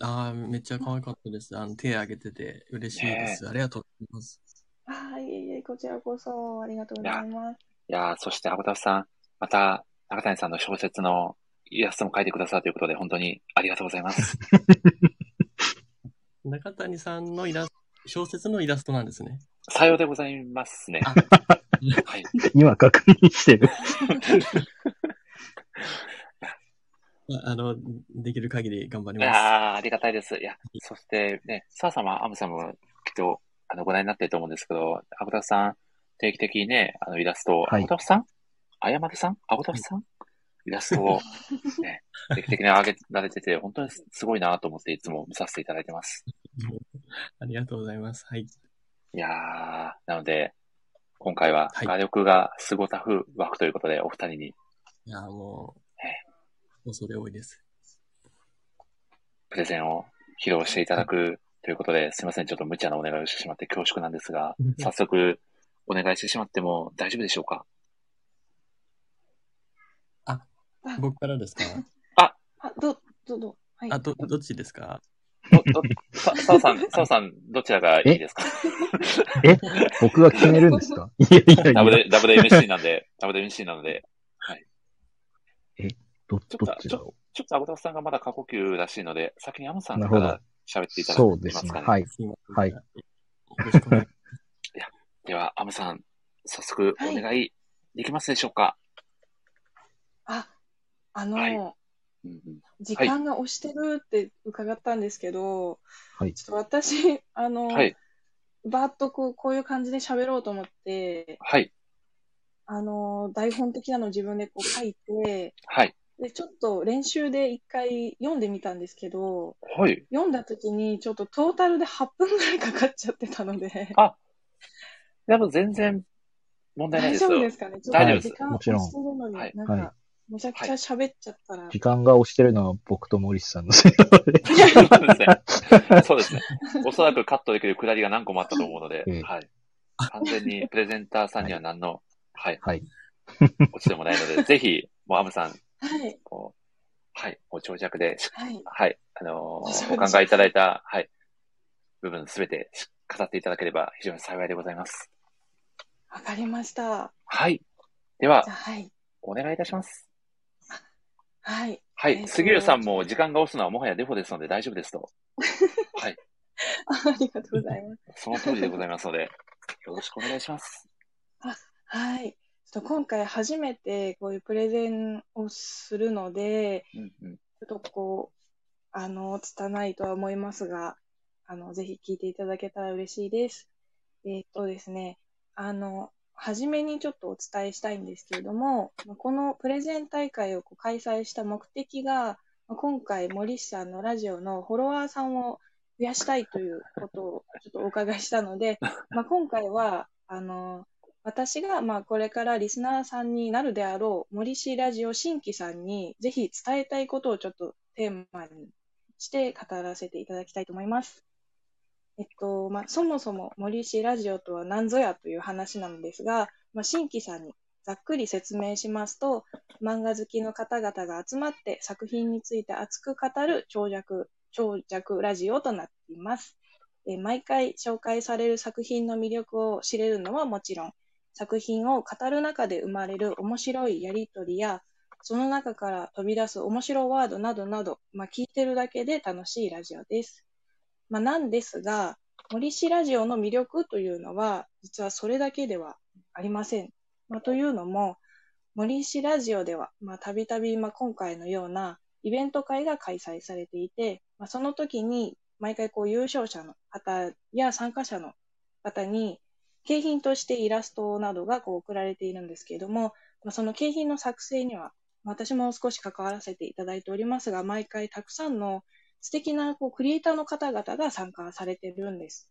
ああ、めっちゃ可愛かったです。あの、手挙げてて嬉しいです。ありがとうございます。あ、いえいえ、こちらこそありがとうございます。いやーそしてアブタフさん、また、中谷さんの小説のイラストも描いてくださるということで、本当にありがとうございます。中谷さんのイラスト、小説のイラストなんですね。さようでございますね。あはい。今確認してる。あ あの、できる限り頑張りいます。やーありがたいです。いや、そしてね、澤さんはアムさんもきっと、あの、ご覧になってると思うんですけど、アブタフさん、定期的にね、あの、イラストを、はいアブタフさん？あやまるさん？アブタフさん？イラストを、ね、定期的に上げられてて、本当にすごいなと思っていつも見させていただいてます。ありがとうございます。はい。いやー、なので、今回ははい画力がすごタフ枠ということで、お二人にいや、もえう、恐れ多いです。プレゼンを披露していただくということで、すいません、ちょっと無茶なお願いをしてしまって恐縮なんですがうん、早速、お願いしてしまっても大丈夫でしょうか？僕からですか？あ、ど、ど、ど、はい。あ、ど、どっちですか？ど、ど、さ、さおさん、さおさん、どちらがいいですか？え僕が決めるんですか？いやいやいや、ダブル、ダブル MC なんで、ダブル MC なので、どちょっとどっちだろちょっとアゴタフさんがまだ過呼吸らしいので、先にアムさんから喋ってう。いただ。けますかね？はい。すい。ませんはい。よろしくお願いでは、アムさん、早速おはい願いできますでしょうか、あ、あの、はい。時間が押してるって伺ったんですけど、はい。ちょっと私、あの、はい、バーッとこうこういう感じで喋ろうと思って、はい、あの、台本的なのを自分でこう書いて、はい、で、ちょっと練習で一回読んでみたんですけど、はい。読んだ時にちょっとトータルで8分ぐらいかかっちゃってたので、あでも全然問題ない大ですよ。丈夫ですかね？ちょっ大丈夫です。と時間もちろん。押してるのに、はい。はいなんか、めちゃくちゃ喋っちゃったら、時間が押してるのは僕と森さんのせいなので。そうですね。そうですね。おそらくカットできるくだりが何個もあったと思うので、ええはい。完全にプレゼンターさんには何の、はい、はい。落ちてもないので、ぜひ、もうアムさん、はい、こう、はい、ご長尺で、しはい、はい、あのーお考えいただいた、はい、部分すべてし語っていただければ非常に幸いでございます。わかりました。はい。でははい、お願いいたします。はい。はい。杉浦さんも時間が押すのはもはやデフォですので大丈夫ですと。はい。あありがとうございます。その通りでございますので、よろしくお願いします。はい。ちょっと今回初めてこういうプレゼンをするので、うんうん。ちょっとこう、あの、拙いとは思いますが、あの、ぜひ聞いていただけたら嬉しいです。えーっとですね、あの、初めにちょっとお伝えしたいんですけれども、このプレゼン大会を開催した目的が、今回森さんのラジオのフォロワーさんを増やしたいということをちょっとお伺いしたので、まあ、今回は、あの、私が、まあ、これからリスナーさんになるであろう森氏ラジオ新規さんにぜひ伝えたいことをちょっとテーマにして語らせていただきたいと思います。えっと、まあ、そもそも森氏ラジオとは何ぞやという話なのですが、まあ、新規さんにざっくり説明しますと、漫画好きの方々が集まって作品について熱く語る長尺、長尺ラジオとなっています。え毎回紹介される作品の魅力を知れるのはもちろん、作品を語る中で生まれる面白いやりとりや、その中から飛び出す面白ワードなどなど、まあ、聞いてるだけで楽しいラジオです。まあ、なんですが、森氏ラジオの魅力というのは、実はそれだけではありません。まあ、というのも、森氏ラジオでは、まあ、たびたび、まあ、今回のようなイベント会が開催されていて、まあ、その時に、毎回こう優勝者の方や参加者の方に、景品としてイラストなどがこう送られているんですけれども、まあ、その景品の作成には、私も少し関わらせていただいておりますが、毎回たくさんの素敵なこうクリエイターの方々が参加されてるんです。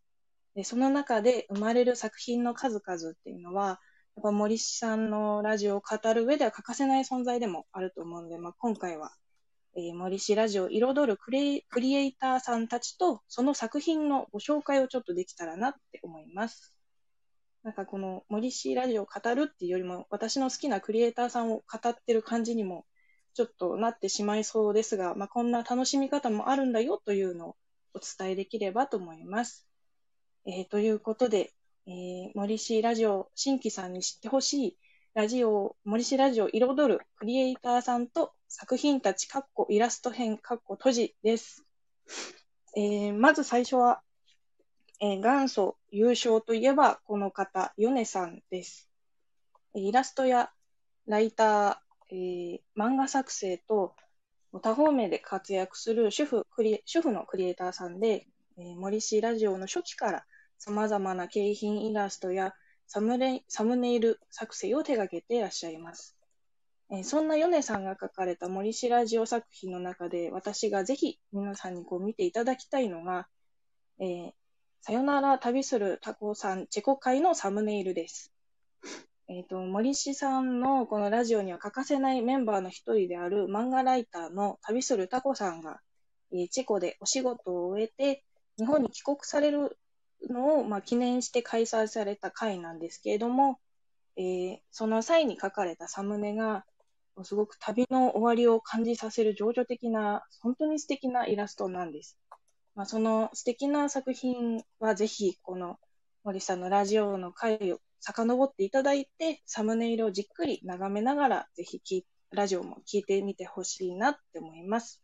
でその中で生まれる作品の数々っていうのは、やっぱ森さんのラジオを語る上では欠かせない存在でもあると思うので、まあ、今回は、えー森氏ラジオを彩るクリエクリエイターさんたちと、その作品のご紹介をちょっとできたらなって思います。なんかこの森氏ラジオを語るっていうよりも、私の好きなクリエイターさんを語ってる感じにもちょっとなってしまいそうですが、まあ、こんな楽しみ方もあるんだよというのをお伝えできればと思います。えーということで、えー森氏ラジオ新規さんに知ってほしいラジオ、森氏ラジオ彩るクリエイターさんと作品たち、かっこイラスト編、かっこ閉じです。えーまず最初は、えー元祖優勝といえばこの方、ヨネさんです。えイラストやライター、えー漫画作成と多方面で活躍する主婦主婦のクリエイターさんで、えー森氏ラジオの初期から様々な景品イラストやサムネサムネイル作成を手掛けていらっしゃいます。えーそんなヨネさんが書かれた森氏ラジオ作品の中で私がぜひ皆さんにこう見ていただきたいのが、えーさよなら旅するタコさんチェコ会のサムネイルです。えっ、と、森氏さんのこのラジオには欠かせないメンバーの一人である漫画ライターの旅するタコさんが、えーチェコでお仕事を終えて、日本に帰国されるのを、まあ、記念して開催された会なんですけれども、えーその際に書かれたサムネが、すごく旅の終わりを感じさせる情緒的な、本当に素敵なイラストなんです。まあ、その素敵な作品はぜひ、この森さんのラジオの回を遡っていただいて、サムネイルをじっくり眺めながら、ぜひラジオも聞いてみてほしいなって思います。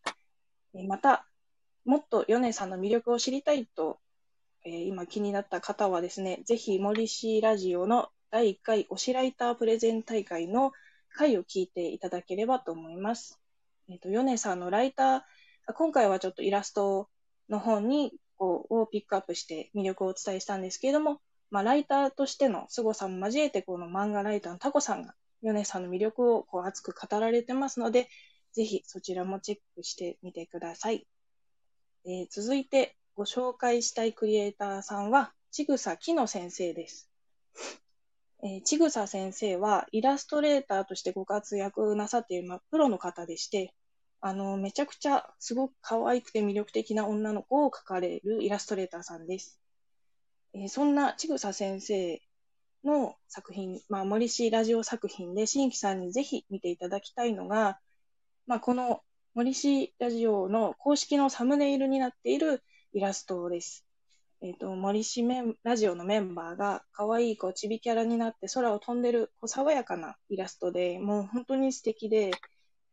えまた、もっと米さんの魅力を知りたいと、えー今気になった方はですね、ぜひ森氏ラジオの第1回推しライタープレゼン大会の回を聞いていただければと思います。えっ、と、米さんのライター、今回はちょっとイラストの方に、こう、をピックアップして魅力をお伝えしたんですけれども、まあ、ライターとしての凄さも交えて、この漫画ライターのタコさんが、米さんの魅力をこう熱く語られてますので、ぜひそちらもチェックしてみてください。えー続いてご紹介したいクリエイターさんは、ちぐさきの先生です。えちぐさ先生はイラストレーターとしてご活躍なさっている、ま、プロの方でして、あの、めちゃくちゃすごく可愛くて魅力的な女の子を描かれるイラストレーターさんです。えーそんなちぐさ先生の作品、まあ、森氏ラジオ作品で新規さんにぜひ見ていただきたいのが、まあ、この森氏ラジオの公式のサムネイルになっているイラストです。えっ、と、森氏メンラジオのメンバーが可愛いこうちびキャラになって空を飛んでるこう爽やかなイラストで、もう本当に素敵で、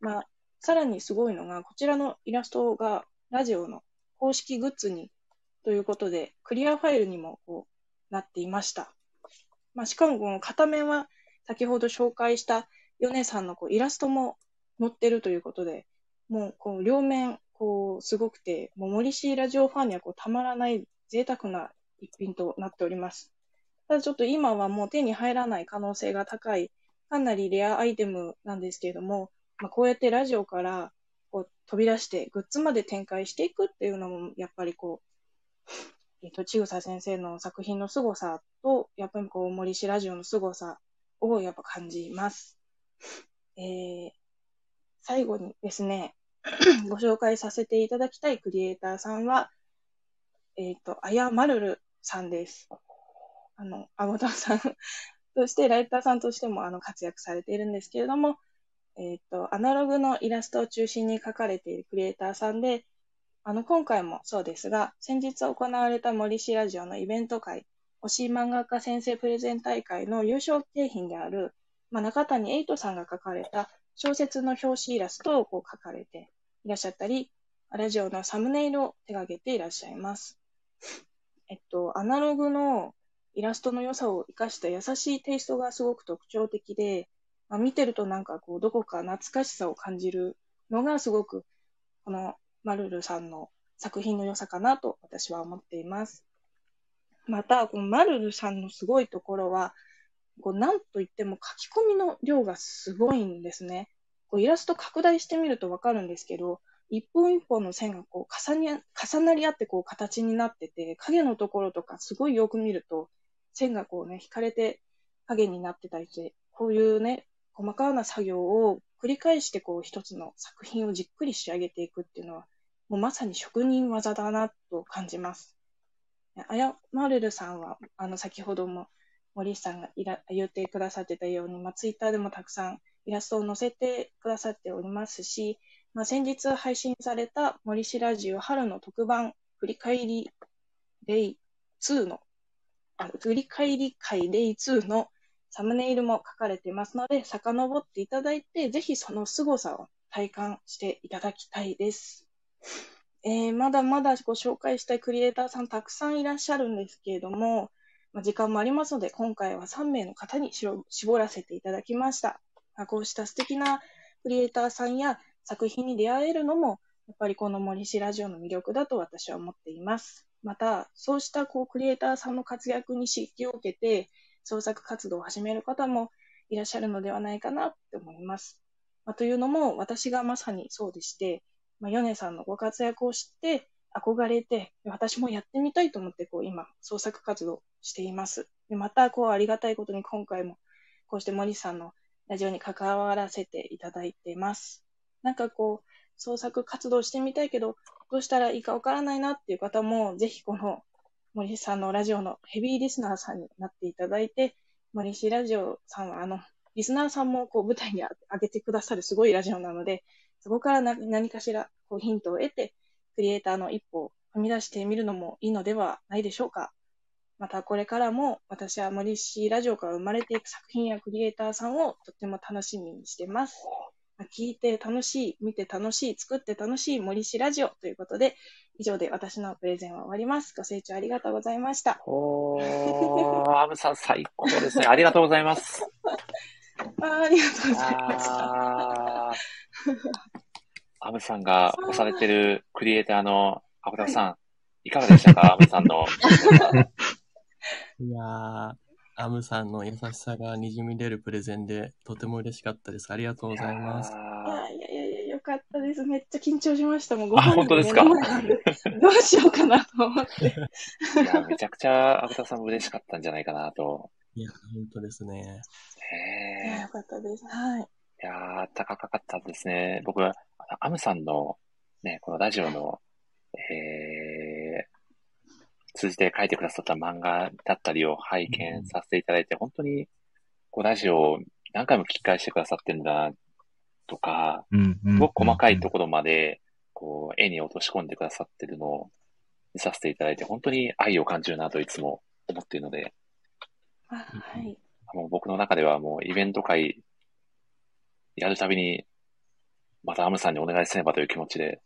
まあ、さらにすごいのが、こちらのイラストがラジオの公式グッズにということで、クリアファイルにもこうなっていました。まあ、しかもこの片面は先ほど紹介した米さんのこうイラストも載ってるということで、もうこう両面こうすごくて、もう森氏ラジオファンにはこうたまらない贅沢な一品となっております。ただちょっと今はもう手に入らない可能性が高い、かなりレアアイテムなんですけれども、まあ、こうやってラジオからこう飛び出してグッズまで展開していくっていうのも、やっぱりこう、えっと、ちぐさ先生の作品の凄さと、やっぱりこう、森氏ラジオの凄さをやっぱ感じます。えー、最後にですね、ご紹介させていただきたいクリエイターさんは、えっ、と、あやまるるさんです。あの、あごたさんとして、ライターさんとしてもあの活躍されているんですけれども、えっ、と、アナログのイラストを中心に描かれているクリエイターさんで、あの、今回もそうですが、先日行われた森氏ラジオのイベント会、推し漫画家先生プレゼン大会の優勝景品である、まあ、中谷エイトさんが描かれた小説の表紙イラストをこう描かれていらっしゃったり、ラジオのサムネイルを手掛けていらっしゃいます。えっと、アナログのイラストの良さを生かした優しいテイストがすごく特徴的で、まあ、見てるとなんかこう、どこか懐かしさを感じるのがすごく、このマルルさんの作品の良さかなと私は思っています。また、このマルルさんのすごいところは、こうなんといっても書き込みの量がすごいんですね。こうイラスト拡大してみるとわかるんですけど、一本一本の線がこう重ね重なり合ってこう形になってて、影のところとかすごいよく見ると、線がこうね、引かれて影になってたりして、こういうね、細かな作業を繰り返してこう一つの作品をじっくり仕上げていくっていうのは、もうまさに職人技だなと感じます。あやまるるさんは、あの、先ほども森さんがいら言ってくださってたように、まあ、ツイッターでもたくさんイラストを載せてくださっておりますし、まあ、先日配信された森氏ラジオ春の特番振り返りレイ2の、あ振り返り会レイ2のサムネイルも書かれてますので、遡っていただいて、ぜひその凄さを体感していただきたいです。えーまだまだご紹介したいクリエイターさんたくさんいらっしゃるんですけれども、まあ、時間もありますので、今回は3名の方に絞らせていただきました。まあこうした素敵なクリエイターさんや作品に出会えるのも、やっぱりこの森氏ラジオの魅力だと私は思っています。また、そうしたこうクリエイターさんの活躍に刺激を受けて、創作活動を始める方もいらっしゃるのではないかなって思います。まあ、というのも、私がまさにそうでして、まあ、ヨネさんのご活躍を知って、憧れて、私もやってみたいと思って、こう、今、創作活動しています。で、また、こう、ありがたいことに今回も、こうして森さんのラジオに関わらせていただいています。なんかこう、創作活動してみたいけど、どうしたらいいかわからないなっていう方も、ぜひこの森さんのラジオのヘビーリスナーさんになっていただいて、森氏ラジオさんは、あの、リスナーさんもこう舞台に上げてくださるすごいラジオなので、そこから何かしらこうヒントを得て、クリエイターの一歩を踏み出してみるのもいいのではないでしょうか。またこれからも私は森氏ラジオから生まれていく作品やクリエイターさんをとっても楽しみにしてます。聞いて楽しい、見て楽しい、作って楽しい森氏ラジオということで、以上で私のプレゼンは終わります。ご清聴ありがとうございました。おー、アムさん最高ですね。ありがとうございます。あーありがとうございました。アムさんが推されてるクリエイターのアブタさん、いかがでしたか？アムさんの。いやー、アムさんの優しさがにじみ出るプレゼンで、とても嬉しかったです。ありがとうございます。いやいやいやよかったです。めっちゃ緊張しました。もうご本当ですか？どうしようかなと思って。いや、めちゃくちゃアブタさんも嬉しかったんじゃないかなと。いや、本当ですね。いや、へよかったです。はい。ーいやー、高かったですね。僕は、あのアムさんの、ね、このラジオの、えー、通じて書いてくださった漫画だったりを拝見させていただいて、本当に、こう、ラジオを何回も聞き返してくださってるんだ、とか、うんうんすごく細かいところまで、こう、絵に落とし込んでくださってるのを見させていただいて、本当に愛を感じるなといつも思っているので、あはい。もう僕の中ではもうイベント会やるたびに、またアムさんにお願いせねばという気持ちで、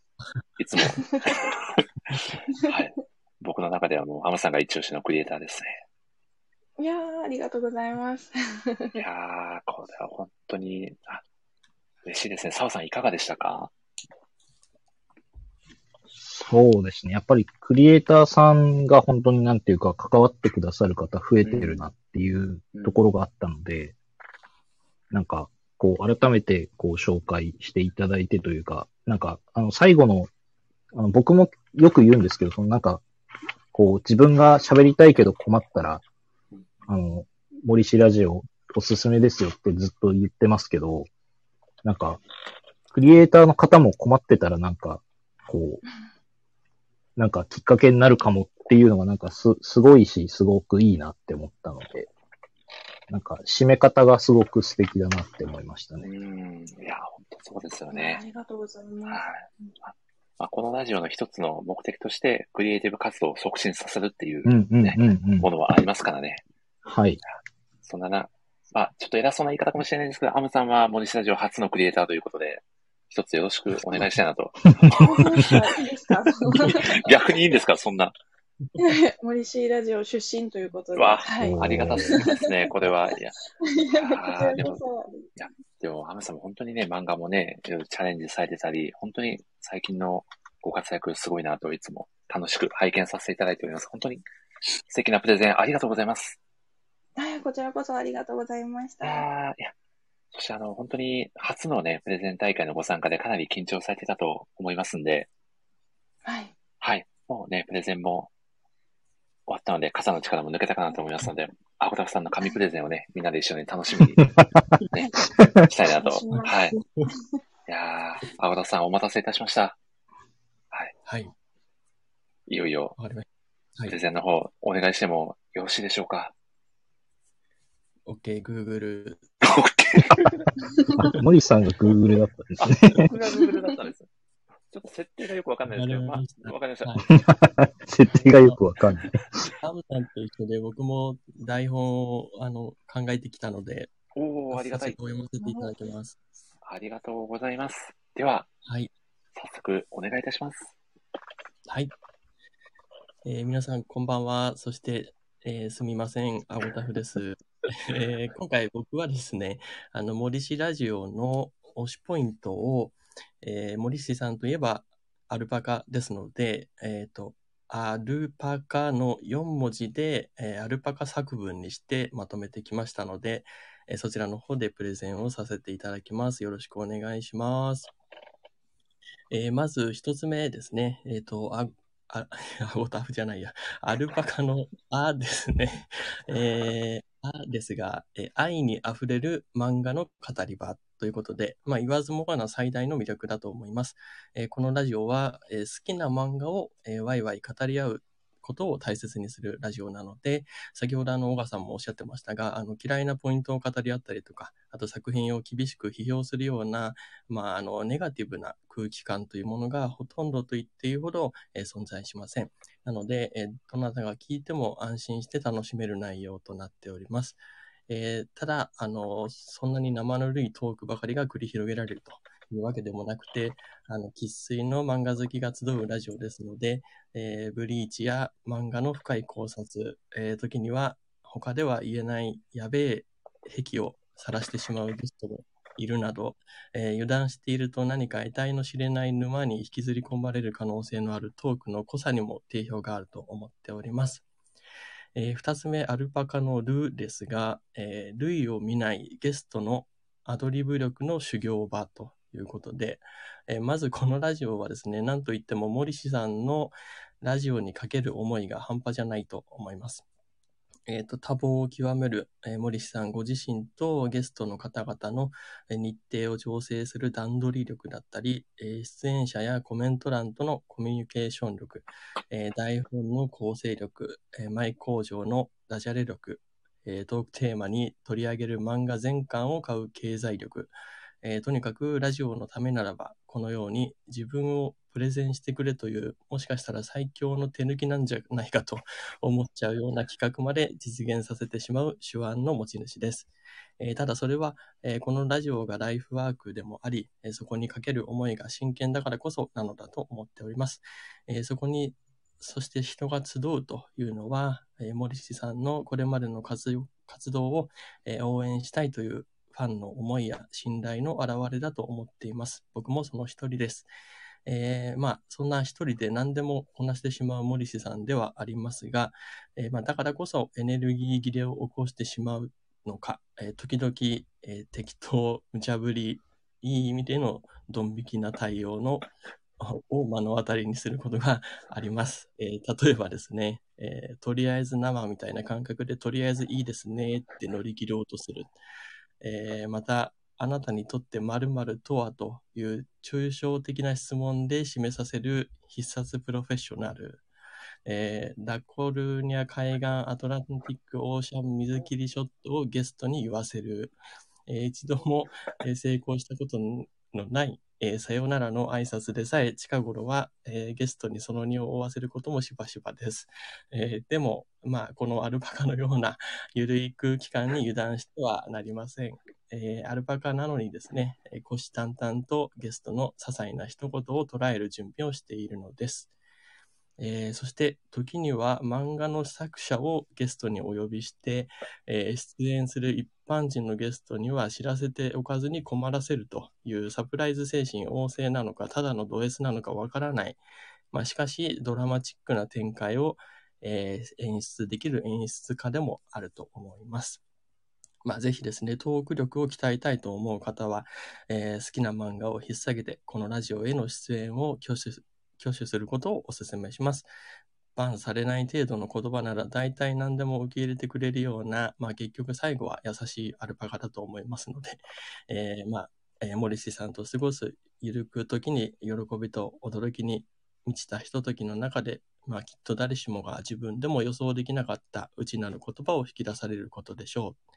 いつも、はい。僕の中ではもうアムさんが一押しのクリエイターですね。いやー、ありがとうございます。いやー、これは本当に、あ、嬉しいですね。澤さんいかがでしたか？そうですね。やっぱりクリエイターさんが本当になんていうか関わってくださる方増えてるなっていうところがあったので、なんか、こう、改めてこう紹介していただいてというか、なんか、あの、最後の、あの僕もよく言うんですけど、そのなんか、こう、自分が喋りたいけど困ったら、あの、森氏ラジオおすすめですよってずっと言ってますけど、なんか、クリエイターの方も困ってたらなんか、こう、なんかきっかけになるかもっていうのがなんかす、すごいし、すごくいいなって思ったので、なんか締め方がすごく素敵だなって思いましたうね。ん。いや、本当そうですよあね。りがとうございはいます。まあ、このラジオの一つの目的として、クリエイティブ活動を促進させるっていううんうんうんうん。ものはありますからね。はい。そんなな、まあ、ちょっと偉そうな言い方かもしれないんですけど、アムさんは森下ラジオ初のクリエイターということで、一つよろしくお願いしたいなと。逆にいいんですか？そんな。森氏ラジオ出身ということで。うわはい。ありがたすぎますね、これは。いや、や、こちらこそ。でも、アムさんも本当にね、漫画もね、チャレンジされてたり、本当に最近のご活躍すごいなといつも楽しく拝見させていただいております。本当に素敵なプレゼンありがとうございます。はい、こちらこそありがとうございましいた。いや、そしてあの、本当に初のね、プレゼン大会のご参加でかなり緊張されてたと思いますんで、はい。はい。もうね、プレゼンも終わったので、傘の力も抜けたかなと思いますので、アゴタフさんの紙プレゼンをね、みんなで一緒に楽しみに、ね、したいなと。はい。いやー、アゴタフさんお待たせいたしました。はい。いよいよ、い。プレゼンの方、お願いしてもよろしいでしょうか？OK、Google。あ 森さんが Google だったんですね。僕が Google だったんです。ちょっと設定がよくわかんないですけど、まわかりましたあ、わかりました。はい。設定がよくわかんない。サムさんと一緒で僕も台本をあの考えてきたので、おー、ありがたい読ませていただきます。ありがとうございます。では、はい。早速お願いいたします。はい。えー皆さん、こんばんは。そして、えーすみません。アゴタフです。えー今回僕はですね、あの、森氏ラジオの推しポイントを、えー森氏さんといえばアルパカですので、えっ、と、アルパカの4文字で、えーアルパカ作文にしてまとめてきましたので、えーそちらの方でプレゼンをさせていただきます。よろしくお願いします。えーまず一つ目ですね。えっ、と、あ、あ、アゴタフじゃないや。アルパカのあですね。え、ですが、え愛に溢れる漫画の語り場ということで、まあ言わずもがな最大の魅力だと思います。えーこのラジオは、えー好きな漫画を、えーワイワイ語り合うことを大切にするラジオなので、先ほどあの、小川さんもおっしゃってましたが、あの、嫌いなポイントを語り合ったりとか、あと作品を厳しく批評するような、まあ、あの、ネガティブな空気感というものがほとんどと言っていいほど、えー存在しません。なので、えーどなたが聞いても安心して楽しめる内容となっております。えーただ、あの、そんなに生ぬるいトークばかりが繰り広げられるというわけでもなくて、あの、喫水の漫画好きが集うラジオですので、えーブリーチや漫画の深い考察、えー時には他では言えないやべえ癖を晒してしまうゲストもいるなど、えー油断していると何か得体の知れない沼に引きずり込まれる可能性のあるトークの濃さにも定評があると思っております。えー二つ目、アルパカのルーですが、えー類を見ないゲストのアドリブ力の修行場ということで、えーまずこのラジオはですね、なんといっても森氏さんのラジオにかける思いが半端じゃないと思います。えっ、と、多忙を極める、えー森氏さんご自身とゲストの方々のえ日程を調整する段取り力だったり、えー出演者やコメント欄とのコミュニケーション力、えー台本の構成力、えーマイ工場のダジャレ力、えートークテーマに取り上げる漫画全巻を買う経済力、えーとにかくラジオのためならば、このように自分をプレゼンしてくれという、もしかしたら最強の手抜きなんじゃないかと 思っちゃうような企画まで実現させてしまう手腕の持ち主です。えーただそれは、えーこのラジオがライフワークでもあり、えそこにかける思いが真剣だからこそなのだと思っております。えそこに、そして人が集うというのは、えー森氏さんのこれまでの活動活動を、えー応援したいというファンの思いや信頼の表れだと思っています。僕もその一人です。えーまあ、そんな一人で何でもこなしてしまう森氏さんではありますが、えーまあ、だからこそエネルギー切れを起こしてしまうのか、えー時々、えー適当、無茶ぶり、いい意味でのドン引きな対応の を目の当たりにすることがあります。えー例えばですね、えーとりあえず生みたいな感覚でとりあえずいいですねって乗り切ろうとする。えーまた、あなたにとって〇〇とはという抽象的な質問で示させる必殺プロフェッショナル。えーラコルニャ海岸アトランティックオーシャン水切りショットをゲストに言わせる。えー一度も、えー成功したことのない、えーさよならの挨拶でさえ近頃は、えーゲストにその荷を負わせることもしばしばです。えーでも、まあ、このアルパカのような 緩い空気感に油断してはなりません。えーアルパカなのにですね、虎視眈々とゲストの些細な一言を捉える準備をしているのです。えーそして、時には漫画の作者をゲストにお呼びして、えー出演する一般人のゲストには知らせておかずに困らせるというサプライズ精神旺盛なのか、ただのド S なのかわからない。まあ、しかし、ドラマチックな展開を、えー演出できる演出家でもあると思います。まあ、ぜひですね、トーク力を鍛えたいと思う方は、えー好きな漫画を引っ提げて、このラジオへの出演を挙手挙手することをお勧めします。バンされない程度の言葉なら大体何でも受け入れてくれるような、まあ結局最後は優しいアルパカだと思いますので、えーまあ、えー、森氏さんと過ごすゆるく時に喜びと驚きに満ちたひとときの中で、まあきっと誰しもが自分でも予想できなかった内なる言葉を引き出されることでしょう。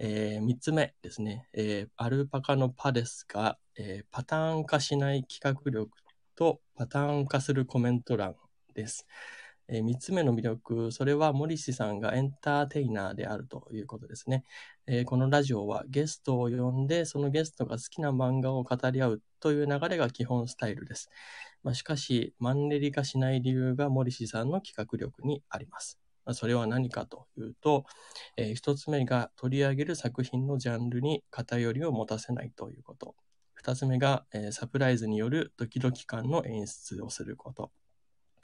えー、三つ目ですね、えーアルパカのパですが、えーパターン化しない企画力とパターン化するコメント欄です。えー三つ目の魅力、それは森氏さんがエンターテイナーであるということですね。えーこのラジオはゲストを呼んで、そのゲストが好きな漫画を語り合うという流れが基本スタイルです。まあ、しかし、マンネリ化しない理由が森氏さんの企画力にあります。まあそれは何かというと、えー一つ目が取り上げる作品のジャンルに偏りを持たせないということ。二つ目が、えーサプライズによるドキドキ感の演出をすること。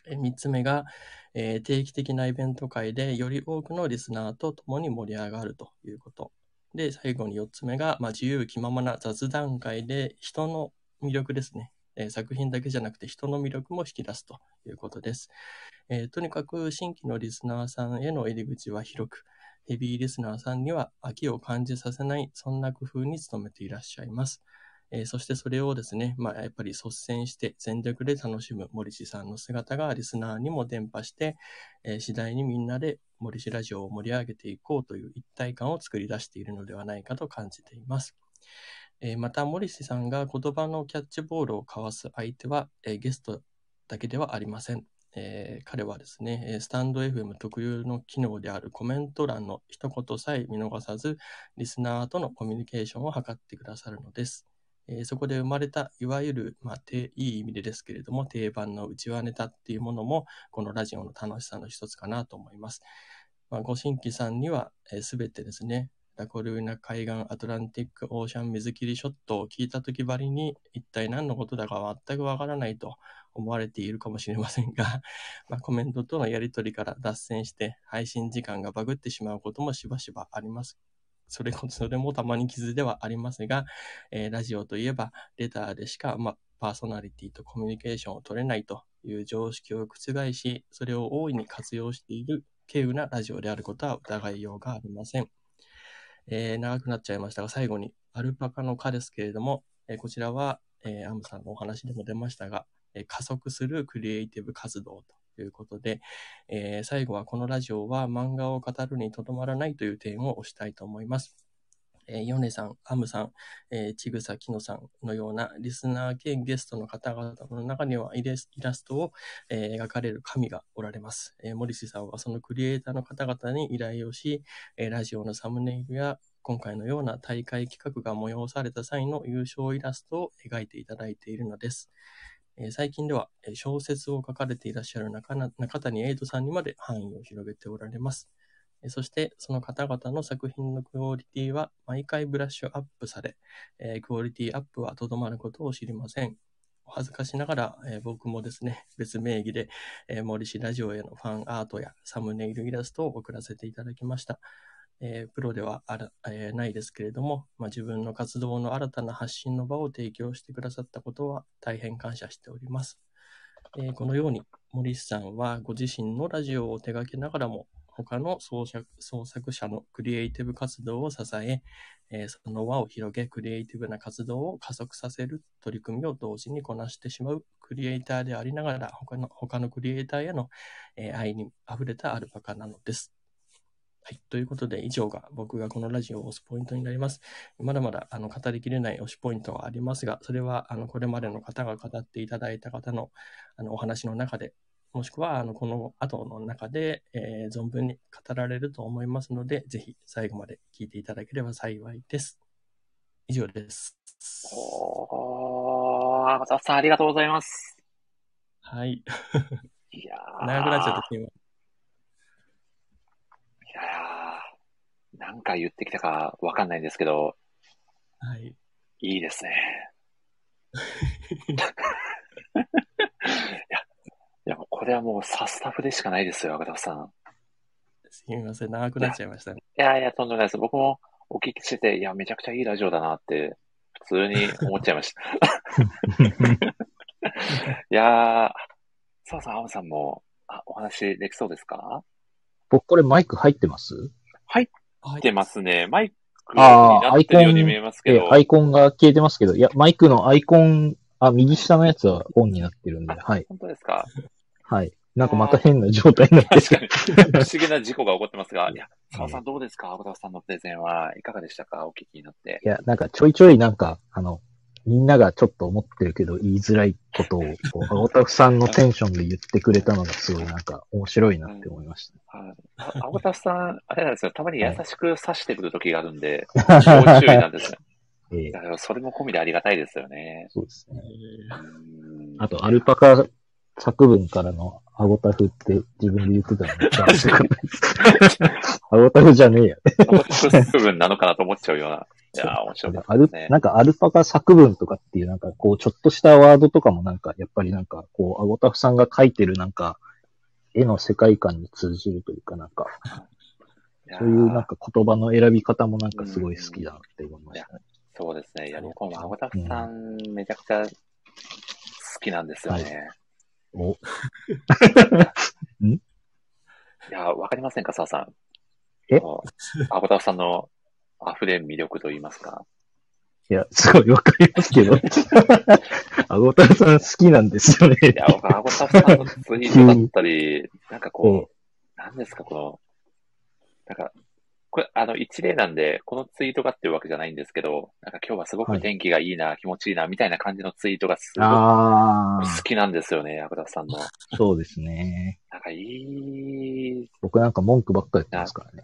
えー三つ目が、えー定期的なイベント会でより多くのリスナーと共に盛り上がるということ。で、最後に四つ目が、まあ、自由気ままな雑談会で人の魅力ですね。え作品だけじゃなくて人の魅力も引き出すということです。えーとにかく新規のリスナーさんへの入り口は広く、ヘビーリスナーさんには飽きを感じさせない、そんな工夫に努めていらっしゃいます。えーそしてそれをですね、まあ、やっぱり率先して全力で楽しむ森氏さんの姿がリスナーにも伝播して、えー次第にみんなで森氏ラジオを盛り上げていこうという一体感を作り出しているのではないかと感じています。えーまた、森氏さんが言葉のキャッチボールを交わす相手は、えーゲストだけではありません。えー彼はですね、スタンド FM 特有の機能であるコメント欄の一言さえ見逃さず、リスナーとのコミュニケーションを図ってくださるのです。えーそこで生まれた、いわゆる、まあ、ていい意味でですけれども、定番の内輪ネタっていうものも、このラジオの楽しさの一つかなと思います。まあ、ご新規さんには、すべてですね、ラコルーナ海岸アトランティックオーシャン水切りショットを聞いたときばりに、一体何のことだか全くわからないと思われているかもしれませんが、まあ、コメントとのやり取りから脱線して、配信時間がバグってしまうこともしばしばあります。それ それもたまに傷ではありますが、えーラジオといえば、レターでしか、まあ、パーソナリティとコミュニケーションを取れないという常識を覆し、それを大いに活用している稀有なラジオであることは疑いようがありません。えー長くなっちゃいましたが、最後に、アルパカの蚊ですけれども、えーこちらは、えーアムさんのお話でも出ましたが、え加速するクリエイティブ活動ということで、えー最後はこのラジオは漫画を語るにとどまらないという点を推したいと思います。えーヨネさん、アムさん、えー、ちぐさきのさんのようなリスナー兼ゲストの方々の中にはイラスイラストを、えー描かれる神がおられます。えー、モリシさんはそのクリエイターの方々に依頼をし、えーラジオのサムネイルや今回のような大会企画が催された際の優勝イラストを描いていただいているのです。えー最近では小説を書かれていらっしゃる中中谷エイトさんにまで範囲を広げておられます。えーそして、その方々の作品のクオリティは毎回ブラッシュアップされ、えークオリティアップはとどまることを知りません。お恥ずかしながら、えー僕もですね、別名義で、えー森氏ラジオへのファンアートやサムネイルイラストを送らせていただきました。えープロではあら、えーないですけれども、まあ、自分の活動の新たな発信の場を提供してくださったことは大変感謝しております。えーこのように、森さんはご自身のラジオを手掛けながらも、他の創作創作者のクリエイティブ活動を支え、えーその輪を広げ、クリエイティブな活動を加速させる取り組みを同時にこなしてしまうクリエイターでありながら、他の他のクリエイターへの、えー愛に溢れたアルパカなのです。はい。ということで、以上が僕がこのラジオを押すポイントになります。まだまだあの語りきれない推しポイントはありますが、それはあのこれまでの方が語っていただいた方のあのお話の中で、もしくはあのこの後の中で、えー存分に語られると思いますので、ぜひ最後まで聞いていただければ幸いです。以上です。おー、天沢さんありがとうございます。はい。いやー。長くなっちゃってすいまいやー、何回言ってきたかわかんないんですけど。はい。いいですね。いや、いやもうこれはもうサスタフでしかないですよ、赤田さん。すみません。長くなっちゃいましたね。いやいや、とんでもないです。僕もお聞きしてて、いや、めちゃくちゃいいラジオだなって、普通に思っちゃいました。いやー、澤さん、アムさんも、あ、お話できそうですか？僕これマイク入ってます？入はいってますね。マイクにあーなってるように見えますけど。えアイコンが消えてますけど、いや、マイクのアイコン、あ、右下のやつはオンになってるんで、はい。本当ですか？はい。なんかまた変な状態になってる。確かに。不思議な事故が起こってますが、いや、澤さんどうですか？アブタフさんのプレゼンはいかがでしたか？お聞きになって。いや、なんかちょいちょいなんか、あの、みんながちょっと思ってるけど言いづらいことを、こう、アゴタフさんのテンションで言ってくれたのがすごいなんか面白いなって思いました。はい。あアブタフさん、あれなんですよ。たまに優しく刺してくる時があるんで、要注意なんですよ。ええだからそれも込みでありがたいですよね。そうですね。あと、アルパカ作文からのアゴタフって自分で言ってたのめっちゃ面白かったです。アゴタフじゃねえや。アブタフ部分なのかなと思っちゃうような。いやー、面白かったアルですね。なんかアルパカ作文とかっていうなんかこうちょっとしたワードとかもなんかやっぱりなんかこうアゴタフさんが描いてるなんか絵の世界観に通じるというかなんかそういうなんか言葉の選び方もなんかすごい好きだなって思いましたね。そうですね。いや、僕もアブタフさん、めちゃくちゃ好きなんですよね。お、いや、わかりませんか、澤さん。え？アブタフさんの溢れん魅力と言いますか。いや、すごいわかりますけど。アゴタフさん好きなんですよね。いや、僕、アゴタフさんのツイートだったり、なんかこう、なんですか、この、なんか、これ、あの、一例なんで、このツイートがっていうわけじゃないんですけど、なんか今日はすごく天気がいいな、気持ちいいな、みたいな感じのツイートがすごああ、く好きなんですよね、アゴタフさんの。そうですね。なんかいい、僕なんか文句ばっかり言ってますからね。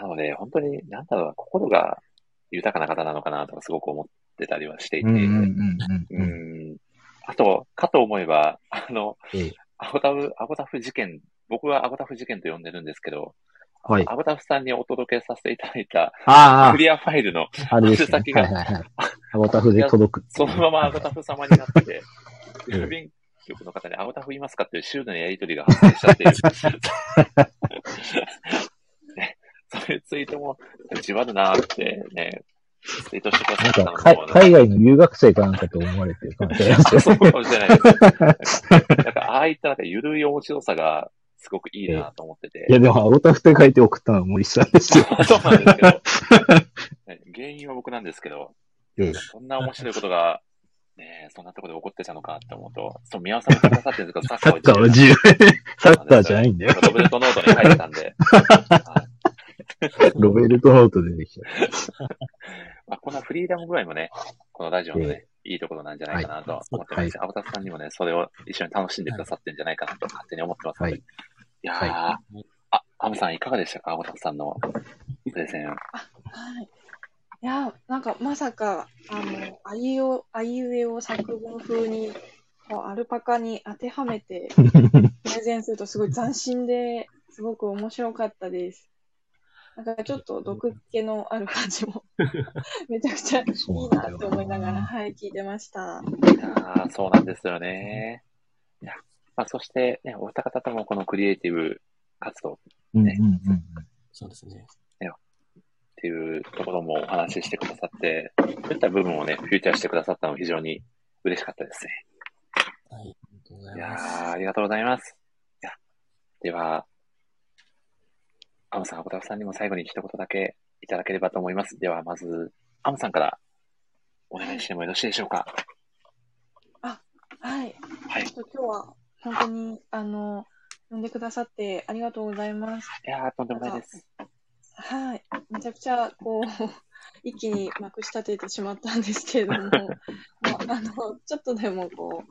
なので、本当に、なんだろうな、心が豊かな方なのかなとかすごく思ってたりはしていて、あと、かと思えば、あの、ええアゴタフ、アゴタフ事件、僕はアゴタフ事件と呼んでるんですけど、はい。アゴタフさんにお届けさせていただいたあクリアファイルの、あ、あれですね。先がはいはいはい。アゴタフで届く。そのままアゴタフ様になってて、ええ郵便局の方にアゴタフいますかっていうシュールなやりとりが発生したっていう。ね、そういうツイートも、じわるなーってね、ツイートしてくださったのか、も、か海外の留学生かなんかと思われてるかもしれないですよ。そうかもしれないです。なんか、ああいったなんか、ゆるい面白さが、すごくいいなと思ってて。いや、でも、アゴタフって書いて送ったのは森さんですよ。そうなんですけど、ね 原因は僕なんですけど、うんそんな面白いことが、ね、そんなところで起こってたのかって思うと、そう、宮尾さんもくださってるんですけど、ササッカーは自由。サッカーじゃないんだよ。ロベルトノートに書いてたんで、はいロベルトノート出てきた。まあ、こんなフリーダム具合もね、このラジオのね、いいところなんじゃないかなと思ってますし、アボタフさんにもね、それを一緒に楽しんでくださってんじゃないかなと勝手に思ってますので。はいい、やー、はあ、アムさんいかがでしたか？アボタフさんのプレゼン。はい。いや、なんかまさか、あの、あいうお、あいうえを作文風に、こうアルパカに当てはめて、プレゼンするとすごい斬新で、すごく面白かったです。なんかちょっと毒気のある感じも、めちゃくちゃいいなって思いながら、はい、聞いてました。いやーそうなんですよね。いや、まあ、そしてね、お二方ともこのクリエイティブ活動うんうんうんそうですね。っていうところもお話ししてくださって、そういった部分をね、フューチャーしてくださったのも非常に嬉しかったですね。はい。ありがとうございやいます。ー、ありがとうございます。いや、では、アムさん、アボタフさんにも最後に一言だけいただければと思います。では、まず、アムさんからお願いしてもよろしいでしょうか。はい。はい。ょっと今日は本当に、あの、呼んでくださってありがとうございます。やー、とんでもないです。はい。めちゃくちゃ、こう、一気にまくし立ててしまったんですけれども、まあ、あの、ちょっとでもこ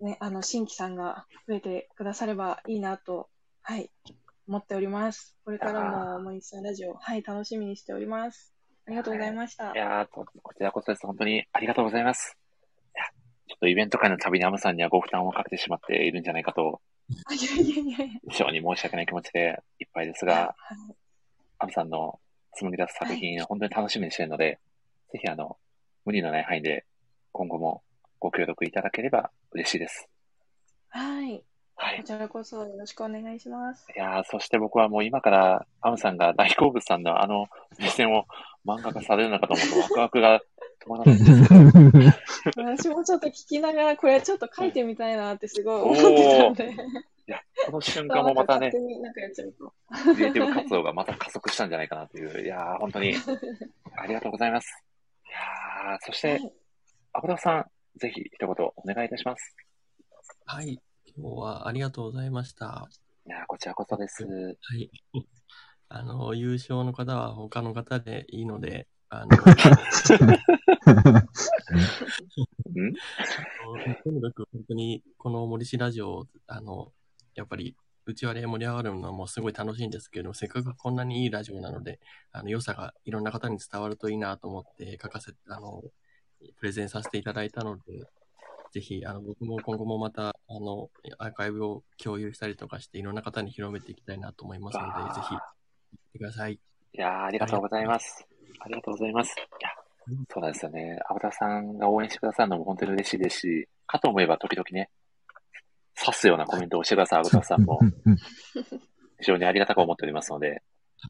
う、ね、あの、新規さんが増えてくださればいいなと、はい、思っております。これからも森さんラジオ、はい、楽しみにしております。ありがとうございました。いやーと、こちらこそです。本当にありがとうございます。いや、ちょっとイベント会のたびにアムさんにはご負担をかけてしまっているんじゃないかと、あいやいやいやいや。非常に申し訳ない気持ちでいっぱいですが、アムさんの紡ぎ出す作品、本当に楽しみにしているので、ぜひあの、無理のない範囲で今後もご協力いただければ嬉しいです。はい。はいこ。ちらこそよろしくお願いします。いやーそして僕はもう今からアムさんが大好物さんのあの目線を漫画化されるのかと思うとワクワクが止まらないんです私もちょっと聞きながら、これちょっと書いてみたいなってすごい思ってたんで。いや、この瞬間もまたね勝、手になんかやっちゃうと。クリエイティブ活動がまた加速したんじゃないかなという、いやー本当にありがとうございます。いやーそして、はいアブダさん、ぜひ一言お願いいたします。はい。今日はありがとうございました。いやーこちらこそです。はい。あの、優勝の方は他の方でいいので、あの、ん？とにかく本当にこの森氏ラジオ、あの、やっぱり、うちわで盛り上がるのもすごい楽しいんですけど、せっかくこんなにいいラジオなので、あの、良さがいろんな方に伝わるといいなと思って書かせ、あの、プレゼンさせていただいたので、ぜひ、あの、僕も今後もまた、あの、アーカイブを共有したりとかして、いろんな方に広めていきたいなと思いますので、ぜひ、見てください。いやーありがとうございます。ありがとうございます。いや、そうなんですよね。アブダさんが応援してくださるのも本当に嬉しいですし、かと思えば時々ね、刺すようなコメントをしてくださるアブダさんも非常にありがたく思っておりますので、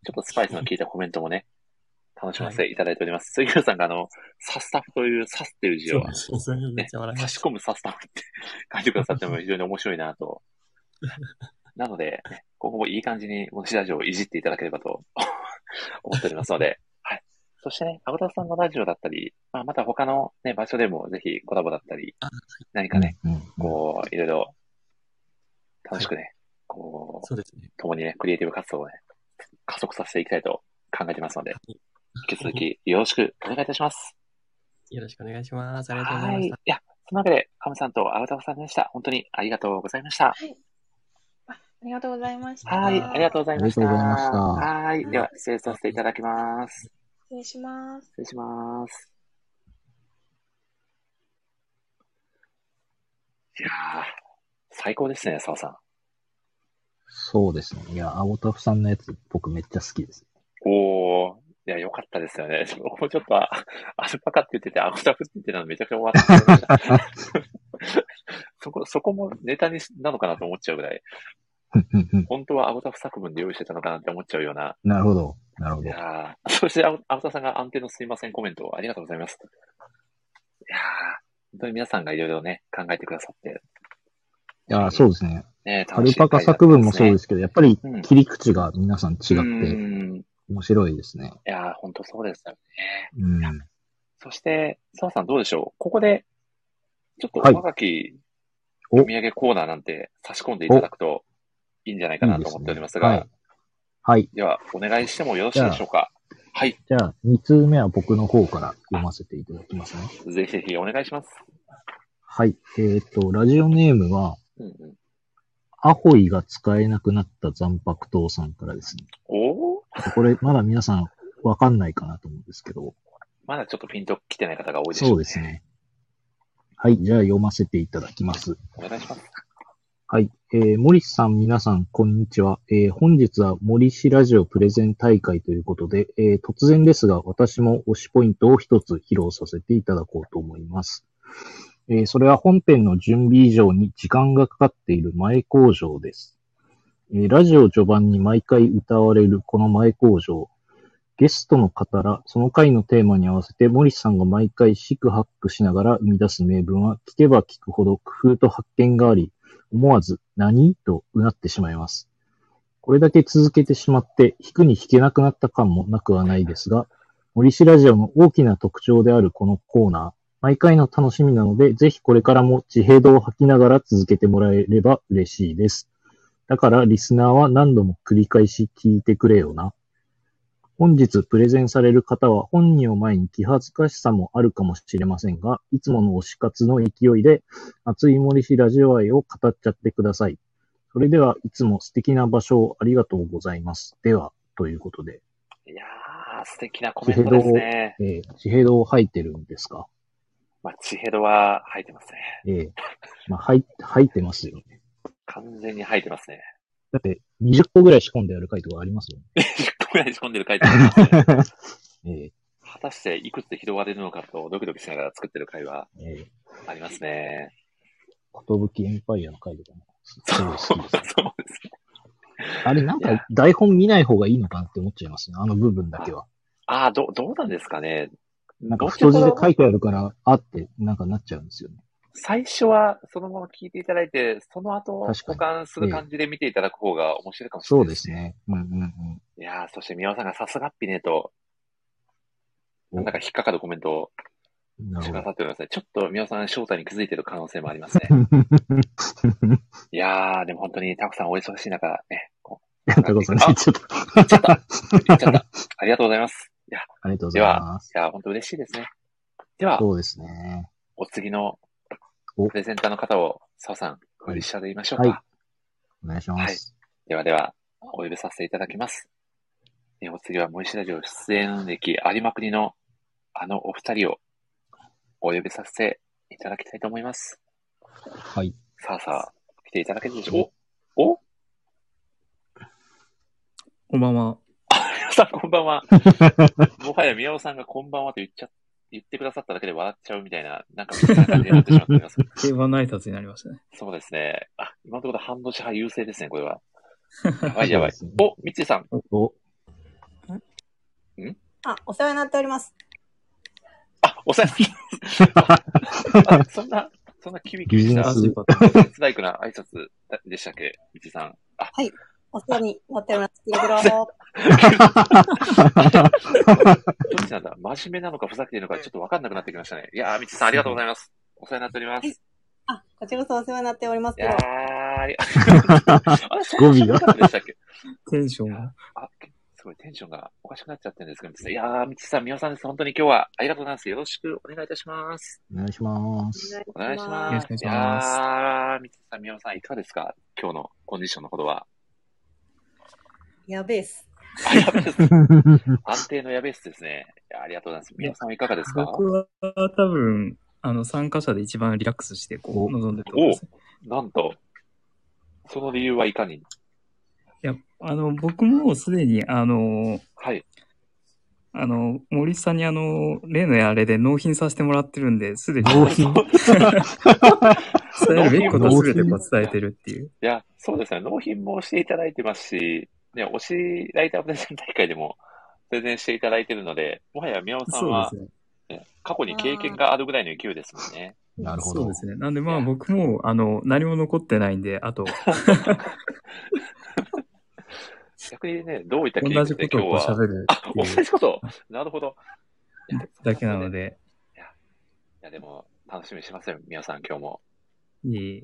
ちょっとスパイスの効いたコメントもね、楽しませていただいております。杉浦さんがあの、サスタフという刺すっていう字を、ね差し込むサスタフって書いてくださっても非常に面白いなと。なので、ね、今後もいい感じに、もしラジオをいじっていただければと 思っておりますので、はい。そしてね、アゴタフさんのラジオだったり、まあ、また他のね、場所でもぜひコラボだったりあ、何かね、うんうんこう、いろいろ、楽しくね、こう、そうですね。共にね、クリエイティブ活動をね、加速させていきたいと考えてますので、引き続きよろしくお願いいたします。よろしくお願いします。ありがとうございはい。いました。や、そのわけで、カムさんとアウタフさんでした。本当にありがとうございました。はい。あありがとうございました。はい、ありがとうございました。ありがとうございましたはい。では、失礼させていただきます。失礼します。失礼します。いやー、最高ですね、澤さん。そうですね。いや、青タフさんのやつ、僕めっちゃ好きです。おー、いや、よかったですよね。僕もちょっと、あアルパカって言ってて、アゴタフって言ってたのめちゃくちゃ笑ってました。そこ、そこもネタにしなのかなと思っちゃうぐらい、本当はアゴタフ作文で用意してたのかなって思っちゃうような。なるほど。なるほど。いやーそして、アゴアゴタフさんが安定のすいませんコメントをありがとうございます。いやー本当に皆さんがいろいろね、考えてくださって。いや、そうですね。ね、アルパカ作文もそうですすけど、やっぱりうん切り口が皆さん違違ってうん。い面白いですね。やー本当そうですよね。うん。そして、澤さんどうでしょう？ここで、ちょっとはいおはがきお読み上げコーナーなんて差し込んでいただくといいんじゃないかなと思っておりますが、はい。はい。では、お願いしてもよろしいでしょうか？はい。じゃあ、2通目は僕の方から読ませていただきますね。ぜひぜひお願いします。はい。えっ、と、ラジオネームは、うんうん、アホイが使えなくなった残白糖さんからですね。おーこれ、まだ皆さんわかんないかなと思うんですけど、まだちょっとピンと来てない方が多いでしょうね。そうです。ね。はい。じゃあ読ませていただきます。お願いします。はい。えー、森さん、皆さん、こんにちは。えー、本日は森氏ラジオプレゼン大会ということで、えー、突然ですが、私も推しポイントを一つ披露させていただこうと思います。えー、それは本編の準備以上に時間がかかっている前工場です。え、ラジオ序盤に毎回歌われるこの前工場。ゲストの方ら、その回のテーマに合わせて、森さんが毎回シクハックしながら生み出す名文は、聞けば聞くほど工夫と発見があり、思わず、何？とうなってしまいます。これだけ続けてしまって、弾くに弾けなくなった感もなくはないですが、森氏ラジオの大きな特徴であるこのコーナー、毎回の楽しみなので、ぜひこれからも地平道を吐きながら続けてもらえれば嬉しいです。だから、リスナーは何度も繰り返し聞いてくれよな。本日プレゼンされる方は本人を前に気恥ずかしさもあるかもしれませんが、いつもの推し活の勢いで熱い森氏ラジオ愛を語っちゃってください。それでは、いつも素敵な場所をありがとうございます。では、ということで、いやー、素敵なコメントですね。えー、地平道吐いてるんですか？まあ、地ヘドは吐いてますね。ええまあ、吐い、吐いてますよね。完全に吐いてますね。だって、20個ぐらい仕込んでやる回とかありますよね。10個ぐらい仕込んでる回答ありますね。ええ果たしていくつ拾われるのかとドキドキしながら作ってる回はええありますね。ことぶきエンパイアの回とかも、すそうそうです。ね。あれ、なんか、台本見ない方がいいのかなって思っちゃいますね。あの部分だけは。ああ、ど、どうなんですかね。なんか、太字で書いてあるから、あって、なんかなっちゃうんですよね。最初はそのまま聞いていただいて、その後保管する感じで見ていただく方が面白いかもしれそうないでね。ですすね。うんうんうん。いやー、そして宮尾さんがさすがっぴねと、おなんだか引っかかるコメントをしてくだ。さっておりますね。ちょっと宮尾さん正体に気づいてる可能性もありますね。いやー、でも本当にタコさんお忙しい中、ね、タコさん、ちょっっちゃった。言っちゃった。ありがとうございます。いや、ありがとうございます。いや、本当嬉しいですね。では、そうですね。お次のおプレゼンターの方を、澤さん、お呼びしたで言いましょうか。はいお願いします。ではでは、お呼びさせていただきます。えお次は、森下ラジオ出演歴ありまくりの、あのお二人を、お呼びさせていただきたいと思います。はい。さあさあ、来ていただけるでしょうおお？こんばんは。皆さんこんばんは。もはや宮尾さんがこんばんはと言っちゃ、言ってくださっただけで笑っちゃうみたいな、なんかみたいな感じになってしまっております。定番の挨拶になりましたね。そうですね。あ、今のところ半年派優勢ですね、これは。やばいやばい。お、みちさん。お、あ、お世話になっております。あ、おさあ そんな、そんなキビキビし。スライクな挨拶でしたっけ、みちさん。あ、はい。お世話になっております。ピロピロ。どっちなんだ真面目なのかふざけてるのかちょっとわかんなくなってきましたね。いやー、みちさんありがとうございます。お世話になっております。あ、こちらこそお世話になっておりますけどいやー、。ありがそんなことでしたっけテンションが。あ、すごいテンションがおかしくなっちゃってるんですけど、みちさんいやー、みちさん、みおさんです。本当に今日はありがとうございます。よろしくお願いいたします。お願いします。お願いしよろます。しくお願いしいますやー、みちさん、みおさん、いかがですか？今日のコンディションのほどは。やべえっす。あ、やべえです。安定のやべえっすですね。いやありがとうございます。みおさんはいかがですか？僕は多分、あの、参加者で一番リラックスして、こう、臨んでると思います。いなんと、その理由はいかに？や、あの、僕もすでに、あの、はい。あの、森さんにあの、例のあれで納品させてもらってるんで、すでに納品？伝えるべきことは全てこう伝えてるっていう。いや、そうですね。納品もしていただいてますし、ね、推しライタープレゼン大会でも全然していただいてるので、もはや宮尾さんはね。ね、過去に経験があるぐらいの勢いですもんね。なるほどそうで。すね。なんでまあ僕も、あの、何も残ってないんで、あと、逆にね、どういった経同じ験ことをこうで今日は。喋るあ、っていう同じこと？なるほど。いやだけなの。で、いや、でも、楽しみにしますよ、宮尾さん、今日も。いえいえ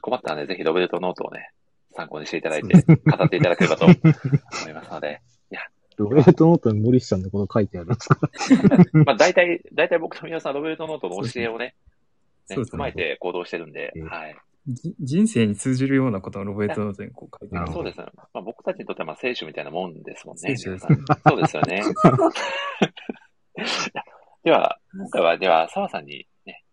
困ったらね、ぜひロベルトノートをね、参考にしていただいて、語っていただければと思いますので。ロベルトノートに森下さんのこと書いてあるんですか？まあ、大体、大体僕と皆さん、ロベルトノートの教えをね、ねそうですね踏まえて行動してるんでうん、はい。じ人生に通じるようなことをロベルトノートにこう書いてるなるそうですね。まあ、僕たちにとってはまあ聖書みたいなもんですもんね。聖書ですそうですよね。では、今回は、では、澤さんにね、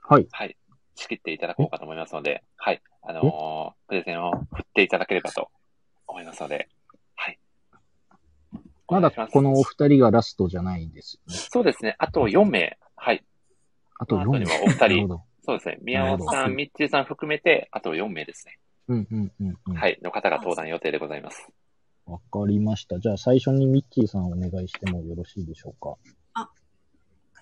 はい。はい、仕切っていただこうかと思いますので、はい、あのープレゼンを振っていただければと思いますので、はい。まだこのお二人がラストじゃないんですよね。そうですね。あと4名。はい。あと4後にはお二人。そうですね。宮尾なさん、るほどミッチーさん含めて、あと4名ですね。うんうんうんうん。はい。の方が登壇予定でございます。わかりました。じゃあ最初にミッチーさんお願いしてもよろしいでしょうか？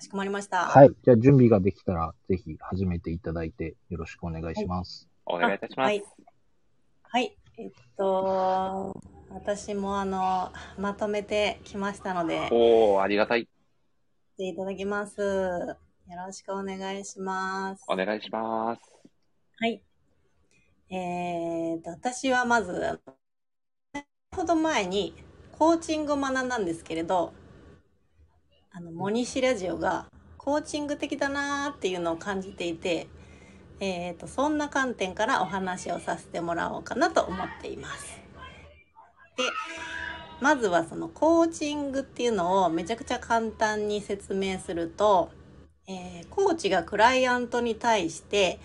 かしこまりました。はい。じゃあ準備ができたら、ぜひ始めていただいてよろしくお願いします。お願いいたします。はい。はい。えっと、私もあの、まとめてきましたので、おー、ありがたい。していただきます。よろしくお願いします。お願いします。はい。えーと、私はまず、ほど前にコーチングを学んだんですけれど、あの、モニシラジオがコーチング的だなーっていうのを感じていて、えーと、そんな観点からお話をさせてもらおうかなと思っています。で、まずはそのコーチングっていうのをめちゃくちゃ簡単に説明すると、えーコーチがクライアントに対して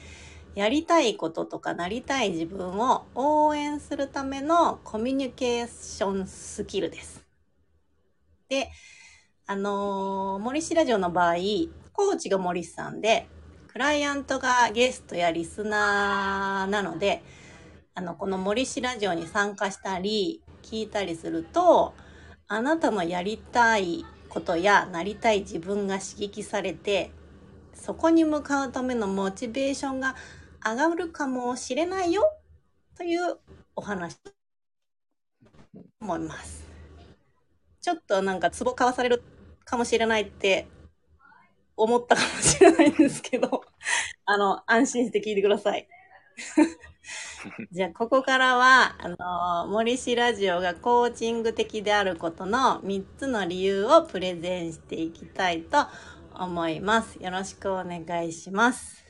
やりたいこととかなりたい自分を応援するためのコミュニケーションスキルです。で、あのー森氏ラジオの場合、コーチが森さんで、クライアントがゲストやリスナーなので、あの、この森氏ラジオに参加したり、聞いたりすると、あなたのやりたいことやなりたい自分が刺激されて、そこに向かうためのモチベーションが上がるかもしれないよというお話思います。ちょっとなんかツボ買わされるかもしれないって思ったかもしれないんですけど、あの、安心して聞いてください。じゃあ、ここからは、あの、森氏ラジオがコーチング的であることの3つの理由をプレゼンしていきたいと思います。よろしくお願いします。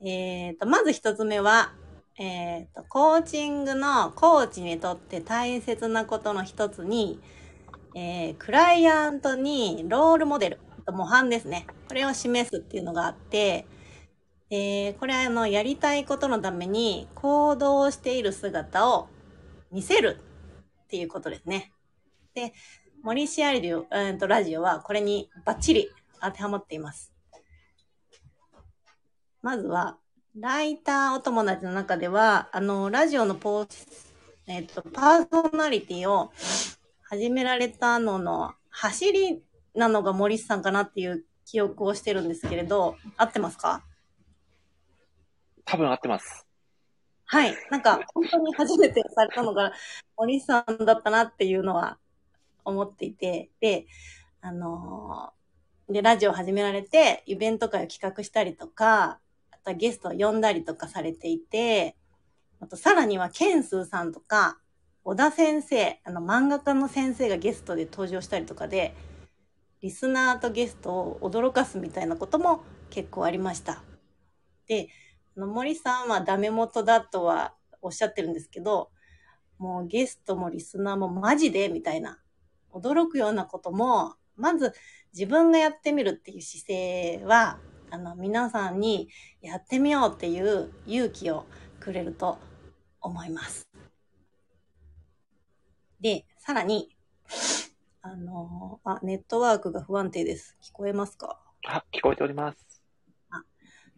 えーと、まず1つ目は、えーと、コーチングのコーチにとって大切なことの一つに、えークライアントにロールモデル、模範ですね。これを示すっていうのがあって、えーこれはあの、やりたいことのために行動している姿を見せるっていうことですね。で、森シアリオ、えーと、ラジオはこれにバッチリ当てはまっています。まずは、ライターお友達の中では、あの、ラジオのポーえっ、と、パーソナリティを始められたのの走りなのが森さんかなっていう記憶をしてるんですけれど、合ってますか？多分合ってます。はい。なんか、本当に初めてされたのが、森さんだったなっていうのは思っていて、で、あのーで、ラジオ始められて、イベント会を企画したりとか、あとはゲストを呼んだりとかされていて、あと、さらには、ケンスーさんとか、小田先生、あの、漫画家の先生がゲストで登場したりとかで、リスナーとゲストを驚かすみたいなことも結構ありました。で、あの森さんはダメ元だとはおっしゃってるんですけど、もうゲストもリスナーもマジでみたいな、驚くようなことも、まず自分がやってみるっていう姿勢は、あの、皆さんにやってみようっていう勇気をくれると思います。で、さらに、あの、あ、ネットワークが不安定です。聞こえますか？あ、聞こえております。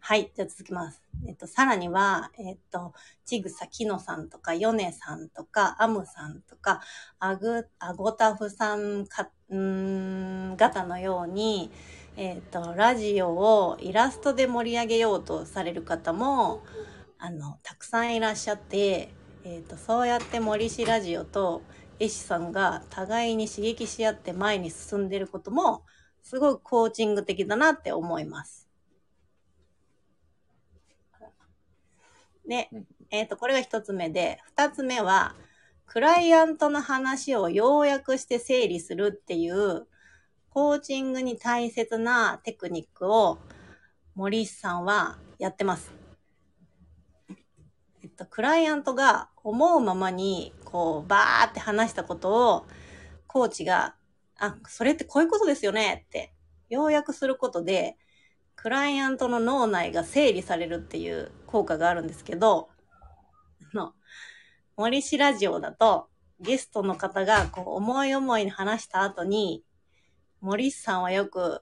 はい。じゃあ続きます。えっと、さらには、えっと、ちぐさきのさんとか、ヨネさんとか、アムさんとか、アグ、アゴタフさんか、ん、方のように、えっと、ラジオをイラストで盛り上げようとされる方も、あの、たくさんいらっしゃって、えっと、そうやって森氏ラジオと絵師さんが互いに刺激し合って前に進んでることも、すごくコーチング的だなって思います。で、えっ、と、これが一つ目で、二つ目は、クライアントの話を要約して整理するっていう、コーチングに大切なテクニックを、森さんはやってます。えっと、クライアントが思うままに、こう、バーって話したことを、コーチが、あ、それってこういうことですよねって、要約することで、クライアントの脳内が整理されるっていう効果があるんですけど、あの、森氏ラジオだと、ゲストの方がこう思い思いに話した後に、森さんはよく、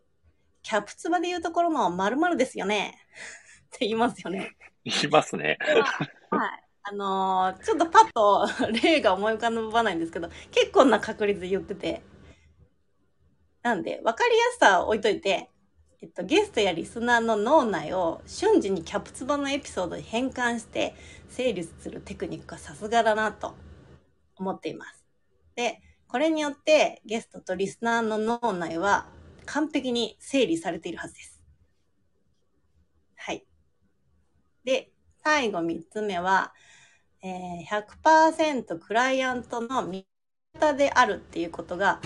キャプツバで言うところの〇〇ですよねって言いますよね。言いますね。はい。あのーちょっとパッと 例が思い浮かばないんですけど、結構な確率で言ってて。なんで、わかりやすさは置いといて、えっと、ゲストやリスナーの脳内を瞬時にキャプツバのエピソードに変換して整理するテクニックがさすがだなと思っています。で、これによってゲストとリスナーの脳内は完璧に整理されているはずです。はい。で、最後3つ目は、えー100%クライアントの味方であるっていうことが、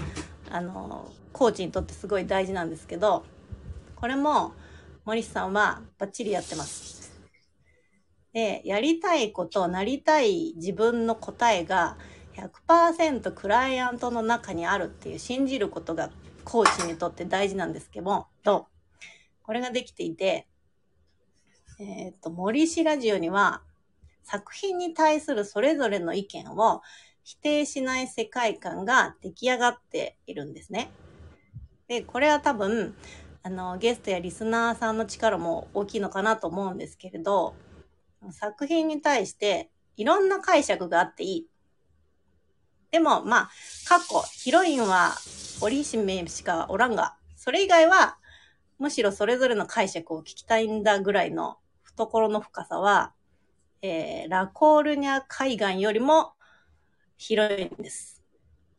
あの、コーチにとってすごい大事なんですけど、これも森さんはバッチリやってます。で、やりたいこと、なりたい自分の答えが100%クライアントの中にあるっていう信じることがコーチにとって大事なんですけども、と、これができていて、えっ、と、森氏ラジオには作品に対するそれぞれの意見を否定しない世界観が出来上がっているんですね。で、これは多分、あの、ゲストやリスナーさんの力も大きいのかなと思うんですけれど、作品に対していろんな解釈があっていい。でも、まあ、過去、ヒロインは織姫しかおらんが、それ以外は、むしろそれぞれの解釈を聞きたいんだぐらいの懐の深さは、えー、ラコールニャ海岸よりも広いんです。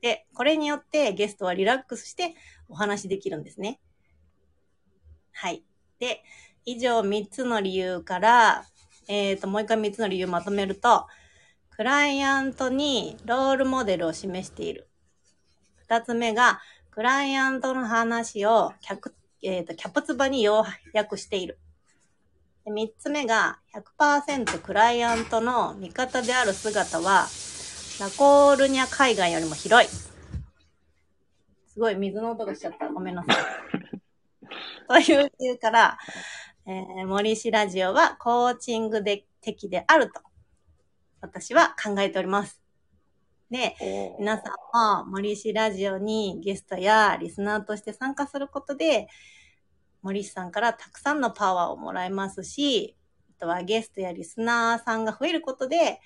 で、これによってゲストはリラックスしてお話しできるんですね。はい。で、以上3つの理由から、えっ、と、もう一回3つの理由まとめると、クライアントにロールモデルを示している。2つ目が、クライアントの話を客、えっ、と、キャプツバに要約している。で3つ目が、100%クライアントの味方である姿は、ラコールニャ海岸よりも広い。すごい水の音がしちゃった。ごめんなさい。という理由から、えー、森氏ラジオはコーチングで的であると、私は考えております。で、皆さんも森氏ラジオにゲストやリスナーとして参加することで、森氏さんからたくさんのパワーをもらえますし、あとはゲストやリスナーさんが増えることで、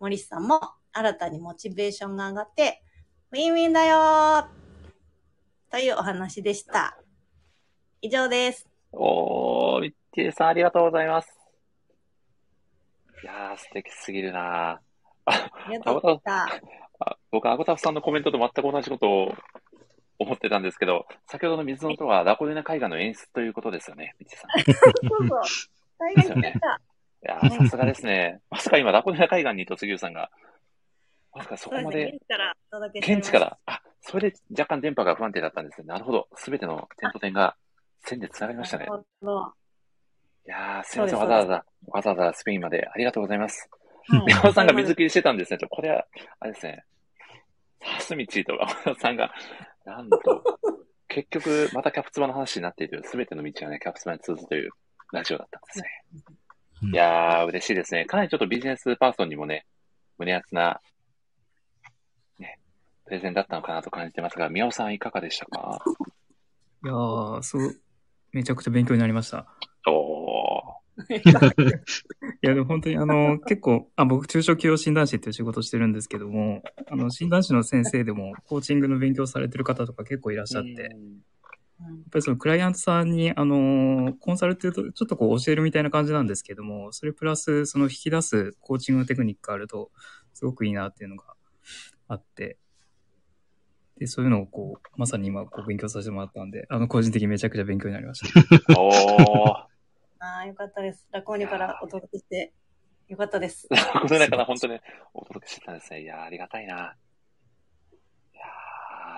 森氏さんも新たにモチベーションが上がって、ウィンウィンだよーというお話でした。以上です。おー、ミッチーさんありがとうございます。いやー、素敵すぎるなありがとうございました。あ僕、アゴタフさんのコメントと全く同じことを思ってたんですけど、先ほどの水の音はラコルネ海岸の演出ということですよね、みちさん。いそうそう。大概聞いた。やー、さすがですね。まさか今、ラコルネ海岸にいた杉浦さんが、まさかそこまで現地からあ、それで若干電波が不安定だったんですね。なるほど。すべての点と点が線で繋がりましたね。いやー、すいません。わざわざ、わざわざスペインまでありがとうございます。はいさんが水切りしてたんですね。これは、あれですね。サスミチーと山田さんが、なんと、結局、またキャプツバの話になっている。すべての道はね、キャプツバに通ずというラジオだったんですね。うんいやー、嬉しいですね。かなりちょっとビジネスパーソンにもね、胸熱な、ね、プレゼンだったのかなと感じてますが、宮尾さんいかがでしたか？いやー、そう、めちゃくちゃ勉強になりました。おー。いや、でも本当にあの、結構、あ、僕、中小企業診断士っていう仕事してるんですけども、あの、診断士の先生でも、コーチングの勉強されてる方とか結構いらっしゃって、やっぱりそのクライアントさんに、あの、コンサルっていうと、ちょっとこう教えるみたいな感じなんですけども、それプラス、その引き出すコーチングのテクニックがあると、すごくいいなっていうのがあって、で、そういうのをこう、まさに今、こう勉強させてもらったんで、あの、個人的にめちゃくちゃ勉強になりました。おー。ああ、よかったです。ラコーニからお届けして、よかったです。この中から本当にお届けしてたんですね。いやー、ありがたいな。いや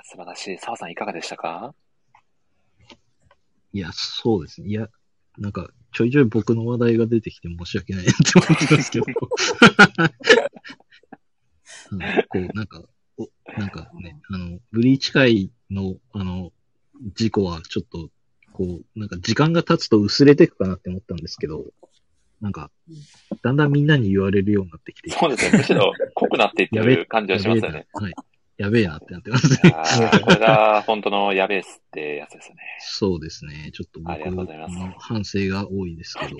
ー、素晴らしい。澤さんいかがでしたか？いや、そうですね。いや、なんか、ちょいちょい僕の話題が出てきて申し訳ないなって思ってますけど。あ のこう、なんか、お、なんかね、あの、ブリーチ界の、あの、事故はちょっと、こう、なんか時間が経つと薄れていくかなって思ったんですけど、なんか、だんだんみんなに言われるようになってきて、そうですね。むしろ濃くなっていってやべえる感じはしますよね。はい。やべえなってなってますいね。これが本当のやべえっすってやつですよね。そうですね。ちょっと僕の反省が多いですけど。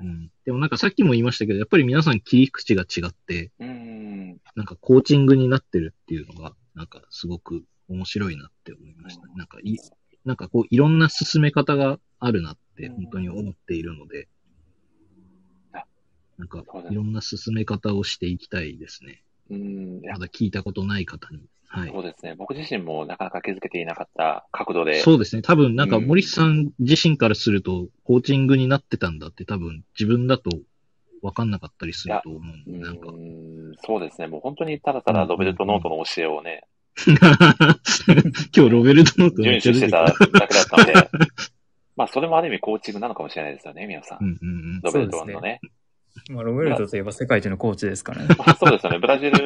うん、でもなんかさっきも言いましたけど、やっぱり皆さん切り口が違って、うーん。なんかコーチングになってるっていうのが、なんかすごく面白いなって思いましたね。なんかい、なんかこういろんな進め方があるなって本当に思っているのであ、なんかいろんな進め方をしていきたいですね。うーん。まだ聞いたことない方に。はいそ。うですね。僕自身もなかなか気づけていなかった角度で。そうですね。多分、なんかうん森さん自身からすると、コーチングになってたんだって多分、自分だと分かんなかったりすると思うんで、うなんか。そうですね。もう本当にただただロベルトノートの教えをね、今日ロベルトノート遵めっちゃ守して出てきた。ただけだったので、まあそれもある意味コーチングなのかもしれないですよね、皆さんう。んうんうん。ロベルトンのね。まあ、ロベルトといえば世界一のコーチですからね。あそうですよね。ブラジル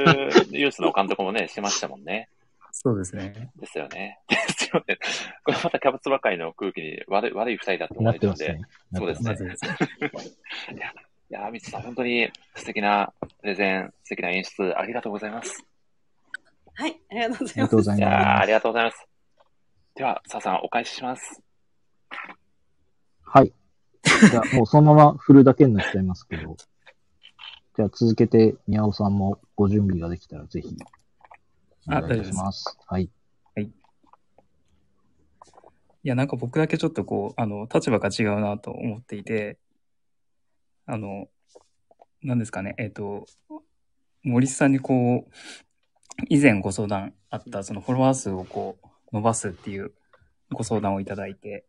ユースの監督もね、してましたもんね。そうですね。ですよね。ですよね。これまたキャブツばかりの空気に悪い悪い二人だと思なわれるので。ってますね。そうですねまずですね。いや、いや、みつさん、本当に素敵なプレゼン、素敵な演出、ありがとうございます。はい、ありがとうございますありがとう。ございます。ありがとうございます。では、さあさん、お返しします。はい。じゃあ、もうそのまま振るだけになっちゃいますけど。じゃあ続けて、宮尾さんもご準備ができたらぜひ、おあ、願いいたし大丈夫です。ます。はい。いや、なんか僕だけちょっとこう、あの、立場が違うなと思っていて、あの、なんですかね、えっ、と、森さんにこう、以前ご相談あった、そのフォロワー数をこう、伸ばすっていうご相談をいただいて、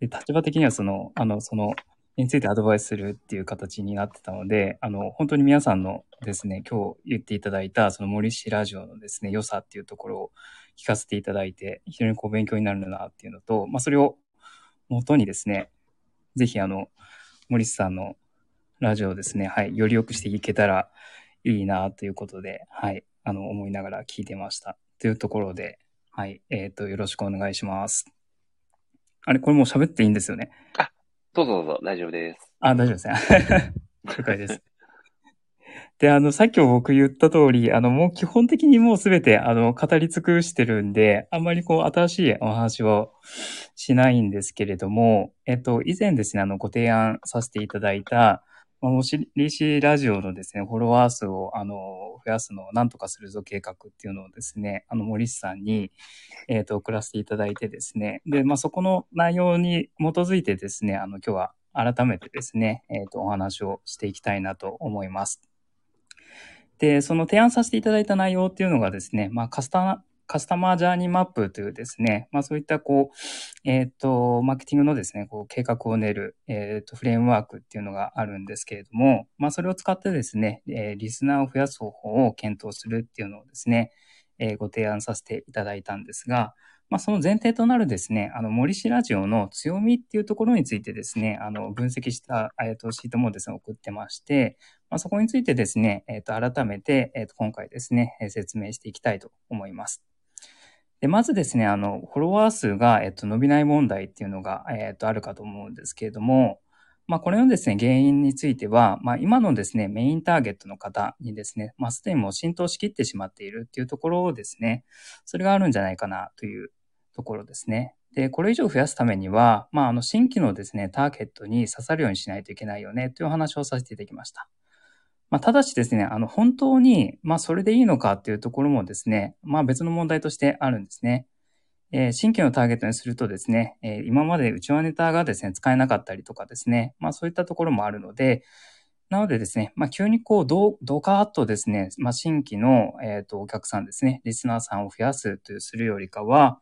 で、立場的にはその、あの、その、についてアドバイスするっていう形になってたので、あの、本当に皆さんのですね、今日言っていただいた、その森氏ラジオのですね、良さっていうところを聞かせていただいて、非常にこう勉強になるなっていうのと、まあ、それを元にですね、ぜひあの、森氏さんのラジオをですね、はい、より良くしていけたらいいなということで、はい、あの、思いながら聞いてました。というところで、はい、えっ、と、よろしくお願いします。あれ、これもう喋っていいんですよね？どうぞどうぞ、大丈夫です。あ、大丈夫ですね。了解です。で、あの、さっきも僕言った通り、あの、もう基本的にもうすべて、あの、語り尽くしてるんで、あんまりこう、新しいお話をしないんですけれども、えっと、以前ですね、あの、ご提案させていただいた、まあもし、リーシーラジオのですね、フォロワー数を、あの、増やすのを何とかするぞ計画っていうのをですね、あの、森氏さんに、えっと、送らせていただいてですね、で、まあ、そこの内容に基づいてですね、あの、今日は、改めてですね、えっ、と、お話をしていきたいなと思います。で、その提案させていただいた内容っていうのがですね、まあ、カスタカスタマージャーニーマップというですね、まあそういったこう、えっ、と、マーケティングのですね、こう計画を練る、えっ、と、フレームワークっていうのがあるんですけれども、まあそれを使ってですね、えーリスナーを増やす方法を検討するっていうのをですね、えーご提案させていただいたんですが、まあその前提となるですね、あの、森氏ラジオの強みっていうところについてですね、あの、分析した、えっ、と、シートもですね、送ってまして、まあそこについてですね、えっ、と、改めて、えっ、と、今回ですね、説明していきたいと思います。で、まずですね、あの、フォロワー数が、えっと、伸びない問題っていうのが、えっと、あるかと思うんですけれども、まあ、これのですね、原因については、まあ、今のですね、メインターゲットの方にですね、まあ、すでにもう浸透しきってしまっているっていうところをですね、それがあるんじゃないかなというところですね。で、これ以上増やすためには、まあ、あの、新規のですね、ターゲットに刺さるようにしないといけないよね、というお話をさせていただきました。まあ、ただしですね、あの、本当に、まあ、それでいいのかっていうところもですね、まあ、別の問題としてあるんですね。えー新規のターゲットにするとですね、えー今まで内輪ネタがですね、使えなかったりとかですね、まあそういったところもあるので、なのでですね、まあ急にこう、ど、どかーっとですね、まあ新規の、えっ、と、お客さんですね、リスナーさんを増やすというするよりかは、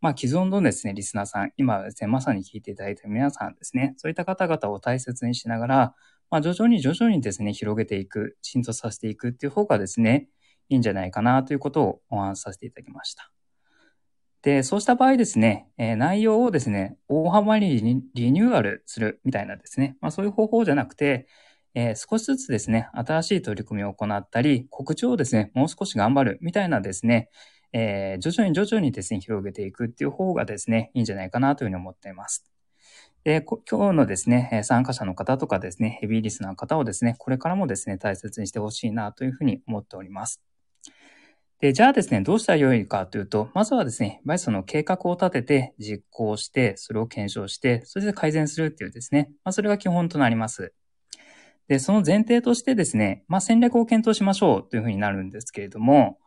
まあ既存のですね、リスナーさん、今ですね、まさに聞いていただいた皆さんですね、そういった方々を大切にしながら、まあ徐々に徐々にですね、広げていく、浸透させていくっていう方がですね、いいんじゃないかなということをお話しさせていただきました。で、そうした場合ですね、えー内容をですね、大幅にリニューアルするみたいなですね、まあそういう方法じゃなくて、えー少しずつですね、新しい取り組みを行ったり、告知をですね、もう少し頑張るみたいなですね、えー徐々に徐々にですね、広げていくっていう方がですね、いいんじゃないかなというふうに思っています。で、今日のですね、参加者の方とかですね、ヘビーリスナーの方をですね、これからもですね、大切にしてほしいなというふうに思っております。で、じゃあですね、どうしたらよいかというと、まずはですね、やっぱりその計画を立てて、実行して、それを検証して、それで改善するっていうですね、まあそれが基本となります。で、その前提としてですね、まあ戦略を検討しましょうというふうになるんですけれども、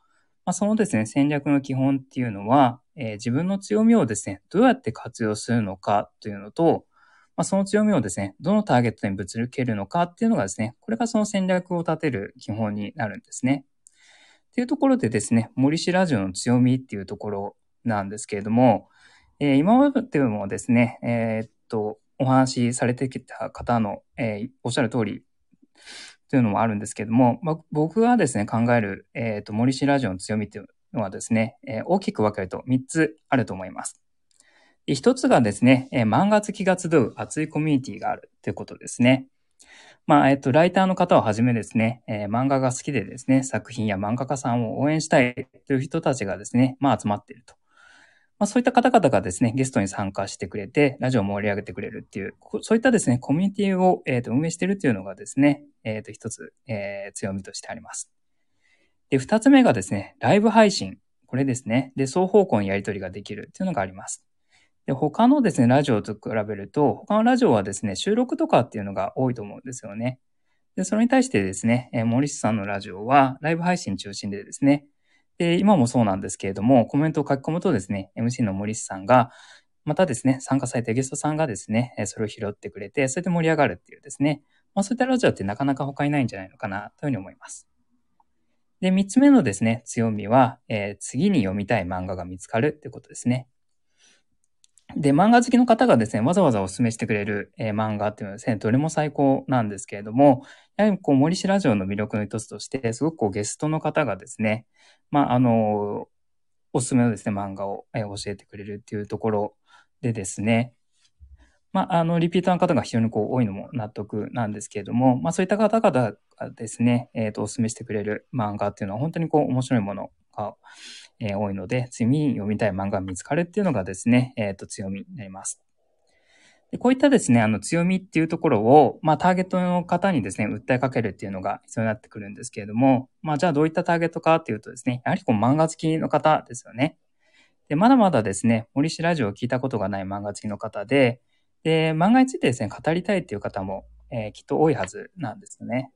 まあそのですね、戦略の基本っていうのは、えー自分の強みをですね、どうやって活用するのかというのと、まあ、その強みをですね、どのターゲットにぶつけるのかっていうのがですね、これがその戦略を立てる基本になるんですね。っていうところでですね、森氏ラジオの強みっていうところなんですけれども、えー今までもですね、えーっと、お話しされてきた方の、えーおっしゃる通りというのもあるんですけれども、まあ、僕がですね、考える、えっと、森氏ラジオの強みっていうのはですね、え大きく分けると3つあると思います。一つがですね、えー漫画好きが集う熱いコミュニティがあるということですね。まあ、えっと、ライターの方をはじめですね、えー漫画が好きでですね、作品や漫画家さんを応援したいという人たちがですね、まあ集まっていると。まあそういった方々がですね、ゲストに参加してくれて、ラジオを盛り上げてくれるっていう、そういったですね、コミュニティを、えーと運営しているというのがですね、えっ、と、一つ、えー強みとしてあります。で、二つ目がですね、ライブ配信。これですね。で、双方向にやり取りができるっていうのがあります。で、他のですね、ラジオと比べると、他のラジオはですね、収録とかっていうのが多いと思うんですよね。で、それに対してですね、えー森下さんのラジオはライブ配信中心でですね、で、今もそうなんですけれども、コメントを書き込むとですね、MC の森下さんが、またですね、参加されたゲストさんがですね、それを拾ってくれて、それで盛り上がるっていうですね、まあそういったラジオってなかなか他にないんじゃないのかな、というふうに思います。で、三つ目のですね、強みは、えー次に読みたい漫画が見つかるってことですね。で、漫画好きの方がですね、わざわざお勧めしてくれる、えー漫画っていうのはですね、どれも最高なんですけれども、やはりこう、森氏ラジオの魅力の一つとして、すごくこう、ゲストの方がですね、まあ、あのおすすめのですね、漫画を、えー教えてくれるっていうところでですね、まあ、あの、リピーターの方が非常にこう、多いのも納得なんですけれども、まあ、そういった方々がですね、えっ、と、お勧めしてくれる漫画っていうのは本当にこう、面白いものが、え多いので、次に読みたい漫画が見つかるっていうのがですね、えっ、と、強みになります。でこういったですね、あの、強みっていうところを、まあ、ターゲットの方にですね、訴えかけるっていうのが必要になってくるんですけれども、まあ、じゃあどういったターゲットかっていうとですね、やはりこう、漫画好きの方ですよね。で、まだまだですね、森氏ラジオを聞いたことがない漫画好きの方で、で、漫画についてですね、語りたいっていう方も、えーきっと多いはずなんですよね。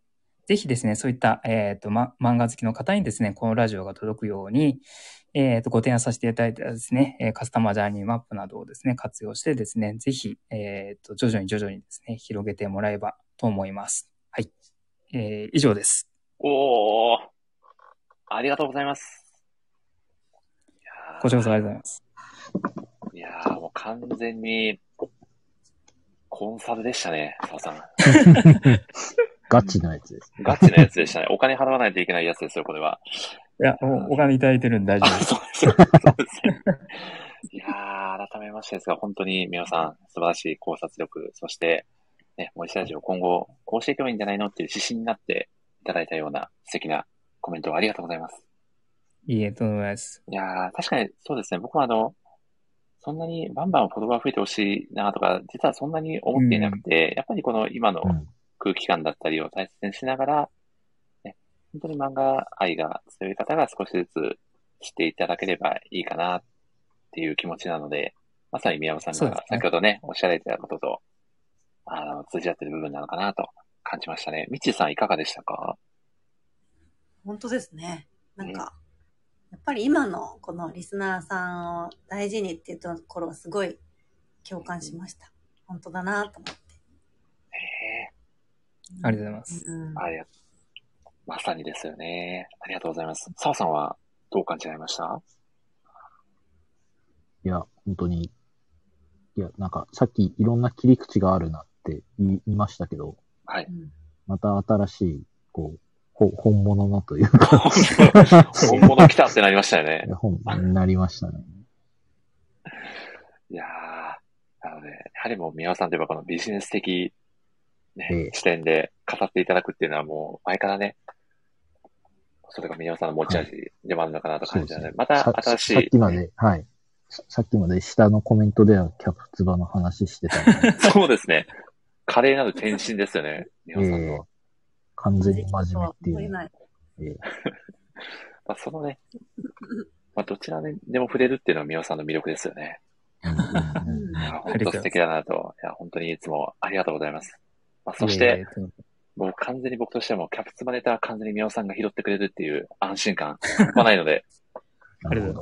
ぜひですね、そういった、えっ、と、ま、漫画好きの方にですね、このラジオが届くように、えっ、と、ご提案させていただいたですね、えーカスタマージャーニーマップなどをですね、活用してですね、ぜひ、えっ、と、徐々に徐々にですね、広げてもらえばと思います。はい。えー以上です。おー。ありがとうございます。こちらこそありがとうございます。いやーもう完全に、コンサルでしたね、澤さん。ガチなやつです。ガチなやつでしたね。お金払わないといけないやつですよ、これは。いや、おお金いただいてるんで大丈夫です。そうです。そうですね。いやー、改めましてですが、本当に皆さん、素晴らしい考察力、そして、ね、森下ラジオ今後、こうしていけばいいんじゃないのっていう指針になっていただいたような素敵なコメントをありがとうございます。いいえ、とんでもないです。いやー、確かにそうですね。僕もあの、そんなにバンバンフォロワー増えてほしいなとか、実はそんなに思っていなくて、やっぱりこの今のうん。空気感だったりを大切にしながら、ね、本当に漫画愛が強い方が少しずつ知っていただければいいかなっていう気持ちなので、まさに宮本さんが先ほどね、おっしゃられてたことと、あの、通じ合ってる部分なのかなと感じましたね。みちさんいかがでしたか？本当ですね。なんか、やっぱり今のこのリスナーさんを大事にっていうところはすごい共感しました。本当だなと思って。へありがとうございます。うんーありがまさにですよね。ありがとうございます。澤さんはどう感じられました？いや、本当に。いや、なんか、さっきいろんな切り口があるなって言いましたけど、はい。うんまた新しい、こう、ほ本物のというか、本物来たってなりましたよね。本になりましたね。いやー、なので、やはりもう宮尾さんといえばこのビジネス的、ねええ視点で語っていただくっていうのはもう前からね、それが宮尾さんの持ち味でもあるのかなと感じたので、またさ新しいさっき、まで、はい。ささっきまで下のコメントではキャプツバの話してた そうですね。華麗なる転身ですよね、宮尾さんの。ええ完全に真面目っていう。ええまあ、そのね、まあ、どちらでも触れるっていうのは宮尾さんの魅力ですよね。本当素敵だなと。いや、本当にいつもありがとうございます。まあ、そして、、もう完全に僕としてもキャプツバネタは完全に宮尾さんが拾ってくれるっていう安心感、半端ないので、なるほど。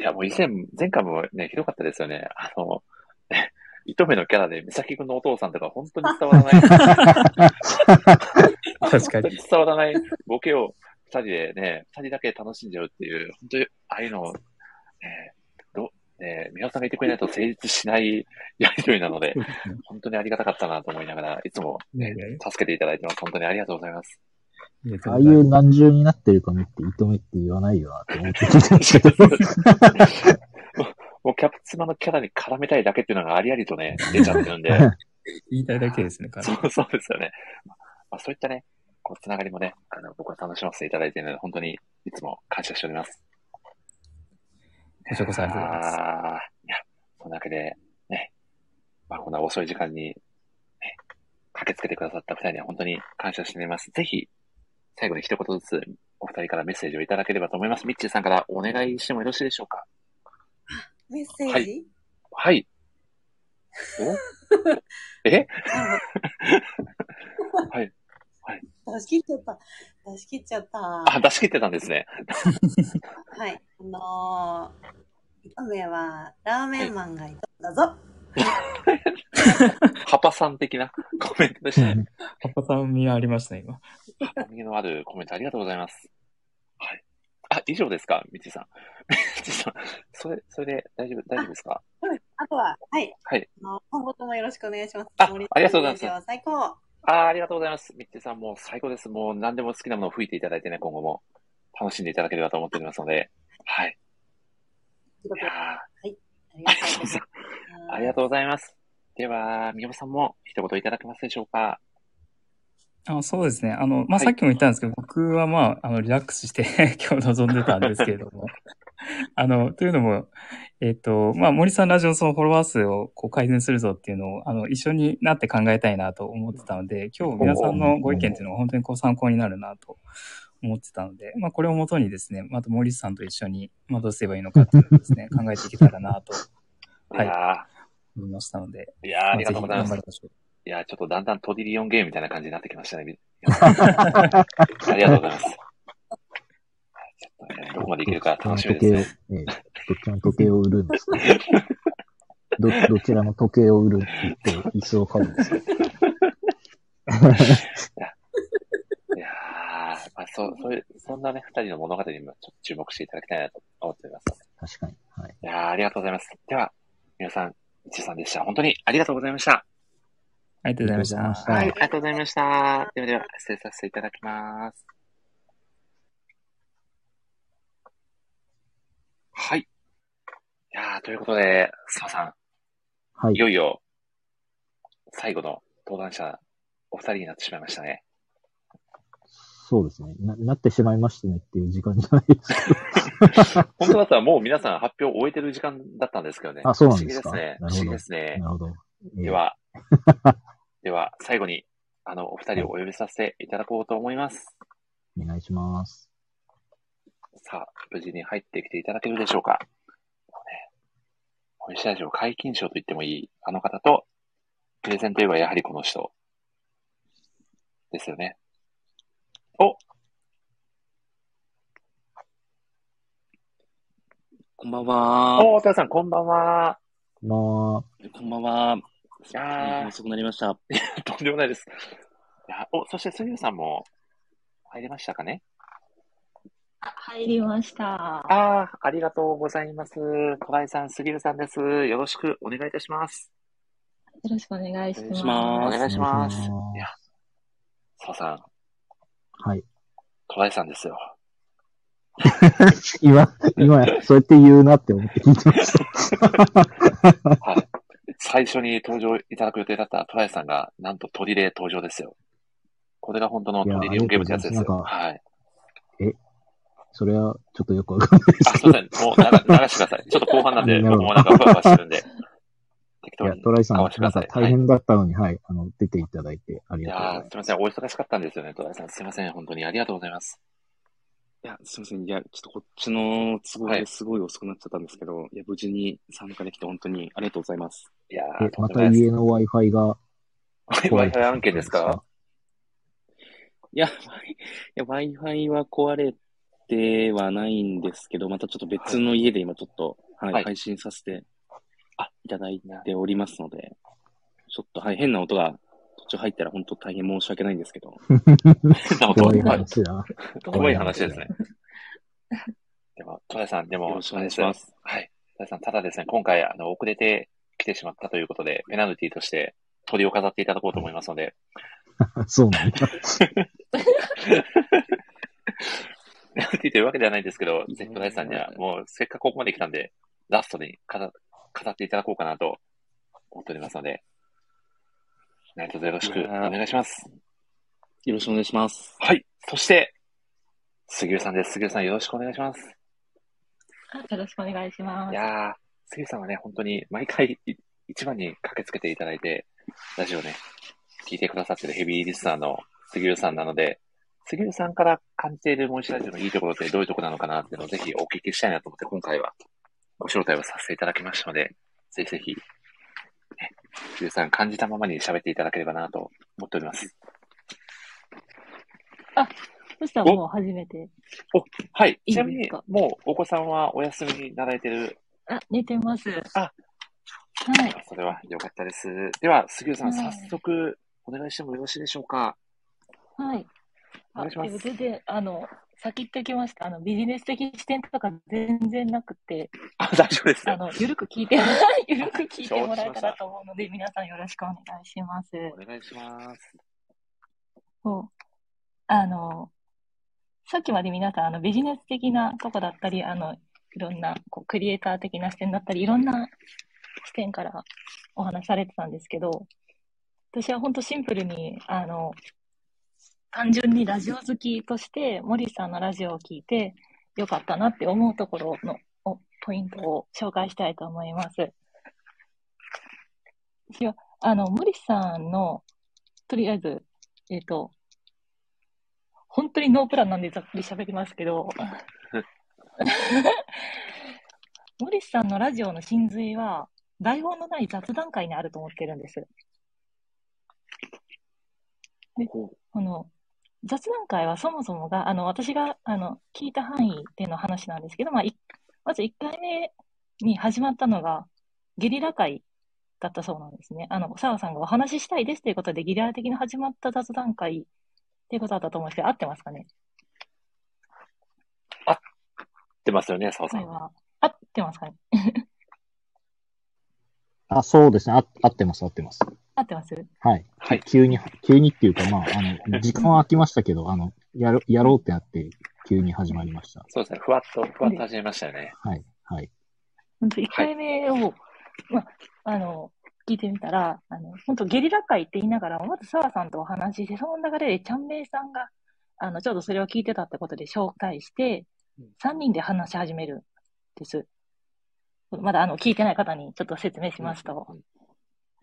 いや、もう以前、前回もね、ひどかったですよね。あの、糸目のキャラで、美咲くんのお父さんとか本当に伝わらない。確かに。伝わらないボケを二人でね、二人だけ楽しんじゃうっていう、本当に、ああいうのを、ね、ど、ね、宮尾さんがいてくれないと成立しないやりとりなので、本当にありがたかったなと思いながら、いつも、ね助けていただいてます。本当にありがとうございます。ああいいう何重になってるか見て、糸目って言わないよなって思って聞いてましたけど。もうキャプツマのキャラに絡めたいだけっていうのがありありとね、出ちゃってるんで、言いたいだけですね、彼そう、そうですよね。まあ、そういったね、こう、つながりもね、あの、僕は楽しませていただいているので、本当にいつも感謝しております。こちらこそありがとうございます。いや、そんなわけで、ね、まあ、こんな遅い時間に、ね、駆けつけてくださった二人には本当に感謝しております。ぜひ、最後に一言ずつ、お二人からメッセージをいただければと思います。ミッチーさんからお願いしてもよろしいでしょうか？メッセージ、はいはい。お？え？はい。出し切っちゃった。出し切っちゃった。あ、出し切ってたんですね。はい。あのー、糸目はラーメンマンがいたんだぞ。ハパさん的なコメントでしたね。パパさん味ありましたね、今。意味のあるコメントありがとうございます。はい。あ、以上ですかみちさん。みちさん。それ、それで大丈夫、大丈夫ですか？あとは、はい。はい。あの今後ともよろしくお願いします。あ森ありがとうございます最高。あありがとうございます。みちさんもう最高です。もう何でも好きなものを吹いていただいてね、今後も楽しんでいただければと思っておりますので。はい。いやーありがとうございます。ありがとうございます。では、宮本さんも一言いただけますでしょうかあそうですね。あの、まあ、はいさっきも言ったんですけど、僕はまあ、あの、リラックスして 今日臨んでたんですけれども。あの、というのも、えっ、と、まあ、森さんラジオそのフォロワー数をこう改善するぞっていうのを、あの、一緒になって考えたいなと思ってたので、今日皆さんのご意見っていうのが本当にこう参考になるなと思ってたので、まあ、これをもとにですね、また森さんと一緒に、まあ、どうすればいいのかっていうのをですね、考えていけたらなとはい思いましたので、ーいやーありがとうございますぜひ頑張り。ましょう。いやーちょっとだんだんトディリオンゲームみたいな感じになってきましたね。み ありがとうございます。どこまでいけるか楽しみですね。時計を、ええどっちの時計を売るんですか ど、どちらの時計を売るって言って、椅子を買うんですかいやー、まあ、そう、そういう、そんなね、二人の物語にもちょっと注目していただきたいなと思っております。確かに。はい。いやー、ありがとうございます。では、皆さん、一さんでした。本当にありがとうございました。ありがとうございました。ありがとうございましたはい、ありがとうございました。ではでは、失礼させていただきます。はい。いやー、ということで、澤さん、はいい。よいよ、最後の登壇者、お二人になってしまいましたね。そうですね。な、なってしまいましたねっていう時間じゃないですけど。本当だったらもう皆さん発表を終えてる時間だったんですけどね。あそうなんですか？不思議ですね。なるほど不思議ですねな。るほど。ええでは、では、最後に、あの、お二人をお呼びさせていただこうと思います。お願いします。さあ、無事に入ってきていただけるでしょうか。もうね、森下ラジオ解禁賞と言ってもいいあの方と、プレゼンといえばやはりこの人。ですよね。おこんばんは。おー、田さん、こんばんは。まあ、こんばんは。いやー遅くなりました。とんでもないです。いやお、そして杉浦さんも入りましたかねあ入りました。ああ、ありがとうございます。小林さん、杉浦さんです。よろしくお願いいたします。よろしくお願いします。お願いします。いしますいや、澤さん、はい。小林さんですよ。今、今、そうやって言うなって思って聞いてました。はい。最初に登場いただく予定だったトライさんが、なんと鳥で登場ですよ。これが本当の鳥で4ゲームってやつですよ。はい。それは、ちょっとよくわかんないですあ、けど。すいません。もう流流してください。ちょっと後半なんで、なるほど僕もなんかふわふわしてるんで。適いやトライさん。なんか大変だったのに、はい、あの、出ていただいてありいがとうございます。やーすみません。お忙しかったんですよね、トライさん。すみません。本当にありがとうございます。いや、すみません。いや、ちょっとこっちの都合はいですごい遅くなっちゃったんですけど、い、や、無事に参加できて本当にありがとうございます。いやま。た家の Wi-Fi が Wi-Fi 案件ですか？いや、いや Wi-Fi は壊れてはないんですけど、またちょっと別の家で今ちょっと、はい、はい配信させていただいておりますので、ちょっと、はい、変な音が途中入ったら本当大変申し訳ないんですけど、怖いはい話だ？怖い話ですね。でも、トライさん、でも、よろしくお願いします。はい。トライさん、ただですね、今回、あの、遅れて来てしまったということで、ペナルティとして鳥を飾っていただこうと思いますので、そうなんだ。ペナルティというわけではないですけど、ぜひトライさんには、もう、せっかくここまで来たんで、ラストに飾飾っていただこうかなと思っておりますので、何卒よろしくお願いします。よろしくお願いします。はい。そして、杉浦さんです。杉浦さんよろしくお願いします。あよろしくお願いします。いやー、杉浦さんはね、本当に毎回 い一番に駆けつけていただいて、ラジオね、聞いてくださってるヘビーリスナーの杉浦さんなので、杉浦さんから感じているモイシラのいいところってどういうところなのかなっていうのをぜひお聞きしたいなと思って、今回はご招待をさせていただきましたので、ぜひぜひ、ね、杉浦さん感じたままに喋っていただければなと思っております。そしたらもう初めて。はい。ちなみにもうお子さんはお休みになられてる？あ、寝てます。あはい。それは良かったです。では、杉浦さん、はい早速お願いしてもよろしいでしょうか？はい。お願いしますでも全然、あの、先言っておきますか、あの、ビジネス的視点とか全然なくて、あ、大丈夫ですよ。あの、ゆるく聞いて、ゆるく聞いてもらえたらと思うので、皆さんよろしくお願いします。お願いします。そう。あの、さっきまで皆さん、あの、ビジネス的なとこだったり、あの、いろんな、こう、クリエイター的な視点だったり、いろんな視点からお話しされてたんですけど、私は本当シンプルに、あの、単純にラジオ好きとして、森さんのラジオを聞いて、よかったなって思うところの、おポイントを紹介したいと思います。私は、あの、森さんの、とりあえず、えっ、と、本当にノープランなんでざっくり喋りますけど、森さんのラジオの真髄は、台本のない雑談会にあると思ってるんです。で、この、雑談会はそもそもが、あの、私が、あの、聞いた範囲での話なんですけど、まあ、いまず1回目に始まったのが、ゲリラ会だったそうなんですね。あの、澤さんがお話ししたいですということで、ゲリラ的に始まった雑談会っていうことだったと思うんですけど、合ってますかね？出ますよね、澤さん。は、合ってますかね？あ、そうですね。あ合ってます、合ってます。合ってます？はい。はい急に、急にっていうか、まあ、あの、時間は空きましたけど、あの、やる、やろうってなって、急に始まりました。そうですね。ふわっと、ふわっと始めましたよね。はい、はい。本当1回目を、まあ、あの、聞いてみたら、あの、本当ゲリラ会って言いながら、まず澤さんとお話しして、その流れでちゃんめいさんが、あの、ちょうどそれを聞いてたってことで紹介して、3人で話し始めるんです。まだあの、聞いてない方にちょっと説明しますと。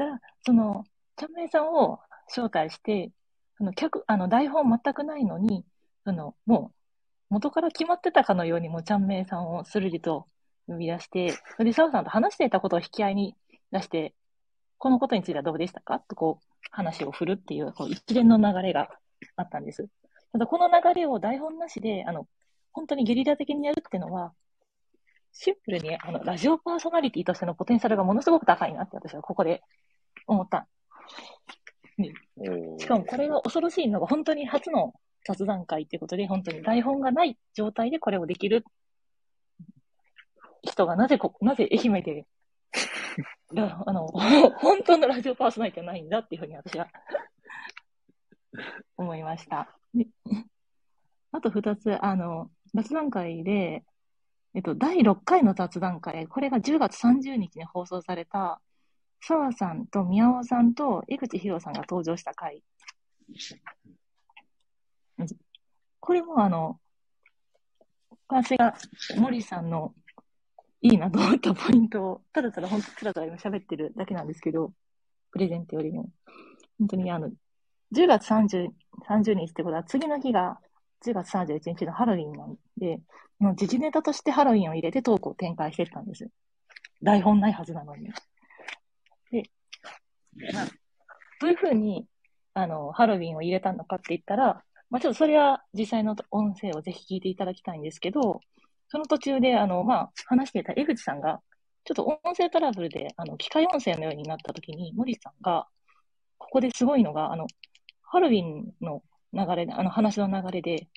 ただその、ちゃんめいさんを招待して、あの、客、あの、台本全くないのに、あの、もう、元から決まってたかのように、もうちゃんめいさんをするりと呼び出して、それで澤さんと話していたことを引き合いに出して、このことについてはどうでしたか？とこう、話を振るっていう、こう一連の流れがあったんです。ただ、この流れを台本なしで、あの、本当にゲリラ的にやるっていうのは、シンプルに、あの、ラジオパーソナリティとしてのポテンシャルがものすごく高いなって私はここで思った。しかもこれが恐ろしいのが本当に初の雑談会っていうことで、本当に台本がない状態でこれをできる人がなぜこ、なぜ愛媛で、らあの、本当のラジオパーソナリティはないんだっていうふうに私は思いました。であと二つ、あの、雑談会で、えっと、第6回の雑談会、これが10月30日に放送された、澤さんと宮尾さんと江口博さんが登場した回。これもあの、私が森さんのいいなと思ったポイントを、ただただ本当つらつら今喋ってるだけなんですけど、プレゼントよりも。本当にあの、10月30、30日ってことは次の日が10月31日のハロウィンなんで、もう時事ネタとしてハロウィンを入れてトークを展開してたんです。台本ないはずなのに。まあ、どういうふうに、あの、ハロウィンを入れたのかって言ったら、まあ、ちょっとそれは実際の音声をぜひ聞いていただきたいんですけど、その途中で、あの、まあ、話していた江口さんが、ちょっと音声トラブルで、あの、機械音声のようになった時に、森さんが、ここですごいのが、あの、ハロウィンの流れ、あの話の流れで、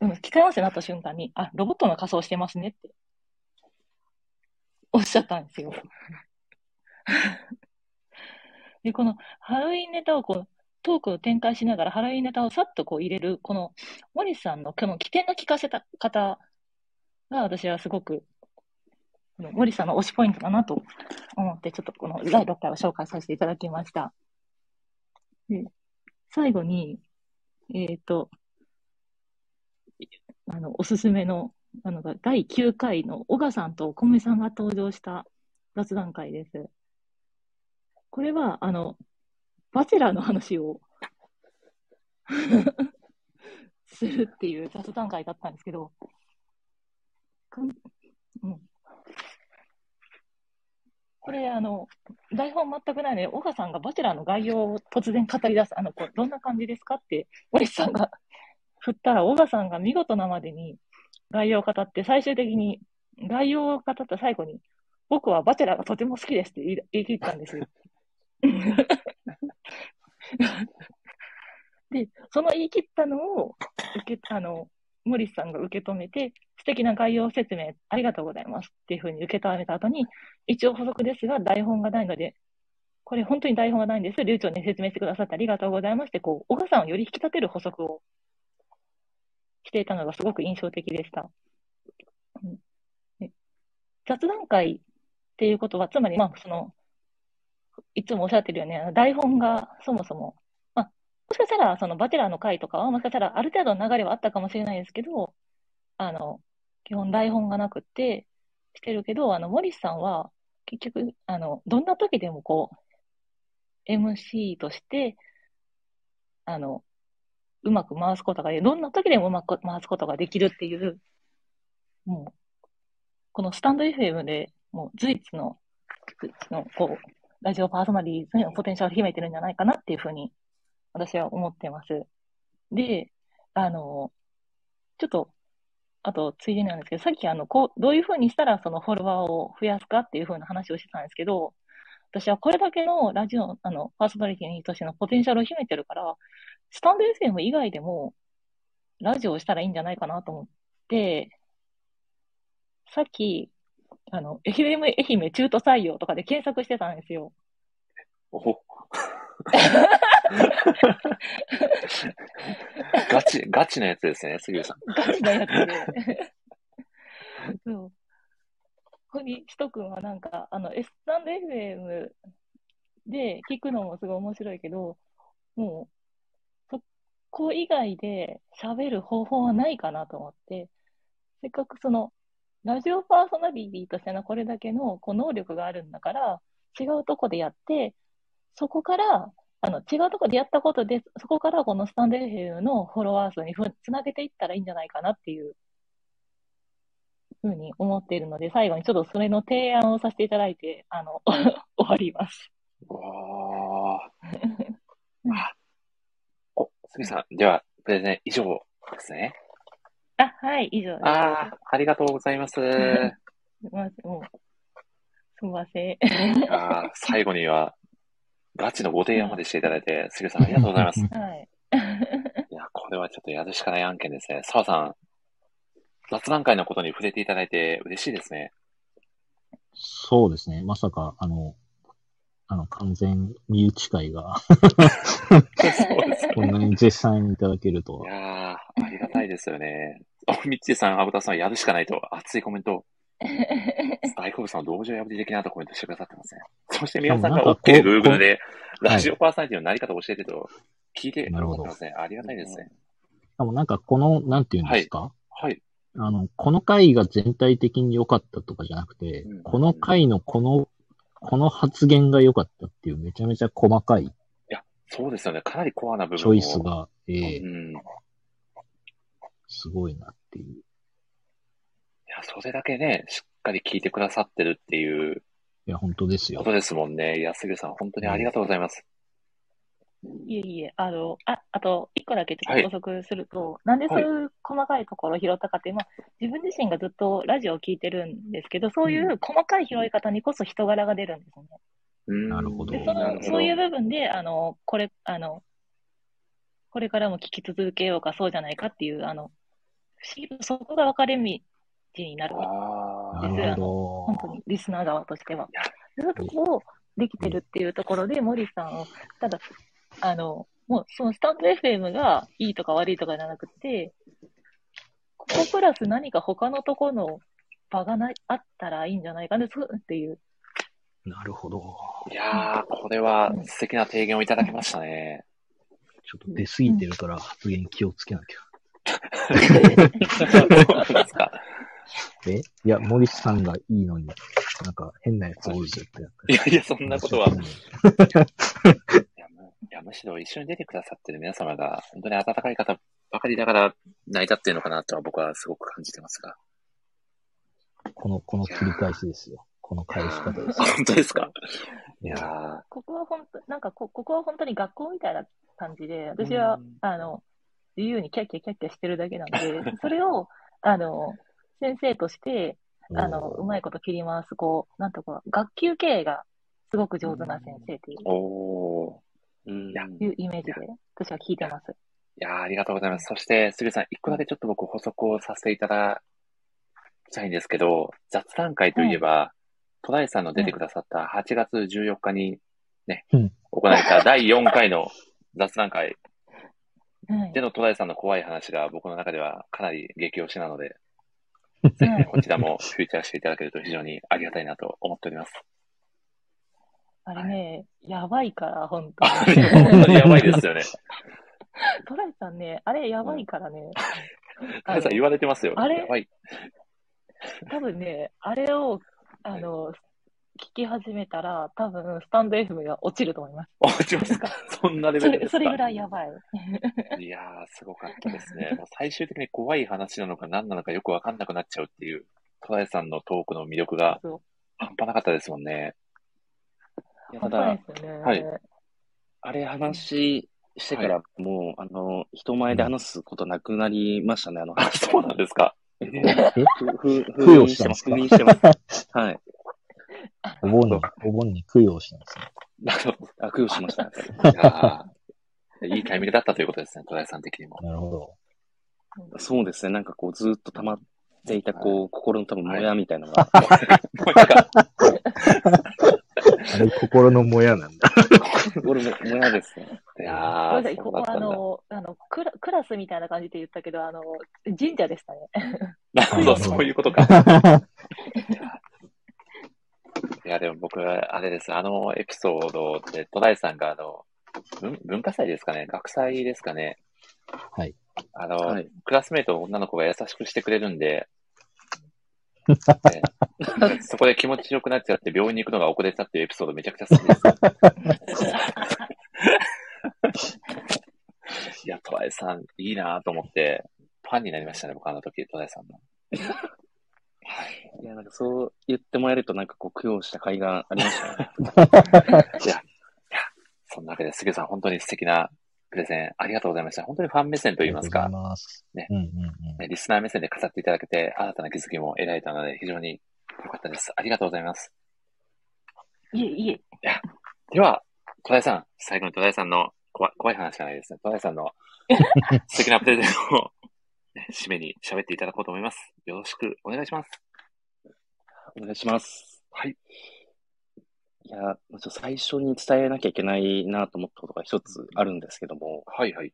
うん、機械音声になった瞬間に、あ、ロボットの仮装してますねって、おっしゃったんですよ。で、このハロウィンネタをこう、トークを展開しながらハロウィンネタをさっとこう入れる、この森さんのこの起点の聞かせた方が私はすごく、この森さんの推しポイントだなと思って、ちょっとこの第6回を紹介させていただきました。で、最後に、えっ、と、あの、おすすめの、あの、第9回の小賀さんとお米さんが登場した雑談会です。これは、あの、バチェラーの話を するっていう雑談会だったんですけど、うん、これ、あの、台本全くないので、小賀さんがバチェラーの概要を突然語り出す、あの、こうどんな感じですかって、森さんが振ったら、小賀さんが見事なまでに概要を語って、最終的に概要を語った最後に、僕はバチェラーがとても好きですって言い言い切ったんですよ。で、その言い切ったのを受け、あの、森さんが受け止めて、素敵な概要説明ありがとうございますっていうふうに受け止めた後に、一応補足ですが、台本がないので、これ本当に台本がないんです。流暢に説明してくださってありがとうございまして、こう、小賀さんをより引き立てる補足をしていたのがすごく印象的でした。うん雑談会っていうことは、つまり、まあ、その、いつもおっしゃってるように、あの台本がそもそも、まあ、もしかしたら、そのバチェラーの会とかは、もしかしたらある程度の流れはあったかもしれないですけど、あの、基本台本がなくて、してるけど、あの、森さんは、結局、あの、どんな時でもこう、MC として、あの、うまく回すことがで、どんな時でもうまく回すことができるっていう、もう、このスタンド FM でもう随一の、随一の、こう、ラジオパーソナリティのポテンシャルを秘めてるんじゃないかなっていうふうに、私は思ってます。で、あの、ちょっと、あと、ついでになんですけど、さっきあの、こう、どういうふうにしたらそのフォロワーを増やすかっていうふうな話をしてたんですけど、私はこれだけのラジオ、あの、パーソナリティとしてのポテンシャルを秘めてるから、スタンド FM 以外でも、ラジオをしたらいいんじゃないかなと思って、さっき、あの、FM 愛媛中途採用とかで検索してたんですよ。おほ ガチ、ガチなやつですね、杉浦さん。ガチなやつで。そう。ここにしとくんはなんか、あの、スタンド FM で聞くのもすごい面白いけど、もう、そこ以外で喋る方法はないかなと思って、せっかくその、ラジオパーソナリティとしてのこれだけのこう能力があるんだから、違うとこでやって、そこから、あの、違うとこでやったことで、そこからこのスタンド FM のフォロワー数にふつなげていったらいいんじゃないかなっていうふうに思っているので、最後にちょっとそれの提案をさせていただいて、あの、終わります。わー。あお、杉さん、では、プレゼン以上ですね。あ、はい、以上です。ああ、ありがとうございます。すみません、もう、すみません。あー最後には、ガチのご提案までしていただいて、杉さんありがとうございます。はい。いや、これはちょっとやるしかない案件ですね。澤さん、雑談会のことに触れていただいて嬉しいですね。そうですね。まさか、あの、あの、完全身内会が そうですこんなに絶賛いただけるといは。やー、ありがたいですよね。お、みっちーさん、アブタさん、やるしかないと、熱いコメント。大好物さん、同情破り的なとコメントしてくださってますね。そして皆さんが OK Google で、ラジオパーソナリティのなり方を教えてと、聞いてくださってますね。ありがたいですね。しかもなんかこの、なんていうんですか、はい。あの、この回が全体的に良かったとかじゃなくて、うんこの回のこの、この発言が良かったっていうめちゃめちゃ細かいそうですよね。かなりコアな部分をチョイス。が、ええうん。いすごいなっていう。や、それだけね、しっかり聞いてくださってるっていういや、本当ですよこと。ですもんね。いや、杉さん、本当にありがとうございます。いえいえ、あの、あ、あと、一個だけちょはいっと補足すると、なんでそういう細かいところを拾ったかっていう、まあ、自分自身がずっとラジオを聞いてるんですけど、そういう細かい拾い方にこそ人柄が出るんですよね。うんなるほどで、その、なるほどそういう部分で、あの、これ、あの、これからも聞き続けようか、そうじゃないかっていう、あの、議とそこが分かれ道になるあなるですあのほ本当にリスナー側としてはや。そとこをできてるっていうところで、森さんを、ただ、あの、もうそのスタンド FM がいいとか悪いとかじゃなくて、ここプラス何か他のところの場がなあったらいいんじゃないかね、っていう。ど。なるほど。ー。いやー、これは素敵な提言をいただきましたね。ちょっと出過ぎてるから発言気をつけなきゃ。そうですか。えいや、森さんがいいのに、なんか変なやつおるぜってやいやいや、そんなことは。いやむいやむしろ一緒に出てくださってる皆様が、本当に温かい方ばかりだから成り立ってるのかなとは僕はすごく感じてますが。この、この切り返しですよ。この返し方です。本当ですか？いやー、ここは本当、なんかこ、ここは本当に学校みたいな感じで、私はうん、あの、自由にキャッキャキャッキャしてるだけなんで、それを、あの、先生として、あの、うまいこと切り回す、こう、なんとか、学級経営がすごく上手な先生っていう。うんいうイメージで、私は聞いてます。いやーありがとうございます。そして、杉さん、一個だけちょっと僕補足をさせていただきたいんですけど、雑談会といえば、戸田井さんの出てくださった8月14日にね、うん行われた第4回の雑談会はいで。の戸田井さんの怖い話が僕の中ではかなり激推しなので、はい こちらもフューチャーしていただけると非常にありがたいなと思っております。あれね、やばいから、本当あれ、本当にやばいですよね。トライさんね、あれやばいからね。戸田井さん言われてますよ。あれやばい。多分ね、あれを、あの、聞き始めたら、多分、スタンド FM が落ちると思います。落ちますかそんなレベルですか？それぐらいやばい。いやー、すごかったですね。もう最終的に怖い話なのか何なのかよくわかんなくなっちゃうっていう、戸田井さんのトークの魅力が半端なかったですもんね。いやただで、すよね。はいあれ話してからもう、あの、人前で話すことなくなりましたね、あの、あ、そうなんですか。ふ、ふ、供養封印してます。したんですか封印してます。はい。お盆に、お盆に供養したんですね。なるほど。あ、供養しましたね。いいいタイミングだったということですね、戸田さん的にも。なるほど。そうですね、なんかこう、ずっと溜まっていた、こう、心の多分、もやみたいなのが、あれ、心のもやなんだ。心のもやですね。いごやーめんなさい、ここあ。の、あのクラ、クラスみたいな感じで言ったけど、あの、神社でしたね。なるほど、そういうことか。いや、でも僕は、あれです。あのエピソードで、戸田さんが、あの、文文化祭ですかね学祭ですかねはい。あの、はいクラスメイトの女の子が優しくしてくれるんで、ねそこで気持ちよくなっちゃって病院に行くのが遅れたっていうエピソードめちゃくちゃ好きです。いや、戸田さん、いいなと思って、ファンになりましたね、僕あの時、戸田さんの。いや、なんかそう言ってもらえると、なんかこう、供養した甲斐がありましたね。いや、いや、そんなわけで、杉さん、本当に素敵なプレゼンありがとうございました。本当にファン目線といいますか。ねうんうんうん。ねリスナー目線で語っていただけて、新たな気づきも得られたので、非常に良かったです。ありがとうございます。いえいえ。では、戸田さん、最後に戸田さんの怖い怖い話じゃないですね。戸田さんの素敵なプレゼンを、ね締めに喋っていただこうと思います。よろしくお願いします。お願いします。はい。いや、ちょっと最初に伝えなきゃいけないなと思ったことが一つあるんですけども、はいはい。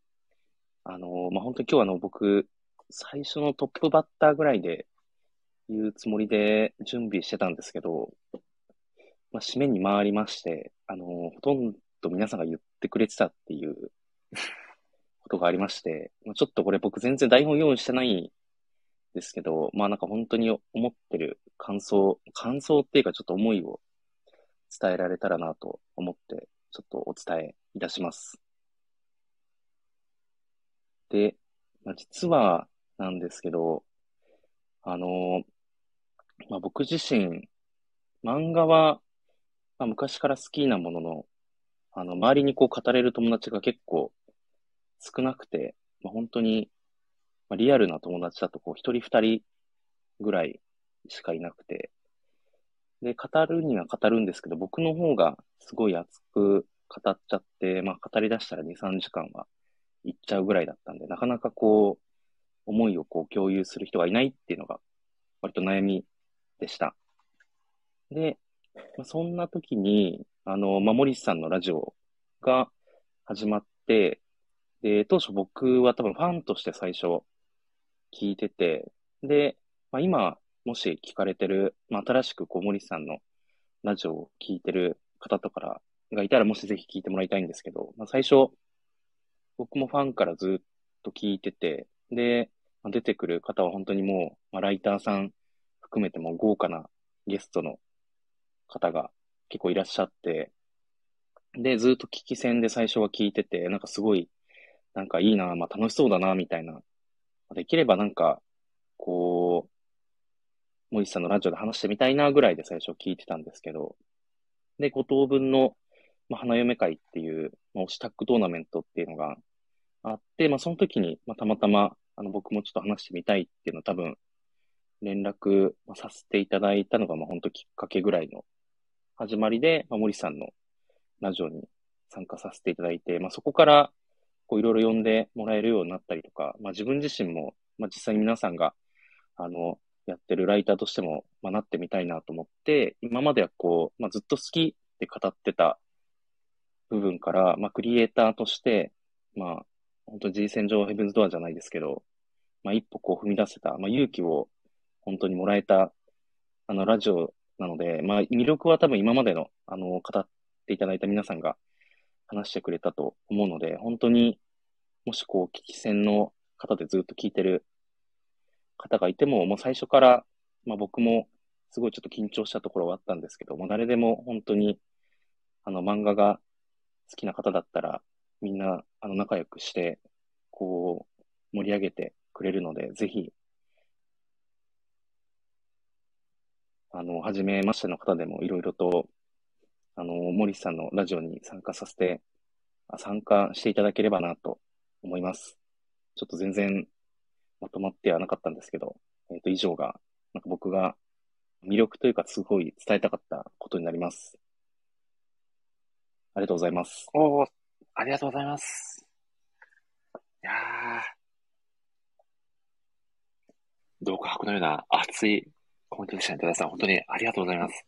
あの、まあ、本当に今日はあの、僕、最初のトップバッターぐらいで言うつもりで準備してたんですけど、まあ、締めに回りまして、あの、ほとんど皆さんが言ってくれてたっていうことがありまして、ちょっとこれ僕全然台本用意してないんですけど、まあなんか本当に思ってる感想、感想っていうかちょっと思いを伝えられたらなと思って、ちょっとお伝えいたします。で、まあ、実はなんですけど、あの、まあ、僕自身、漫画は、まあ、昔から好きなものの、あの、周りにこう語れる友達が結構少なくて、まあ、本当に、まあ、リアルな友達だとこう一人二人ぐらいしかいなくて、で、語るには語るんですけど、僕の方がすごい熱く語っちゃって、まあ、語り出したら2、3時間は行っちゃうぐらいだったんで、なかなかこう、思いをこう共有する人がいないっていうのが、割と悩みでした。で、まあ、そんな時に、あの、まあ、森さんのラジオが始まって、で、当初僕は多分ファンとして最初聞いてて、で、まあ、今、もし聞かれてる、まあ、新しくこう森さんのラジオを聞いてる方とかがいたら、もしぜひ聞いてもらいたいんですけど、まあ、最初、僕もファンからずっと聞いてて、で、まあ出てくる方は本当にもう、まあ、ライターさん含めても豪華なゲストの方が結構いらっしゃって、で、ずっと聞き戦で最初は聞いてて、なんかすごい、なんかいいな、まあ楽しそうだな、みたいな。できればなんか、こう、森さんのラジオで話してみたいなぐらいで最初聞いてたんですけど、で、五等分の、まあ、花嫁会っていう、まあ、推しタッグトーナメントっていうのがあって、まあ、その時に、まあ、たまたま、あの、僕もちょっと話してみたいっていうのを多分、連絡させていただいたのが、まあ、本当きっかけぐらいの始まりで、まあ、森さんのラジオに参加させていただいて、まあ、そこから、こう、いろいろ呼んでもらえるようになったりとか、まあ、自分自身も、まあ、実際に皆さんが、あの、やってるライターとしても、まあ、なってみたいなと思って、今まではこう、まあ、ずっと好きって語ってた部分から、まあ、クリエイターとして、まあ、本当 G 戦場ヘブンズドアじゃないですけど、まあ、一歩こう踏み出せた、まあ、勇気を本当にもらえた、あの、ラジオなので、まあ、魅力は多分今までの、あの、語っていただいた皆さんが話してくれたと思うので、本当に、もしこう、聞き戦の方でずっと聞いてる方がいても、もう最初から、まあ、僕もすごいちょっと緊張したところはあったんですけど、もう誰でも本当に、あの、漫画が好きな方だったら、みんな、あの、仲良くして、こう、盛り上げてくれるので、ぜひ、あの、はじめましての方でもいろいろと、あの、森さんのラジオに参加させて、参加していただければなと思います。ちょっと全然まとまってはなかったんですけど、えっ、と、以上が、なんか僕が魅力というかすごい伝えたかったことになります。ありがとうございます。おー、ありがとうございます。いやー、独白のような熱いコメントでしたね、多田さん。本当にありがとうございます。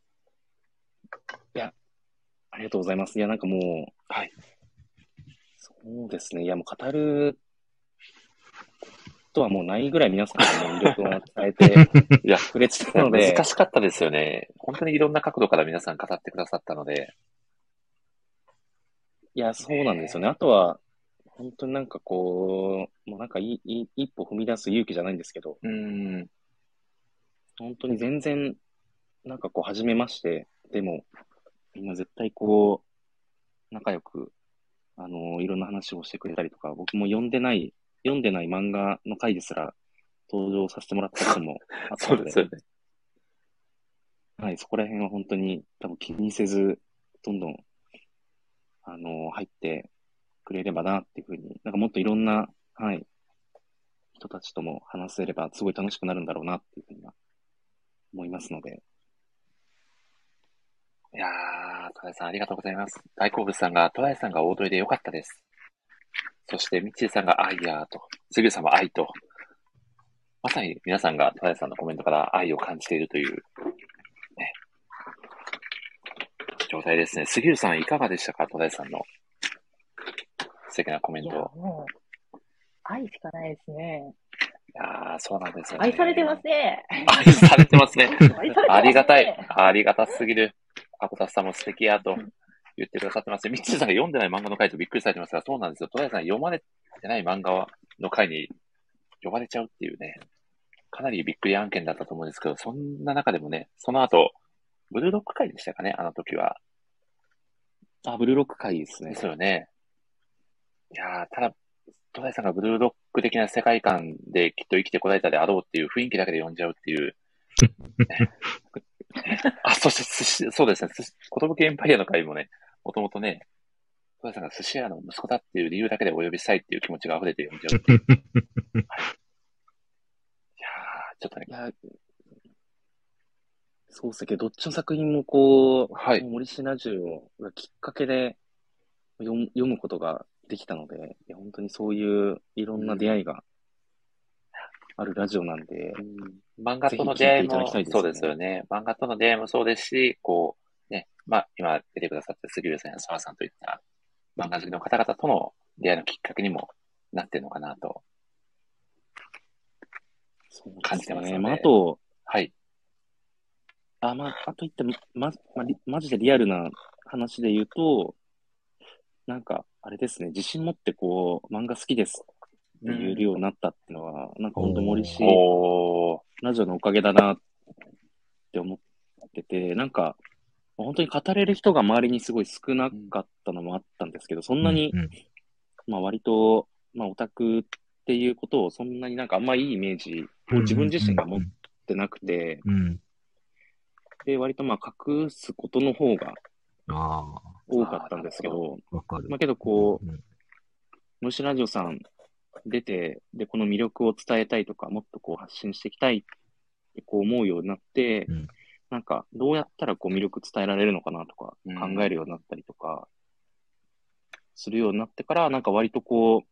ありがとうございます。いや、なんかもう、はい。そうですね。いや、もう語ることはもうないぐらい皆さんの魅力を伝えていや、くれてたので、難しかったですよね。本当にいろんな角度から皆さん語ってくださったので。いや、そうなんですよね。あとは、本当になんかこう、もうなんかいい一歩踏み出す勇気じゃないんですけど、うん。本当に全然、なんかこう、初めまして、でも、みんな絶対こう、仲良く、あのいろんな話をしてくれたりとか、僕も読んでない、読んでない漫画の回ですら登場させてもらったこともあったそうので、ですよね。はい、そこら辺は本当に多分気にせず、どんどん、あの入ってくれればなっていうふうに、なんかもっといろんな、はい、人たちとも話せればすごい楽しくなるんだろうなっていうふうには思いますので、いやー、戸田さんありがとうございます。大好物さんが、戸田さんが大鳥でよかったです。そして、ミッチーさんが愛やーと、杉浦さんは愛と、まさに皆さんが戸田さんのコメントから愛を感じているという、ね、状態ですね。杉浦さんいかがでしたか？戸田さんの素敵なコメント。もう、愛しかないですね。いやー、そうなんですよね。愛されてますね。愛されてますねありがたい。ありがたすぎる。アコタスさんも素敵やと言ってくださってます。ミッチーさんが読んでない漫画の回とびっくりされてますが、そうなんですよ。戸田さん読まれてない漫画の回に呼ばれちゃうっていうね、かなりびっくり案件だったと思うんですけど、そんな中でもね、その後、ブルーロック会でしたかね、あの時は。あ、ブルーロック会ですねで。すよね。いやー、ただ、戸田さんがブルーロック的な世界観できっと生きてこられたであろうっていう雰囲気だけで読んじゃうっていう。ね あ、そして寿司、そうですね、寿司、寿エンパイアの会もね、もともとね、戸田さんが寿司屋の息子だっていう理由だけでお呼びしたいっていう気持ちが溢れて読んじゃう。はい、いやー、ちょっとねい、や、そうっすけど、どっちの作品もこう、はい森氏ラジオがきっかけで読むことができたので、本当にそういういろんな出会いがあるラジオなんで、漫画との出会いもそうですよね。漫画との出会いもそうですし、こう、ね、まあ、今出てくださった杉浦さんや澤さんといった漫画好きの方々との出会いのきっかけにもなってるのかなと。感じてますよねまあ、あと、はい。あ、まあ、あと言っても、ま、まリマジでリアルな話で言うと、なんか、あれですね、自信持ってこう、漫画好きです言えるようになったっていうのは、なんか本当森氏。ラジオのおかげだなって思ってて、なんか、本当に語れる人が周りにすごい少なかったのもあったんですけど、そんなに、うんうんまあ割と、まあオタクっていうことをそんなになんかあんまいいイメージを自分自身が持ってなくて、うん。で、割とまあ隠すことの方があ多かったんですけど。まあけどこう、うん虫ラジオさん出て、で、この魅力を伝えたいとか、もっとこう発信していきたいってこう思うようになって、うん。なんかどうやったらこう魅力伝えられるのかなとかうん考えるようになったりとか、するようになってから、なんか割とこ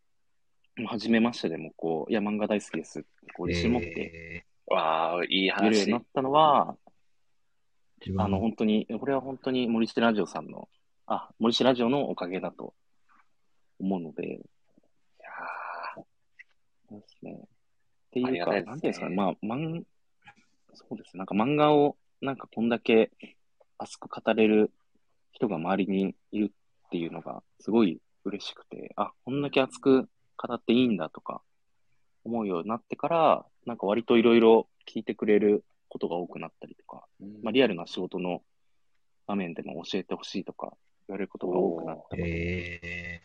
う、初めましてでもこう、いや、漫画大好きですって、こう、自信持ってえわー、いい言えるよう話にな。ったのは、あの、本当に、これは本当に森下ラジオさんの、あ、森下ラジオのおかげだと思うので、そうですね。っていうか、ありがたいですね。なんていうんですかね、まあ、漫、そうですね、なんか漫画を、なんかこんだけ熱く語れる人が周りにいるっていうのが、すごい嬉しくて、あ、こんだけ熱く語っていいんだとか、思うようになってから、なんか割といろいろ聞いてくれることが多くなったりとか、ーまあ、リアルな仕事の場面でも教えてほしいとか言われることが多くなったので、え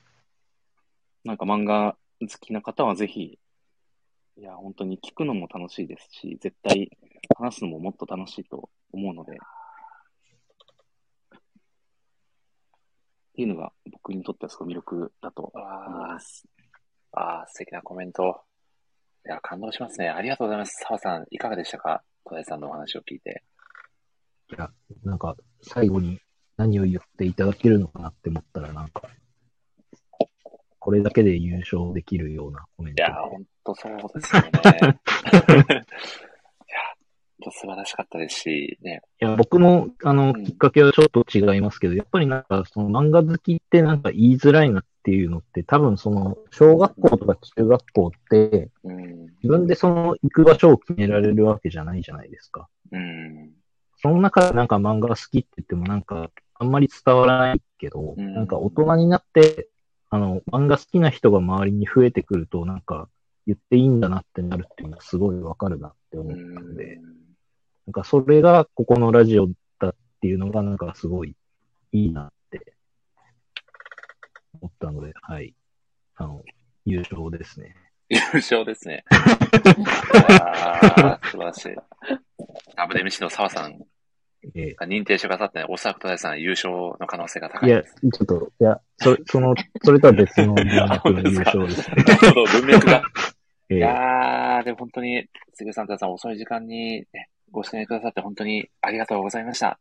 なんか漫画好きな方はぜひ、いや、本当に聞くのも楽しいですし、絶対話すのももっと楽しいと思うので、っていうのが僕にとってはすごい魅力だと思います。ああ、素敵なコメント。いや、感動しますね。ありがとうございます。澤さん、いかがでしたか？戸田さんのお話を聞いて。いや、なんか、最後に何を言っていただけるのかなって思ったら、なんか、これだけで優勝できるようなコメントで。いや、ほんとそうですよね。いや、素晴らしかったですし、ね。いや、僕も、あの、きっかけはちょっと違いますけど、やっぱりなんか、その漫画好きってなんか言いづらいなっていうのって、多分その、小学校とか中学校って、うん。自分でその行く場所を決められるわけじゃないじゃないですか。うん。その中でなんか漫画が好きって言ってもなんか、あんまり伝わらないけど、うんなんか大人になって、あの、漫画好きな人が周りに増えてくると、なんか、言っていいんだなってなるっていうのがすごいわかるなって思ったので、なんかそれがここのラジオだっていうのがなんかすごいいいなって思ったので、はい。あの、優勝ですね。優勝ですね。ああ、素晴らしい。WMC の澤さんえが認定してくださってね、おそらく戸田さん優勝の可能性が高いや、いでちょっと、いや、そその、それとは別の文脈の優勝ですね。なるほど、文脈が。ええいやー、でも本当に、杉さん、戸田さん、遅い時間に、ね、ご出演くださって本当にありがとうございました。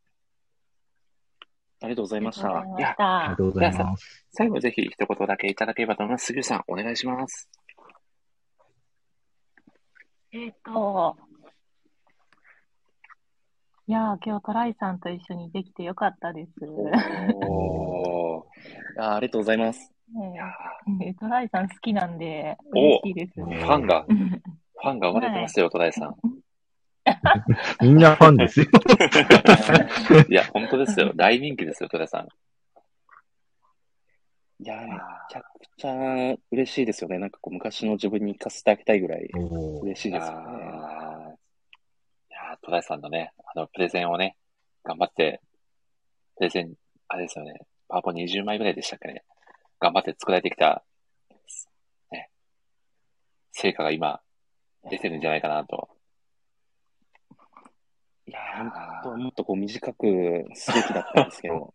ありがとうございました。ありがとうございましいやたありがとうございます。最後ぜひ一言だけいただければと思います。杉さん、お願いします。えっ、と、いやー、今日トライさんと一緒にできてよかったです。おー。いやありがとうございます。えトライさん好きなんで、お嬉しいですね。ファンが、ファンが生まれてますよ、戸田さん。みんなファンですよ。いや、本当ですよ。大人気ですよ、戸田さん。いやーめちゃくちゃ嬉しいですよね。なんかこう昔の自分に活かせてあげたいぐらい嬉しいですよね。戸田さんのね、あの、プレゼンをね、頑張って、プレゼン、あれですよね、パワポ20枚ぐらいでしたっけね。頑張って作られてきた、ね、成果が今、出てるんじゃないかなと。いやー、もっとこう短くすべきだったんですけど。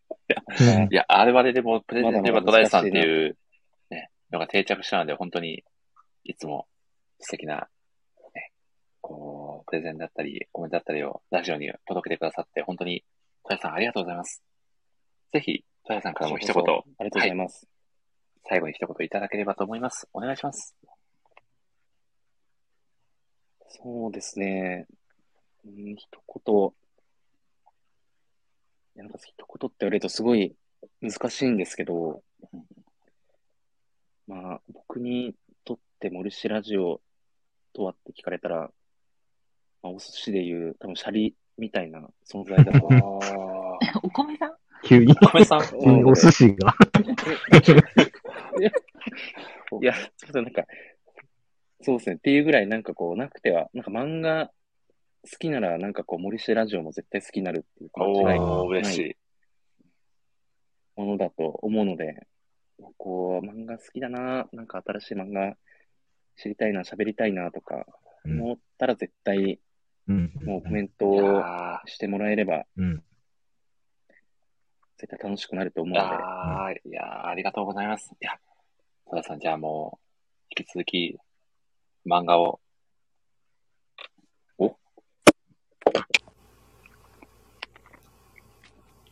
いや、あれはね、でも、プレゼンでは戸田さんっていう、ね、のが定着したので、本当に、いつも素敵な、ね、こう、プレゼンだったり、コメントだったりをラジオに届けてくださって、本当に、戸田さんありがとうございます。ぜひ、戸田さんからも一言、ありがとうございます。はい最後に一言いただければと思います。お願いします。そうですね。うん、一言。いや、なんか一言って言われるとすごい難しいんですけど、まあ、僕にとって森氏ラジオとはって聞かれたら、まあ、お寿司でいう多分シャリみたいな存在だと。お米さん？急に、米さん 急にお寿司が。いや、ちょっとなんか、そうですね。っていうぐらいなんかこう、なくては、なんか漫画好きならなんかこう、森氏ラジオも絶対好きになるっていう間違いおー、のない嬉しい。ものだと思うので、こう、漫画好きだな、なんか新しい漫画知りたいな、喋りたいなとか思ったら絶対、うん。もうコメントをしてもらえれば、うん。絶対楽しくなると思ういので、やー、いやーありがとうございます。いや、戸田さん、じゃあもう、引き続き、漫画を、お？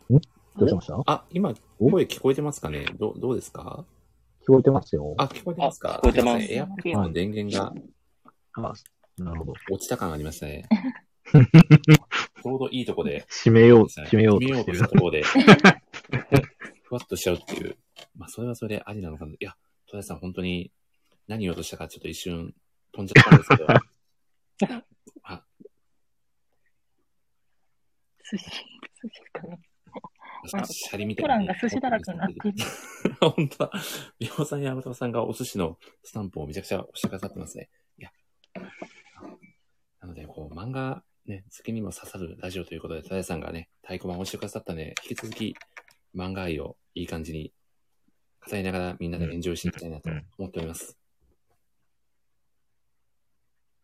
どうしました？あ、今、声聞こえてますかね？どどうですか？聞こえてますよ。あ、聞こえてますか？あ聞こえてます。エアポッドの電源が。あ、なるほど。落ちた感ありましたね。ちょうどいいとこで。締めよう締めようと締めようとしたところで、ふわっとしちゃうっていう。まあ、それはそれでありなのかな。いや、戸田さん本当に何言おうとしたかちょっと一瞬飛んじゃったんですけど。あ、寿司、寿司かね。シャリみたいプランが寿司だらけになってる。本当だ。美穂さんやアブタさんがお寿司のスタンプをめちゃくちゃ押してくださってますね。いや。なので、こう、漫画、ね、好きにも刺さるラジオということで、たださんがね、太鼓判を押してくださったので、引き続き漫画愛をいい感じに語りながらみんなでエンジョイしていきたいなと思っております。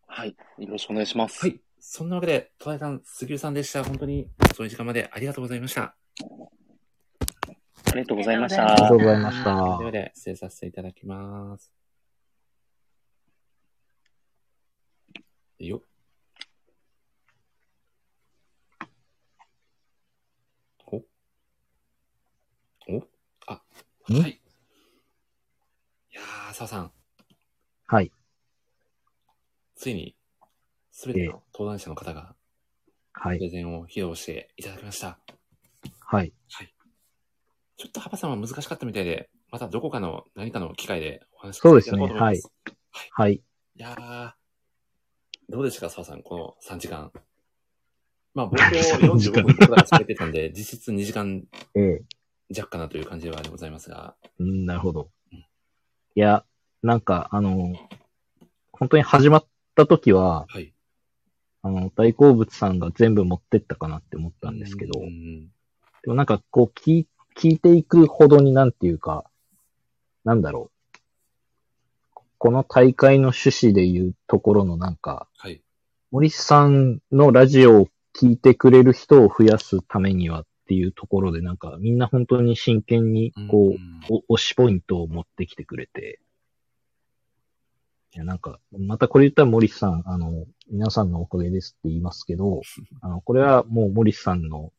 はい。よろしくお願いします。はい。そんなわけで、戸田さん、杉浦さんでした。本当に、そういう時間までありがとうございました。ありがとうございました。ありがとうございました。ではで、失礼させていただきます。いいよ。おおあ、んはい。いやー、澤さん、はい。ついに、すべての登壇者の方が、はいプレゼンを披露していただきました。はい。はい。ちょっとハパさんは難しかったみたいで、またどこかの何かの機会でお話しそうですねいただこうと思います。はい。いやー、どうでしたか、澤さん、この3時間。まあ、冒頭3時間45分とかされてたんで、実質2時間ええ弱かなという感じではございますが。うん、なるほど。いや、なんか、あの、本当に始まった時は、はい。あの、大好物さんが全部持ってったかなって思ったんですけど、うん。でもなんかこう聞い、聞いていくほどになんていうか、なんだろう。この大会の趣旨でいうところのなんか、はい。森さんのラジオを聞いてくれる人を増やすためにはっていうところでなんかみんな本当に真剣にこう、お推しポイントを持ってきてくれて、いやなんか、またこれ言ったら森さん、あの、皆さんのおかげですって言いますけど、あの、これはもう森さんの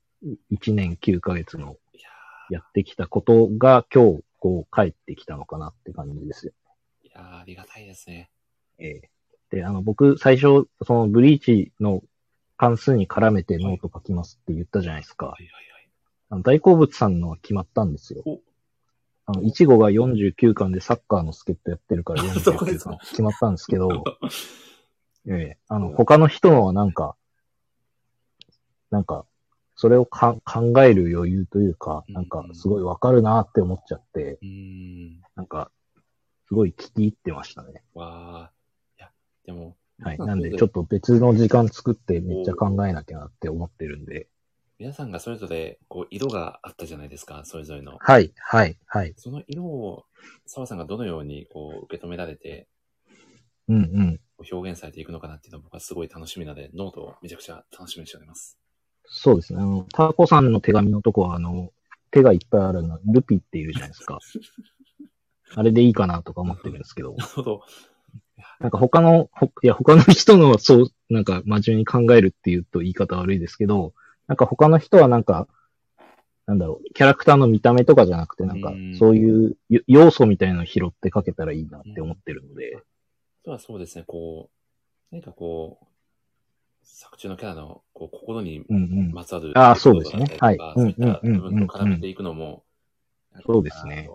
1年9ヶ月のやってきたことが今日こう帰ってきたのかなって感じですよ。いやー、ありがたいですね。ええで、あの、僕、最初、そのブリーチの関数に絡めてノート書きますって言ったじゃないですか。あの大好物さんのは決まったんですよ。あの、いちごが49巻でサッカーの助っ人やってるから49 そこですか巻決まったんですけど、ええあの、他の人のはなんか、なんか、それをか考える余裕というか、なんか、すごいわかるなって思っちゃって、なんか、すごい聞き入ってましたね。わー。いや、でも、はい。まあなんで、ちょっと別の時間作ってめっちゃ考えなきゃなって思ってるんで。皆さんがそれぞれ、こう、色があったじゃないですか、それぞれの。はい、はい、はい。その色を、澤さんがどのように、こう、受け止められて、うんうん。表現されていくのかなっていうのは僕はすごい楽しみなので、ノートをめちゃくちゃ楽しみにしております。そうですね。あの、タコさんの手紙のとこは、あの、手がいっぱいあるの、ルピっているじゃないですか。あれでいいかなとか思ってるんですけど。なるほど。なんか他の、ほいや、他の人のはそう、なんか真面目に考えるっていうと言い方悪いですけど、なんか他の人はなんか、なんだろう、キャラクターの見た目とかじゃなくて、なんか、そういうよ要素みたいなのを拾ってかけたらいいなって思ってるので、あとはそうですね、こう、何かこう、作中のキャラのこう心にうんうん。まつわる、あーそうですね。はい。そういったうんうんうんうん。部分と絡めていくのも、そうですね。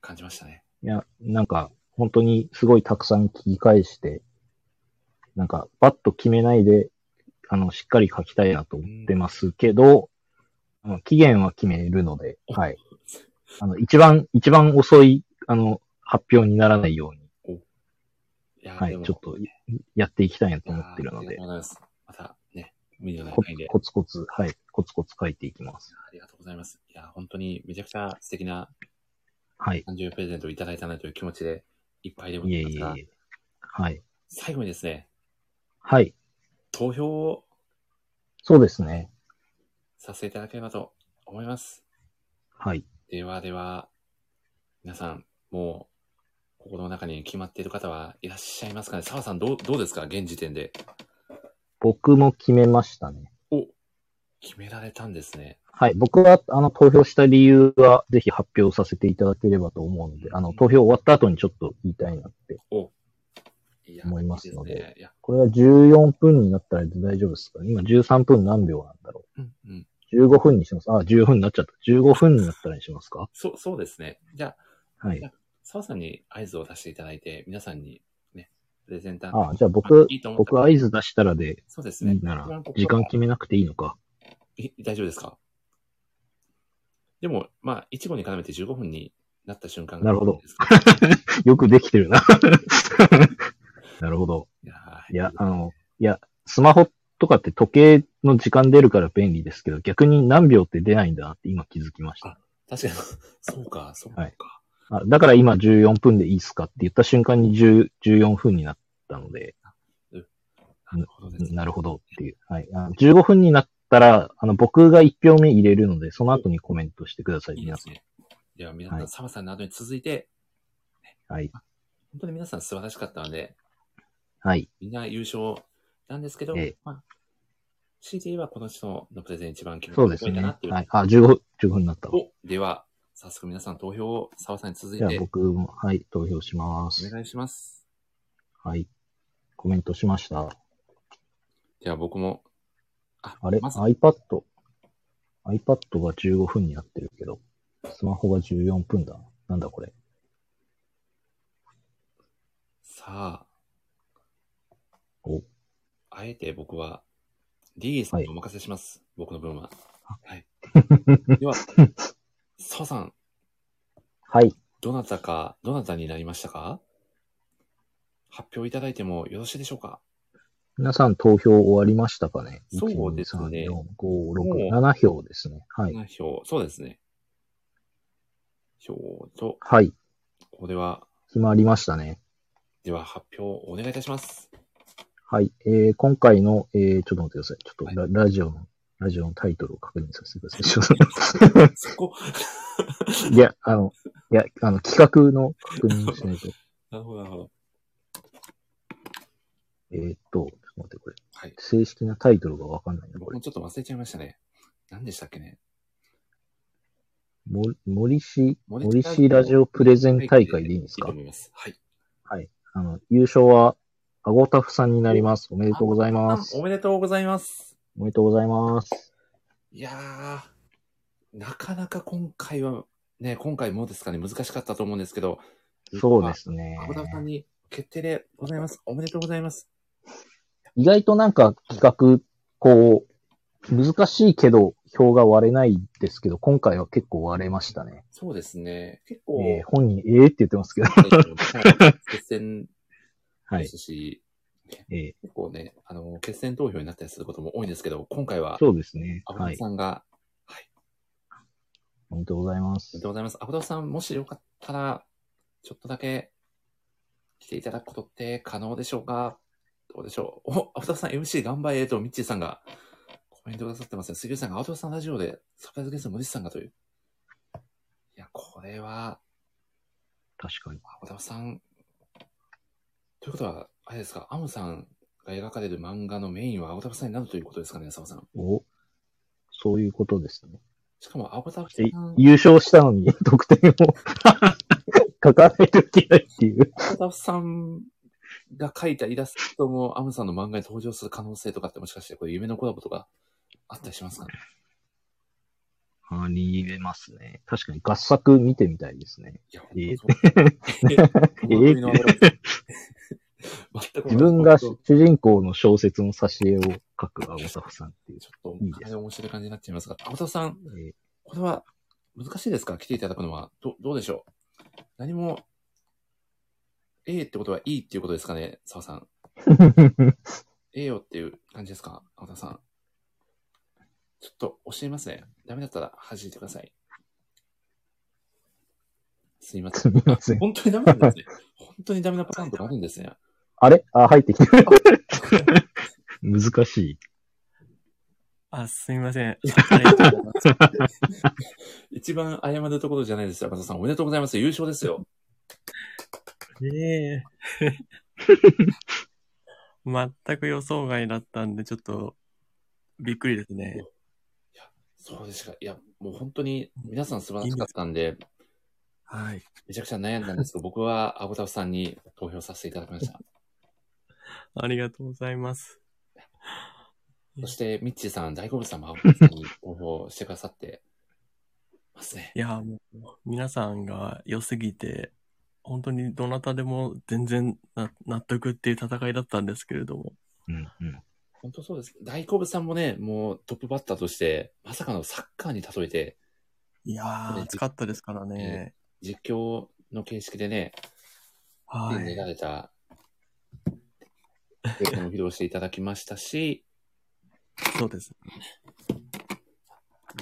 感じましたね。いや、なんか、本当にすごいたくさん聞き返して、なんか、バッと決めないで、あの、しっかり書きたいなと思ってますけど、あの期限は決めるので、はい。あの、一番、一番遅い、あの、発表にならないように、いはいちょっとやっていきたいなと思ってるのでありがとう、ございます。またね、無理のないコ範囲で。コツコツ、はい、コツコツ書いていきます。ありがとうございます。いや、本当にめちゃくちゃ素敵なはい。誕生日プレゼントをいただいたなという気持ちでいっぱいでございますが、いえいえいえはい。最後にですね、はい。投票をそうですね。させていただければと思います。はい。ではでは、皆さん、もう、心の中に決まっている方はいらっしゃいますかね？澤さん、どう、どうですか？現時点で。僕も決めましたね。決められたんですね。はい。僕は、あの、投票した理由は、ぜひ発表させていただければと思うので、あの、投票終わった後にちょっと言いたいなって思いますので、これは14分になったら大丈夫ですか今13分何秒なんだろうん、うん。う ?15 分にします。あ、15分になっちゃった。15分になったらにしますか？そう、そうですね。じゃあ、はい澤さんに合図を出していただいて、皆さんにね、プレゼンターあ、じゃあ僕僕合図出したらで、そうですねなら時間決めなくていいのか。い大丈夫ですか？でも、まあ、1号に絡めて15分になった瞬間がなるほど。よくできてるな。なるほど。いや、あの、いや、スマホとかって時計の時間出るから便利ですけど、逆に何秒って出ないんだなって今気づきました。確かに、そうか、そうか。はいあだから今14分でいいっすかって言った瞬間に10 14分になったので、なるほどっていう。はい。あの15分になったら、あの、僕が1票目入れるので、その後にコメントしてください、皆さん。では皆さん、はい澤さんの後に続いて、はい。本当に皆さん素晴らしかったので、はい。みんな優勝なんですけど、ええまあ、強いて言えばこの人のプレゼン一番気持ちがそうですね。いいかなっていう。はい。あ、15、15分になったでは、早速皆さん投票を澤さんに続いじゃあて僕も、はい、投票しまおす。願いします。はい。コメントしました。では僕も、あ、あれ？まず、?iPad。iPad が15分になってるけど、スマホが14分だ。なんだこれ？さあ、お、あえて僕は、D さんにお任せします。僕の分は。はい。では、澤さん、はい。どなたか、どなたになりましたか？発表いただいてもよろしいでしょうか？皆さん投票終わりましたかね？そうですね ?1、2、3、4、5、も6、う7票ですね。はい。7票、そうですね。票と、はい。これは、決まりましたね。では発表お願いいたします。はい。えー、今回の、えー、ちょっと待ってください。ちょっとラ,、ラジオの、ラジオのタイトルを確認させてください。そこ いや、あの、いや、あの、企画の確認しないと。なるほど、なるほど。えーっと、ちょっと待って、これ。はい。正式なタイトルがわかんないな、これ。ちょっと忘れちゃいましたね。何でしたっけね。も森氏、森森氏ラジオプレゼン大会でいいんですか？はい。はい。あの、優勝は、アゴタフさんになります。おめでとうございます。おめでとうございます。おめでとうございます。いやー、なかなか今回は、ね、今回もですかね、難しかったと思うんですけど、そうですね。アゴタフさんに決定でございます。おめでとうございます。意外となんか企画、こう、難しいけど、票が割れないですけど、今回は結構割れましたね。そうですね。結構、えー本人、ええって言ってますけど。決戦はいですし、えー結構ね、あの、決戦投票になったりすることも多いんですけど、今回は、そうですね。アゴタはい。フさんが、おめでとうございまおめすでと。うございます。アゴタフさん、もしよかったら、ちょっとだけ来ていただくことって可能でしょうか？どうでしょう？お、アゴタフさん MC 頑張れとミッチーさんがコメントくださってますね。杉浦さんがアゴタフさんラジオでサプライズゲストの森さんがという。いや、これは、確かに。アゴタフさん、ということは、あれですか、アムさんが描かれる漫画のメインはアゴタフさんになるということですかね、澤さん。お、そういうことですね。しかも、アゴタフさえん、優勝したのに 得点を 書かないといけないっていう。アゴタフさんが描いたイラストもアムさんの漫画に登場する可能性とかってもしかしてこれ夢のコラボとかあったりしますかね？ありえますね。確かに合作見てみたいですね。いや、えーえー 自分が主人公の小説の挿絵を書くアゴタフさんっていう。ちょっと、いいかなり面白い感じになっちゃいますが、アゴタフさん、えーこれは難しいですか？来ていただくのは。ど、どうでしょう？何も、A ってことは E っていうことですかね、澤さん。A よっていう感じですか？青田さん。ちょっと教えますね。ダメだったら弾いてください。すいません。すみません本当にダメなんですね。本当にダメなパターンとかあるんですね。あれ？あ、入ってきてる。難しい。あ、すみません。一番謝るところじゃないですよ、赤田さん。おめでとうございます。優勝ですよ。ええ全く予想外だったんで、ちょっと、びっくりですね。そうですか。いや、もう本当に皆さん素晴らしかったんで、はい。めちゃくちゃ悩んだんですけど、僕はアゴタフさんに投票させていただきました。ありがとうございます。そして、ミッチーさん、大好物さんもアゴタフさんに投票してくださってますね。いや、もう、皆さんが良すぎて、本当にどなたでも全然な納得っていう戦いだったんですけれども。うんうん。本当そうです。大好物さんもね、もうトップバッターとして、まさかのサッカーに例えて、いやー、熱かったですからね。実況の形式でね、はい練られた、映像も披露していただきましたし、そうです。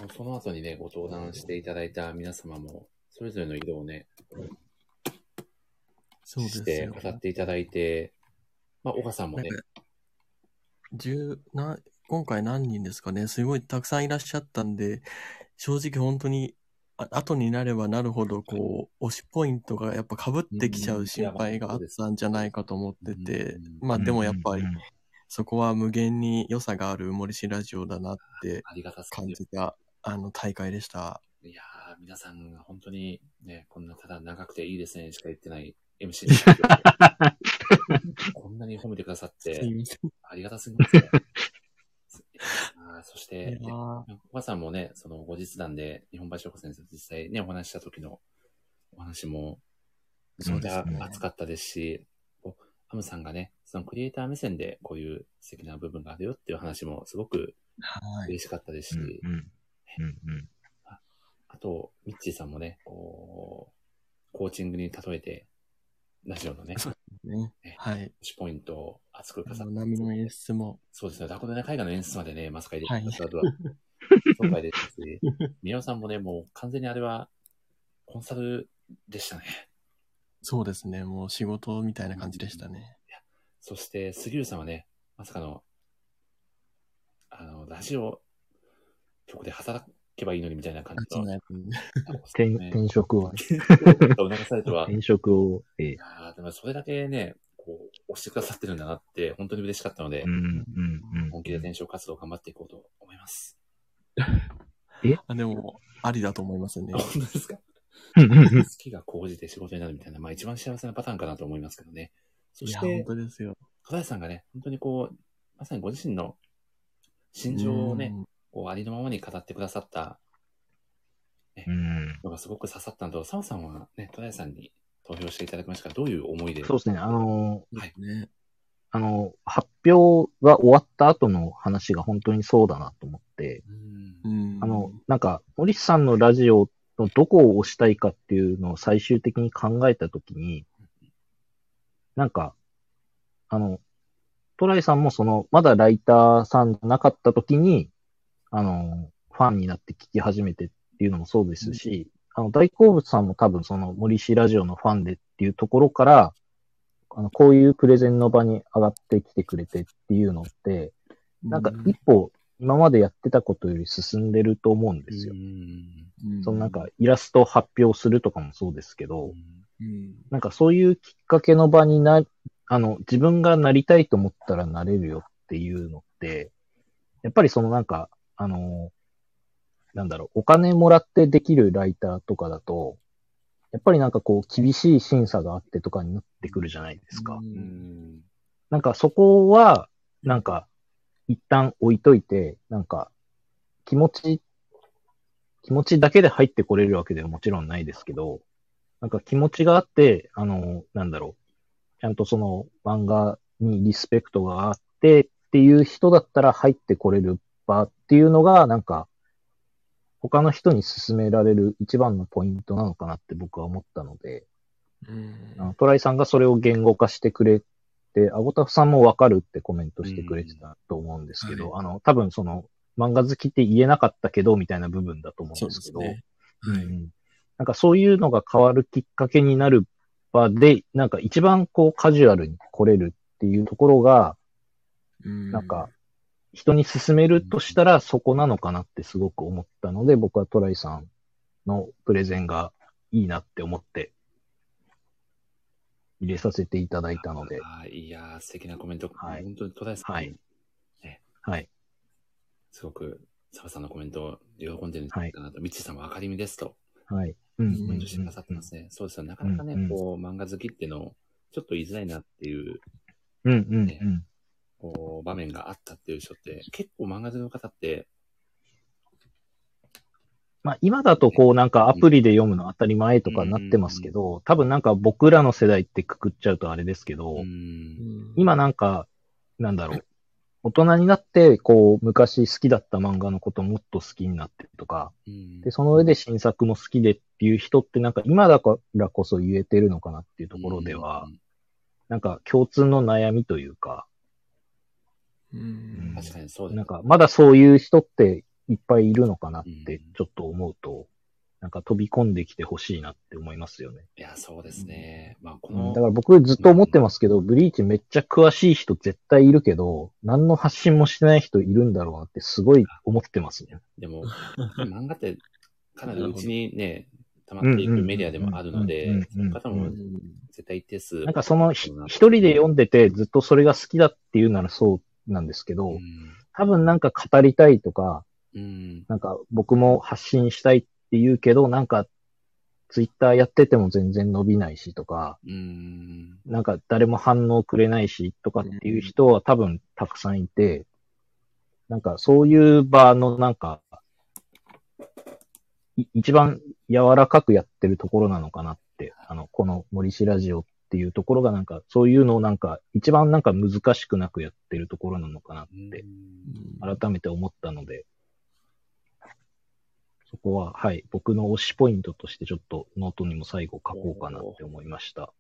もうその後にね、ご登壇していただいた皆様も、それぞれの色をね、そうですしてよ。語っていただいて、まあ、岡さんもね、十な、今回何人ですかね。すごいたくさんいらっしゃったんで、正直本当にあ後になればなるほど、こう、推しポイントがやっぱ被ってきちゃう心配があったんじゃないかと思ってて、まあでもやっぱり、そこは無限に良さがある森氏ラジオだなって感る。じた、あの、大会でした。いやー、皆さんが本当にね、こんなただ長くていいですねしか言ってない MC ですけどこんなに褒めてくださってありがたすぎますね。あーそして、おばさんもね、その後日談で日本橋横先生と実際ね、お話しした時のお話も、めちゃくちゃ熱かったですし、こうアムさんがね、そのクリエイター目線でこういう素敵な部分があるよっていう話もすごくはい。嬉しかったですし、うんうん。うんあと、ミッチーさんもね、こう、コーチングに例えて、ラジオのね、ねはい。推しポイントを熱くあ飾っの波の演出も、そうですね、ダコデナ絵画の演出までね、まさか入はいれてくだとは、紹介ですし、宮尾さんもね、もう完全にあれは、コンサルでしたね。そうですね、もう仕事みたいな感じでしたね。そして、杉浦さんはね、まさかの、あの、ラジオ局で働けばいいのにみたいな感じの、ね。転転職をされては、転職を、ええ。いやーでもそれだけね、こう、押してくださってるんだなって、本当に嬉しかったので、うんうんうん。本気で転職活動頑張っていこうと思います。あでも、ありだと思いますね。本当ですか？好きが高じて仕事になるみたいな、まあ一番幸せなパターンかなと思いますけどね。そいや、して本、当ですよ。戸田さんがね、本当にこう、まさにご自身の心情をねうん、こうありのままに語ってくださったうんのがすごく刺さったのと、澤さんはね、戸田さんに投票していただきましたが、どういう思いで？そうですね。あのーはい。ね。あの、発表が終わった後の話が本当にそうだなと思って、うん。あの、なんか、森さんのラジオのどこを押したいかっていうのを最終的に考えたときに、なんか、あの、トライさんもその、まだライターさんなかったときに、あの、ファンになって聞き始めてっていうのもそうですし、あの、大好物さんも多分その森氏ラジオのファンでっていうところから、あの、こういうプレゼンの場に上がってきてくれてっていうのって、なんか一歩今までやってたことより進んでると思うんですよ。そのなんかイラスト発表するとかもそうですけど、うん、なんかそういうきっかけの場にな、あの、自分がなりたいと思ったらなれるよっていうのって、やっぱりそのなんか、あの、なんだろう、お金もらってできるライターとかだと、やっぱりなんかこう厳しい審査があってとかになってくるじゃないですか。うん。なんかそこは、なんか、一旦置いといて、なんか、気持ち、気持ちだけで入ってこれるわけではもちろんないですけど、なんか気持ちがあって、あの、なんだろう、ちゃんとその漫画にリスペクトがあってっていう人だったら入ってこれる場っていうのが、なんか、他の人に勧められる一番のポイントなのかなって僕は思ったので、あのトライさんがそれを言語化してくれて、アゴタフさんもわかるってコメントしてくれてたと思うんですけど、あの、多分その、漫画好きって言えなかったけど、みたいな部分だと思うんですけど、ね。うんうん。なんかそういうのが変わるきっかけになる場で、なんか一番こうカジュアルに来れるっていうところが、なんか、人に勧めるとしたらそこなのかなってすごく思ったので、僕はトライさんのプレゼンがいいなって思って入れさせていただいたので、いやー、素敵なコメント。はい本当に戸田さん、はいね、はい。すごく、澤さんのコメントを喜んでるんじゃないかなと、ミッチーさんは明るみですと、はい。うんコメントしてくださってますね。そうですよ。なかなかね、うんうんこう、漫画好きっていうのを、ちょっと言いづらいなっていう、うんうんうん。こう、場面があったっていう人って、結構漫画好きの方って、まあ今だとこうなんかアプリで読むの当たり前とかなってますけど、多分なんか僕らの世代ってくくっちゃうとあれですけど、今なんか、なんだろう、大人になってこう昔好きだった漫画のこともっと好きになってるとか、で、その上で新作も好きでっていう人ってなんか今だからこそ言えてるのかなっていうところでは、なんか共通の悩みというか、うん確かにそうですなんかまだそういう人っていっぱいいるのかなってちょっと思うと、なんか飛び込んできてほしいなって思いますよね。いや、そうですね。まあ、こうんの、だから僕ずっと思ってますけど、ブリーチめっちゃ詳しい人絶対いるけど、何の発信もしてない人いるんだろうなってすごい思ってますね。でも、漫画ってかなりうちにね、溜まっていくメディアでもあるのうんうんでうん、その方も絶対一定数。なんかそのひ一人で読んでてずっとそれが好きだっていうならそうなんですけど、多分なんか語りたいとか、うん。なんか僕も発信したいって言うけど、なんかツイッターやってても全然伸びないしとか、うん。なんか誰も反応くれないしとかっていう人は多分たくさんいて、なんかそういう場のなんか、い一番柔らかくやってるところなのかなって、あの、この森氏ラジオっていうところがなんか、そういうのをなんか、一番なんか難しくなくやってるところなのかなって、改めて思ったので、そこは、はい、僕の推しポイントとしてちょっとノートにも最後書こうかなって思いました。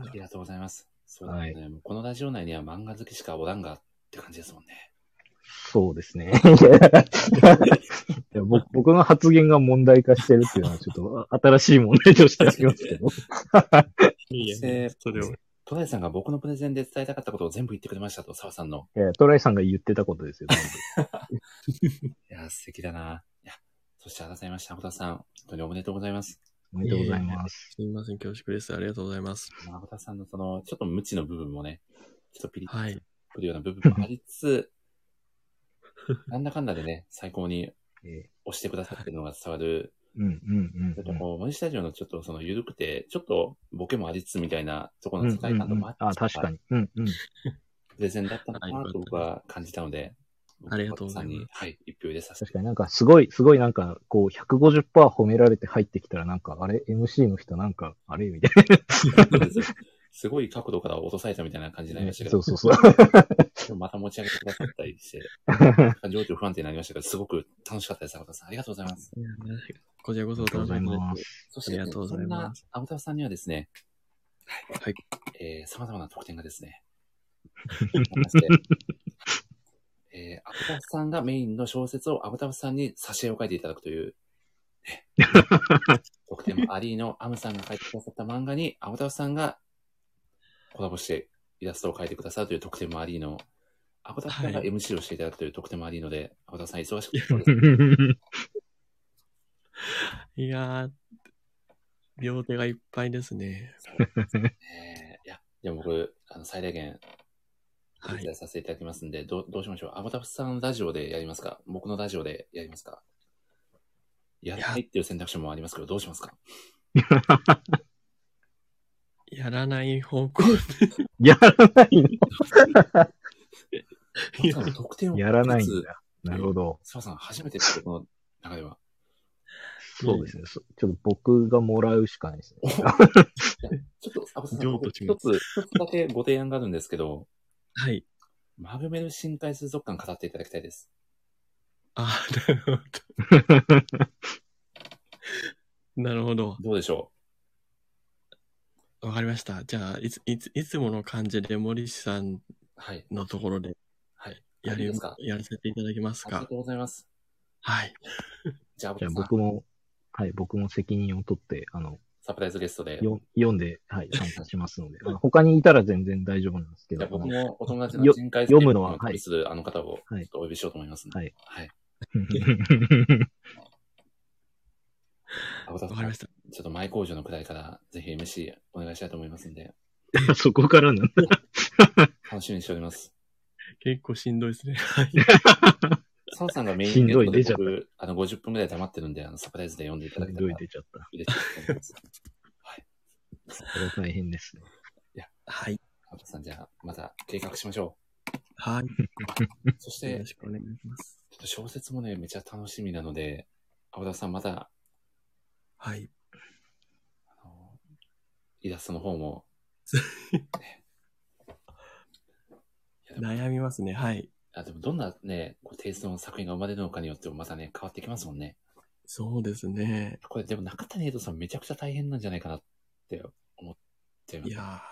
ありがとうございます。そうだね。もうこのラジオ内には漫画好きしかおらんがって感じですもんね。そうですね。いや僕僕の発言が問題化してるっていうのはちょっとあ新しい問題としてありますけど。そして、トライさんが僕のプレゼンで伝えたかったことを全部言ってくれましたと、澤さんの。いやトライさんが言ってたことですよ、いや、素敵だな。いや、そして改めまして、アボタさん、本当におめでとうございます。おめでとうございます。すみません、恐縮です。ありがとうございます。アボタさんのその、ちょっと無知の部分もね、ちょっとピリッとはいくるような部分もありつつ、なんだかんだでね、最高に押してくださってるのが伝わる。うんうんうんちょっとこう、森下ジオのちょっとその緩くて、ちょっとボケもありつつみたいなところの世界観とマッチあ、確かに。うんうん。プレゼンだったのかなと僕は感じたので、ありがとうございますに、はい、一票入れさせて確かになんかすごい、すごいなんか、こう、150%褒められて入ってきたらなんか、あれ ?MC の人なんか、あれ？みたいな。すごい角度から落とされたみたいな感じになりましたけど。そうそうそう また持ち上げてくださったりして、情緒不安定になりましたけど、すごく楽しかったです、アボタさん。ありがとうございます。こちらこそ楽しみです。そして、ありがとうございます。そんなアボタさんにはですね、はい。えー、様々な特典がですね、えー、アボタフさんがメインの小説をアボタフさんに挿絵を書いていただくという、ね特典もありのアムさんが書いてくださった漫画に、アボタフさんがコラボしてイラストを描いてくださるという特典もありの、アボタフさんが MC をしていただくという特典もありので、アボタフさん忙しくて。いやー、両手がいっぱいですね。えーいや、でも僕、あの、最大限、お手伝いさせていただきますんで、どう、どうしましょう？アボタフさんラジオでやりますか？僕のラジオでやりますか？やらないっていう選択肢もありますけど、どうしますか？やらない方向やらないのまさに得点をやらないんだ。なるほど。澤さん、初めてですよ、この中では。そうですね。そちょっと僕がもらうしかないですね。ちょっと、アボタさん、一つ、一つだけご提案があるんですけど、はい。マグメル深海水族館語っていただきたいです。あー、なるほど。なるほど。どうでしょわかりました。じゃあ、いつ、いつ、いつもの感じで森さんはい。のところで、はい。やりいいですか、やらせていただきますか？ありがと。うございます。はい。じゃあ、僕も、はい、僕も責任を取って、あの、サプライズゲストで。よ読んで、はい、参加しますので、あの他にいたら全然大丈夫なんですけど、じゃあ僕もお友達のよ人海読むのは、を旅するあの方をちょっとお呼びしようと思います。はい。はい。わかりました。ちょっと前工場のくらいからぜひ MC お願いしたいと思いますんで、そこからなんだ。楽しみにしております。結構しんどいですね。はい。澤さんがメインゲストでどい出ちゃった僕、あの、50分くらい黙ってるんで、あの、サプライズで読んでいただけたらしんどい出ちゃった嬉しいと思います。それは大変ですね。いや、はい。浜田さん、じゃあ、また計画しましょはい。う。そして、よろしくお願いします。ちょっと小説もね、めちゃ楽しみなので、青田さんまた、はい。イラストの方も、悩みますね。はい。あ、でもどんなね、こうテイストの作品が生まれるのかによってもまたね、変わってきますもんね。そうですね。これでも中谷エイトさんめちゃくちゃ大変なんじゃないかなって思ってます。いや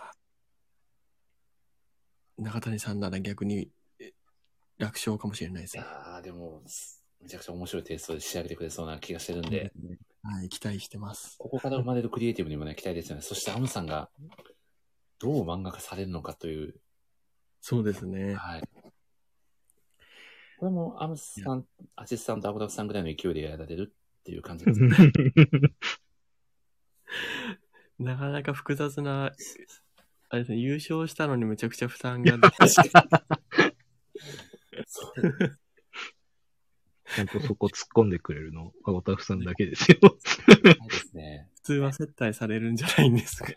ー中谷さんなら逆にえ楽勝かもしれないですね。ああ、でも、めちゃくちゃ面白いテイストで仕上げてくれそうな気がしてるんで、はい、期待してます。ここから生まれるクリエイティブにもね、期待ですよね。そしてアムさんが、どう漫画化されるのかという。そうですね。はい。これもアムさん、アシスタントアブダフさんぐらいの勢いでやられるっっていう感じです。なかなか複雑な、あれですね、優勝したのにめちゃくちゃ負担が出て ちゃんとそこ突っ込んでくれるの、アゴタフさんだけですよ。そうですね。普通は接待されるんじゃないんですかね。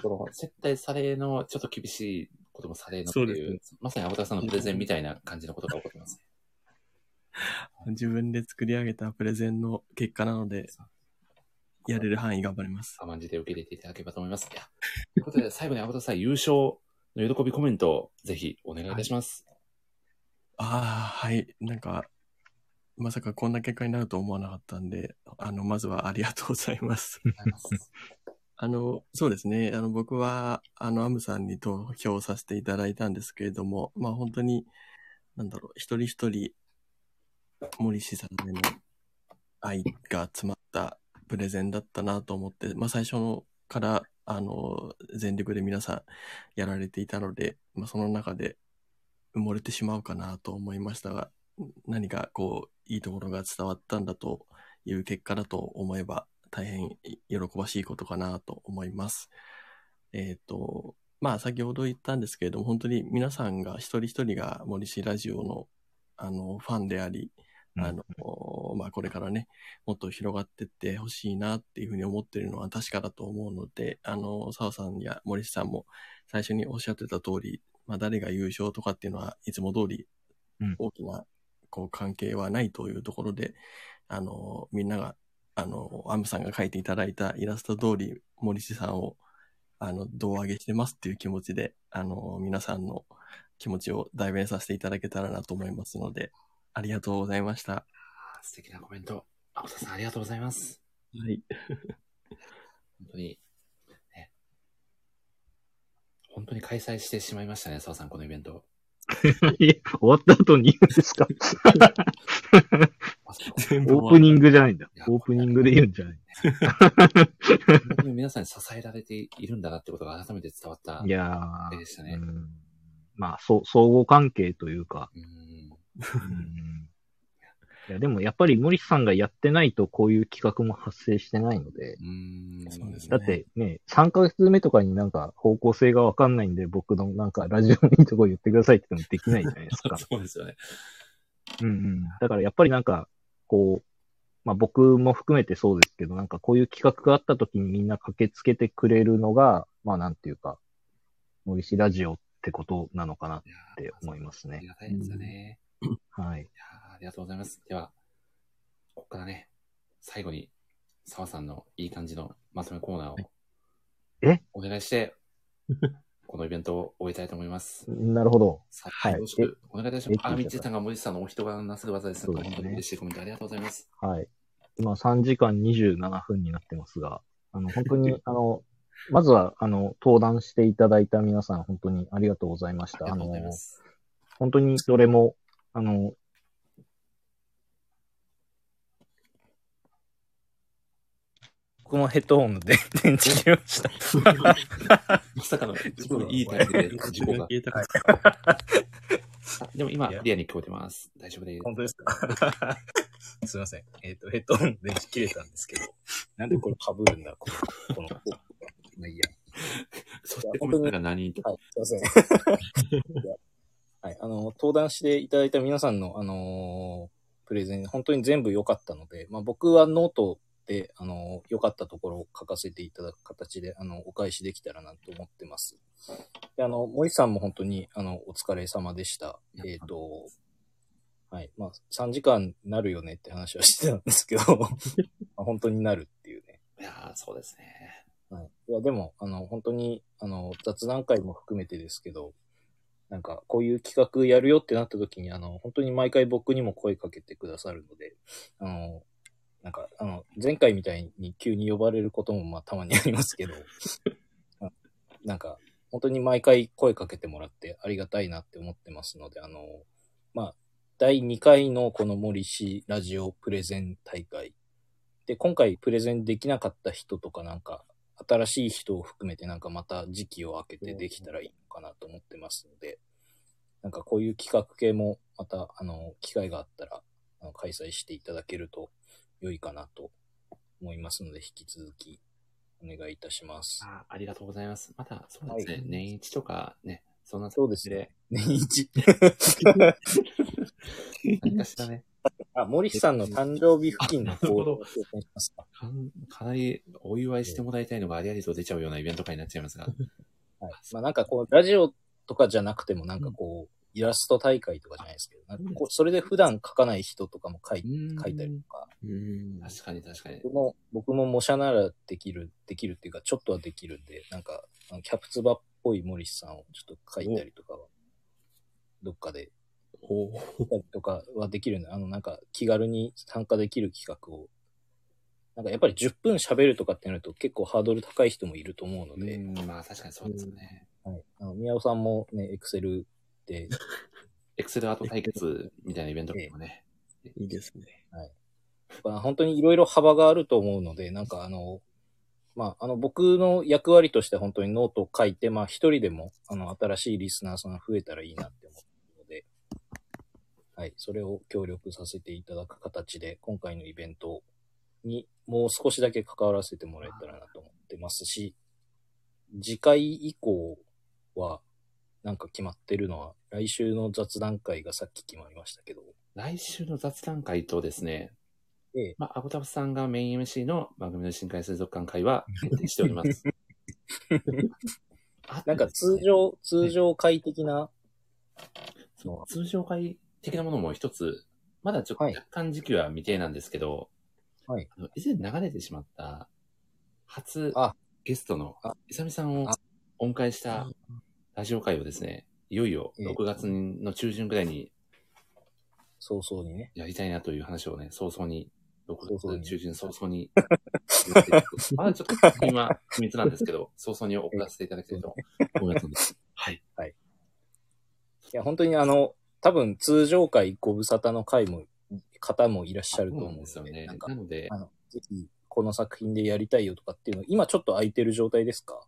その接待されの、ちょっと厳しいこともされのってそういう、まさにアボタフさんのプレゼンみたいな感じのことが起こってます。自分で作り上げたプレゼンの結果なので、やれる範囲頑張ります。甘んじて受け入れていただければと思います。いや、ということで、最後にアボタフさん優勝の喜びコメントをぜひお願いいたします。ああ、はい。なんか、まさかこんな結果になると思わなかったんで、あの、まずはありがとうございます。あの、そうですね。あの、僕は、あの、アムさんに投票させていただいたんですけれども、まあ本当に、なんだろう、一人一人、森氏さんへの愛が詰まったプレゼンだったなと思って、まあ最初のから、あの、全力で皆さんやられていたので、まあその中で埋もれてしまうかなと思いましたが、何かこう、いいところが伝わったんだという結果だと思えば、大変喜ばしいことかなと思います。えっ、と、まあ先ほど言ったんですけれども、本当に皆さんが一人一人が森氏ラジオのあのファンであり、あの、まあこれからね、もっと広がっていってほしいなっていうふうに思っているのは確かだと思うので、あの、澤さんや森氏さんも最初におっしゃってた通り、まあ誰が優勝とかっていうのはいつも通り大きなこう関係はないというところで、あの、みんなが、あの、アムさんが描いていただいたイラスト通り、森氏さんを、あの、胴上げしてますっていう気持ちで、あの、皆さんの気持ちを代弁させていただけたらなと思いますので、ありがとうございました。素敵なコメント。アボタフさんありがとうございます。はい。本当に、ね、本当に開催してしまいましたね、澤さん、このイベント。終わった後に言うんですか？オープニングじゃないんだ。オープニングで言うんじゃない。皆さんに支えられているんだなってことが改めて伝わったいや回でしたね。まあ、そう、相互関係というか。うんいや、でもやっぱり森さんがやってないとこういう企画も発生してないので。そうですだってね、3ヶ月目とかになんか方向性がわかんないんで、僕のなんかラジオのいいとこ言ってくださいって言ってもできないじゃないですか。そうですよね。うんうん。だからやっぱりなんか、こう、まあ僕も含めてそうですけど、なんかこういう企画があった時にみんな駆けつけてくれるのが、まあなんていうか、森氏ラジオってことなのかなって思いますね。ありがたいですよね。はい。ありがとうございます。では、ここからね、最後に、澤さんのいい感じのまとめコーナーを、え？お願いして、このイベントを終えたいと思います。なるほど。はいよろしくお願いいたします。あ、えみっちーさんが森さんのお人がなする技ですね本当に嬉しいコメントありがとうございます。はい。今3時間27分になってますが、あの、本当に、あの、まずは、あの、登壇していただいた皆さん、本当にありがとうございました。あの、本当にどれも、あの、僕もヘッドホンで 電池切れました。まさかの、すごいいいタイミングで事故が。あ でも今、リアに聞こえてます。大丈夫です。本当ですか？すいません。えっ、と、ヘッドホン電池切れたんですけど、なんでこれ被るんだ、この、この、まあいいや。そしてコメントが何と。はい、すいません。はい、あの、登壇していただいた皆さんの、あのープレゼン、本当に全部良かったので、まあ僕はノートで、あのー良かったところを書かせていただく形で、あの、お返しできたらなと思ってます。で、あの、森さんも本当に、あの、お疲れ様でした。えっ、と、はい。まあ、3時間なるよねって話はしてたんですけど、まあ本当になるっていうね。いやーそうですね。はい。いや、でも、あの、本当に、あの、雑談会も含めてですけど、なんか、こういう企画やるよってなった時に、あの、本当に毎回僕にも声かけてくださるので、あの、なんか、あの、前回みたいに急に呼ばれることも、まあ、たまにありますけど、あ なんか、本当に毎回声かけてもらってありがたいなって思ってますので、あの、まあ、第2回のこの森氏ラジオプレゼン大会。で、今回プレゼンできなかった人とかなんか、新しい人を含めてなんかまた時期を空けてできたらいいのかなと思ってますので、なんかこういう企画系もまた、あの、機会があったら、開催していただけると良いかなと思いますので、引き続きお願いいたします。あありがとうございます。また、そうですね、年一とかね、そんなそうですね。年一。何かしらね。あ、森さんの誕生日付近の行動をか。かなりお祝いしてもらいたいのがありありと出ちゃうようなイベント会になっちゃいますが。はい。まあなんかこう、ラジオとかじゃなくてもなんかこう、イラスト大会とかじゃないですけど、なんかこうそれで普段書かない人とかも書い書いたりとか、確かに確かに。僕も、僕も模写ならできる、できるっていうか、ちょっとはできるんで、なんか、キャプツバっぽい森さんをちょっと書いたりとかは、どっかで、とかはできるんで、あの、なんか気軽に参加できる企画を、なんかやっぱり10分喋るとかってなると結構ハードル高い人もいると思うので、まあ確かにそうですよね。はい。あの、宮尾さんもね、エクセルで、エクセルアート対決みたいなイベントもね。いいですね。はい。まあ、本当にいろいろ幅があると思うので、なんかあの、まあ、あの、僕の役割として本当にノートを書いて、まあ、一人でも、あの、新しいリスナーさんが増えたらいいなって思うので、はい。それを協力させていただく形で、今回のイベントにもう少しだけ関わらせてもらえたらなと思ってますし、次回以降は、なんか決まってるのは、来週の雑談会がさっき決まりましたけど、来週の雑談会とですね、ええ、まあ、アゴタフさんがメイン MC の番組の深海水族館会は決定しております。なんか通常、通常会的な、そう通常会的なものも一つ、まだちょっと若干時期は未定なんですけど、はい。あの以前流れてしまった、初ゲストの、イサミさんをお迎えしたラジオ会をですね、いよいよ6月の中旬ぐらいに、早々にね。やりたいなという話をね、早々に、6月中旬早々に、まだちょっと作品は秘密なんですけど、早々に送らせていただきたいと思いますので、はい。はい。いや、本当にあの、多分通常会ご無沙汰の会も、方もいらっしゃると思うんですよね。なんか、なので、あの、ぜひ、この作品でやりたいよとかっていうの、今ちょっと空いてる状態ですか？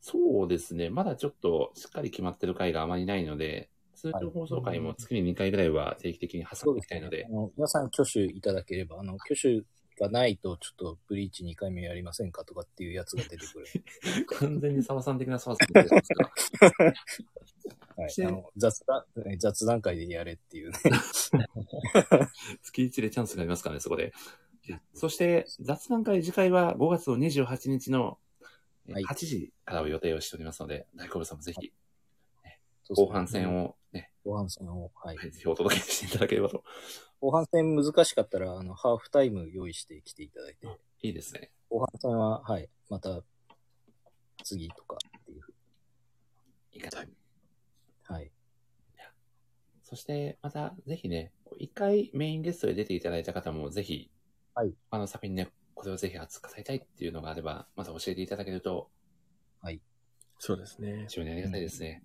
そうですね。まだちょっとしっかり決まってる回があまりないので、通常放送回も月に2回ぐらいは定期的に挟んでいきたいのであ、の皆さん挙手いただければ、あの、挙手がないと、ちょっとブリーチ2回目やりませんかとかっていうやつが出てくる。完全に沢さん的な沢さんですかはい。あの、雑談、雑談会でやれっていうね。月1でチャンスがありますからね、そこで。そして、雑談会次回は5月の28日のえー8時からを予定をしておりますので、大好物さんもぜひ、ね後半戦をね、後半戦を、はい。ぜひお届けしていただければと。後半戦難しかったら、あの、ハーフタイム用意してきていただいて。いいですね。後半戦は、はい。また、次とかっていうふういいかな。はい。そして、また、ぜひね、一回メインゲストで出ていただいた方も、ぜひ、はい。あの作品ね、これをぜひ熱く語りたいっていうのがあれば、また教えていただけると、はい。そうですね。非常にありがたいですね。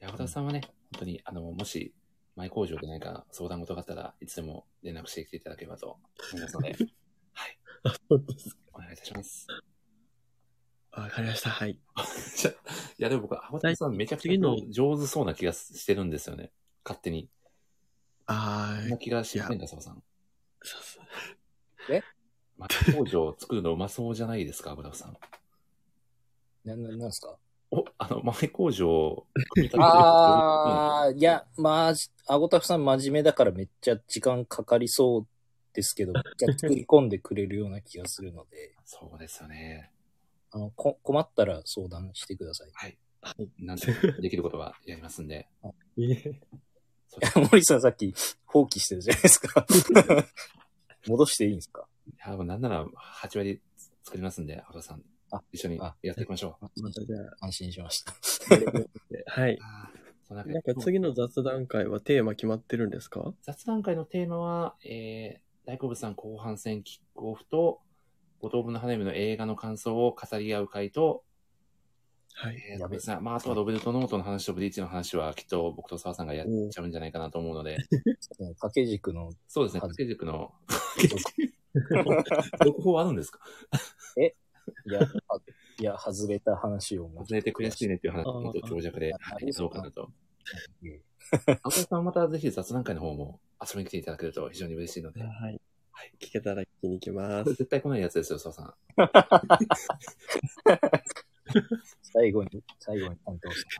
山田さんはね、本当に、あの、もし、前工場で何か相談事があったらいつでも連絡してきていただければと思いますので、はい。お願いいたします。わかりました。はい。いや、でも僕、アボタさんめちゃくちゃ上手そうな気がしてるんですよね。勝手に。あそんな気がしませんか、澤さん。え？前工場作るのうまそうじゃないですか、アボタさん。な、な、なんすか？お、あの、前工場、組み立ててるああ、いや、まあ、アゴタフさん真面目だからめっちゃ時間かかりそうですけど、じゃあ作り込んでくれるような気がするので、そうですよね。あの、こ、困ったら相談してください。はい。なんでできることはやりますんで。いえ。森さんさっき放棄してるじゃないですか。戻していいんですか？いや、もうなんなら8割作りますんで、アボタさん。一緒にやっていきましょう。またじゃあ、安心しました。はい。そうなんかなんか次の雑談会はテーマ決まってるんですか？雑談会のテーマは、えー、大好物さん後半戦キックオフと、五等分の花嫁の映画の感想を語り合う会と、はい。えー、別なまあ、あとはロベルトノートの話とブリーチの話は、きっと僕と澤さんがやっちゃうんじゃないかなと思うので、掛け軸の。そうですね、掛け軸の、続報あるんですか？えいや、あいや、外れた話をもう。外れて悔しいねっていう話をもっと長尺で、あはい、やろうかなと。青田さんまたぜひ雑談会の方も遊びに来ていただけると非常に嬉しいので、はい。聞けたら聞きに行きます。絶対来ないやつですよ、澤さん。最後に、最後に担当して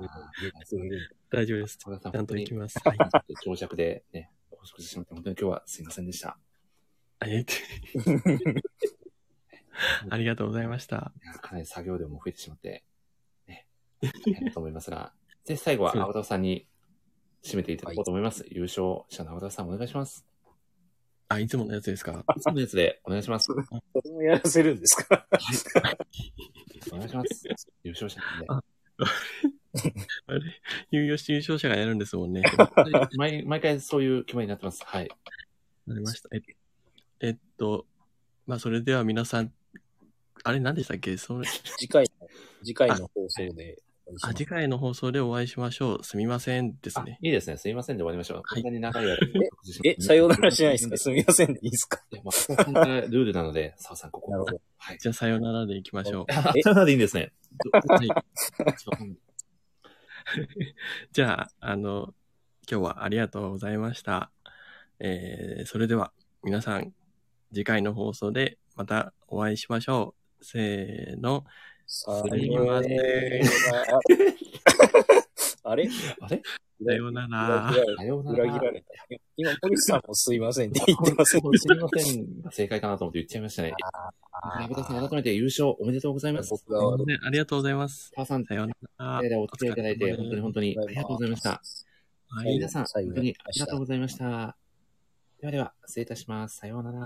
くれる。大丈夫です。田さん、ゃんと行きます。はい。長尺でね、お食事してもらって、本当に今日はすいませんでした。え ありがとうございました。かなり作業量も増えてしまって、ね、大変だと思いますが、で、最後は青田さんに締めていただこうと思います。優勝者の青田さんお願いします。あ、いつものやつですか？いつものやつでお願いします。それもやらせるんですか？お願いします。優勝者なんで。ああれ？優勝優勝者がやるんですもんね。毎毎回そういう決まりになってます。はい。なりました。ええっと、まあ、それでは皆さん、あれ何でしたっけ？それ次回の、次回の放送で。あ、次回の放送でお会いしましょう。すみませんですね。いいですね。すいませんで終わりましょう。こんなに長い間。え、さようならしないですかすみませんでいいですか？いや、まあ、ここがルールなので、澤さん、ここ。なるほど。はい。じゃあ、さようならでいきましょう。あさようならでいいんですね。はい。じゃあ、あの、今日はありがとうございました。えー、それでは、皆さん、次回の放送でまたお会いしましょう。せーの。さすみません。あれ？あれ？さようなら。さようなら裏切られた。今、さんもすいませんって言ってますみませんが正解かなと思って言っちゃいましたね。青田さん、改めて優勝おめでとうございます。ありがとうございます。澤さん、さようなら。でお付き合いいただいて、本当に本当にありがとうございました。はい皆さん、本当にありがとうございました。ではでは、失礼いたします。さようなら。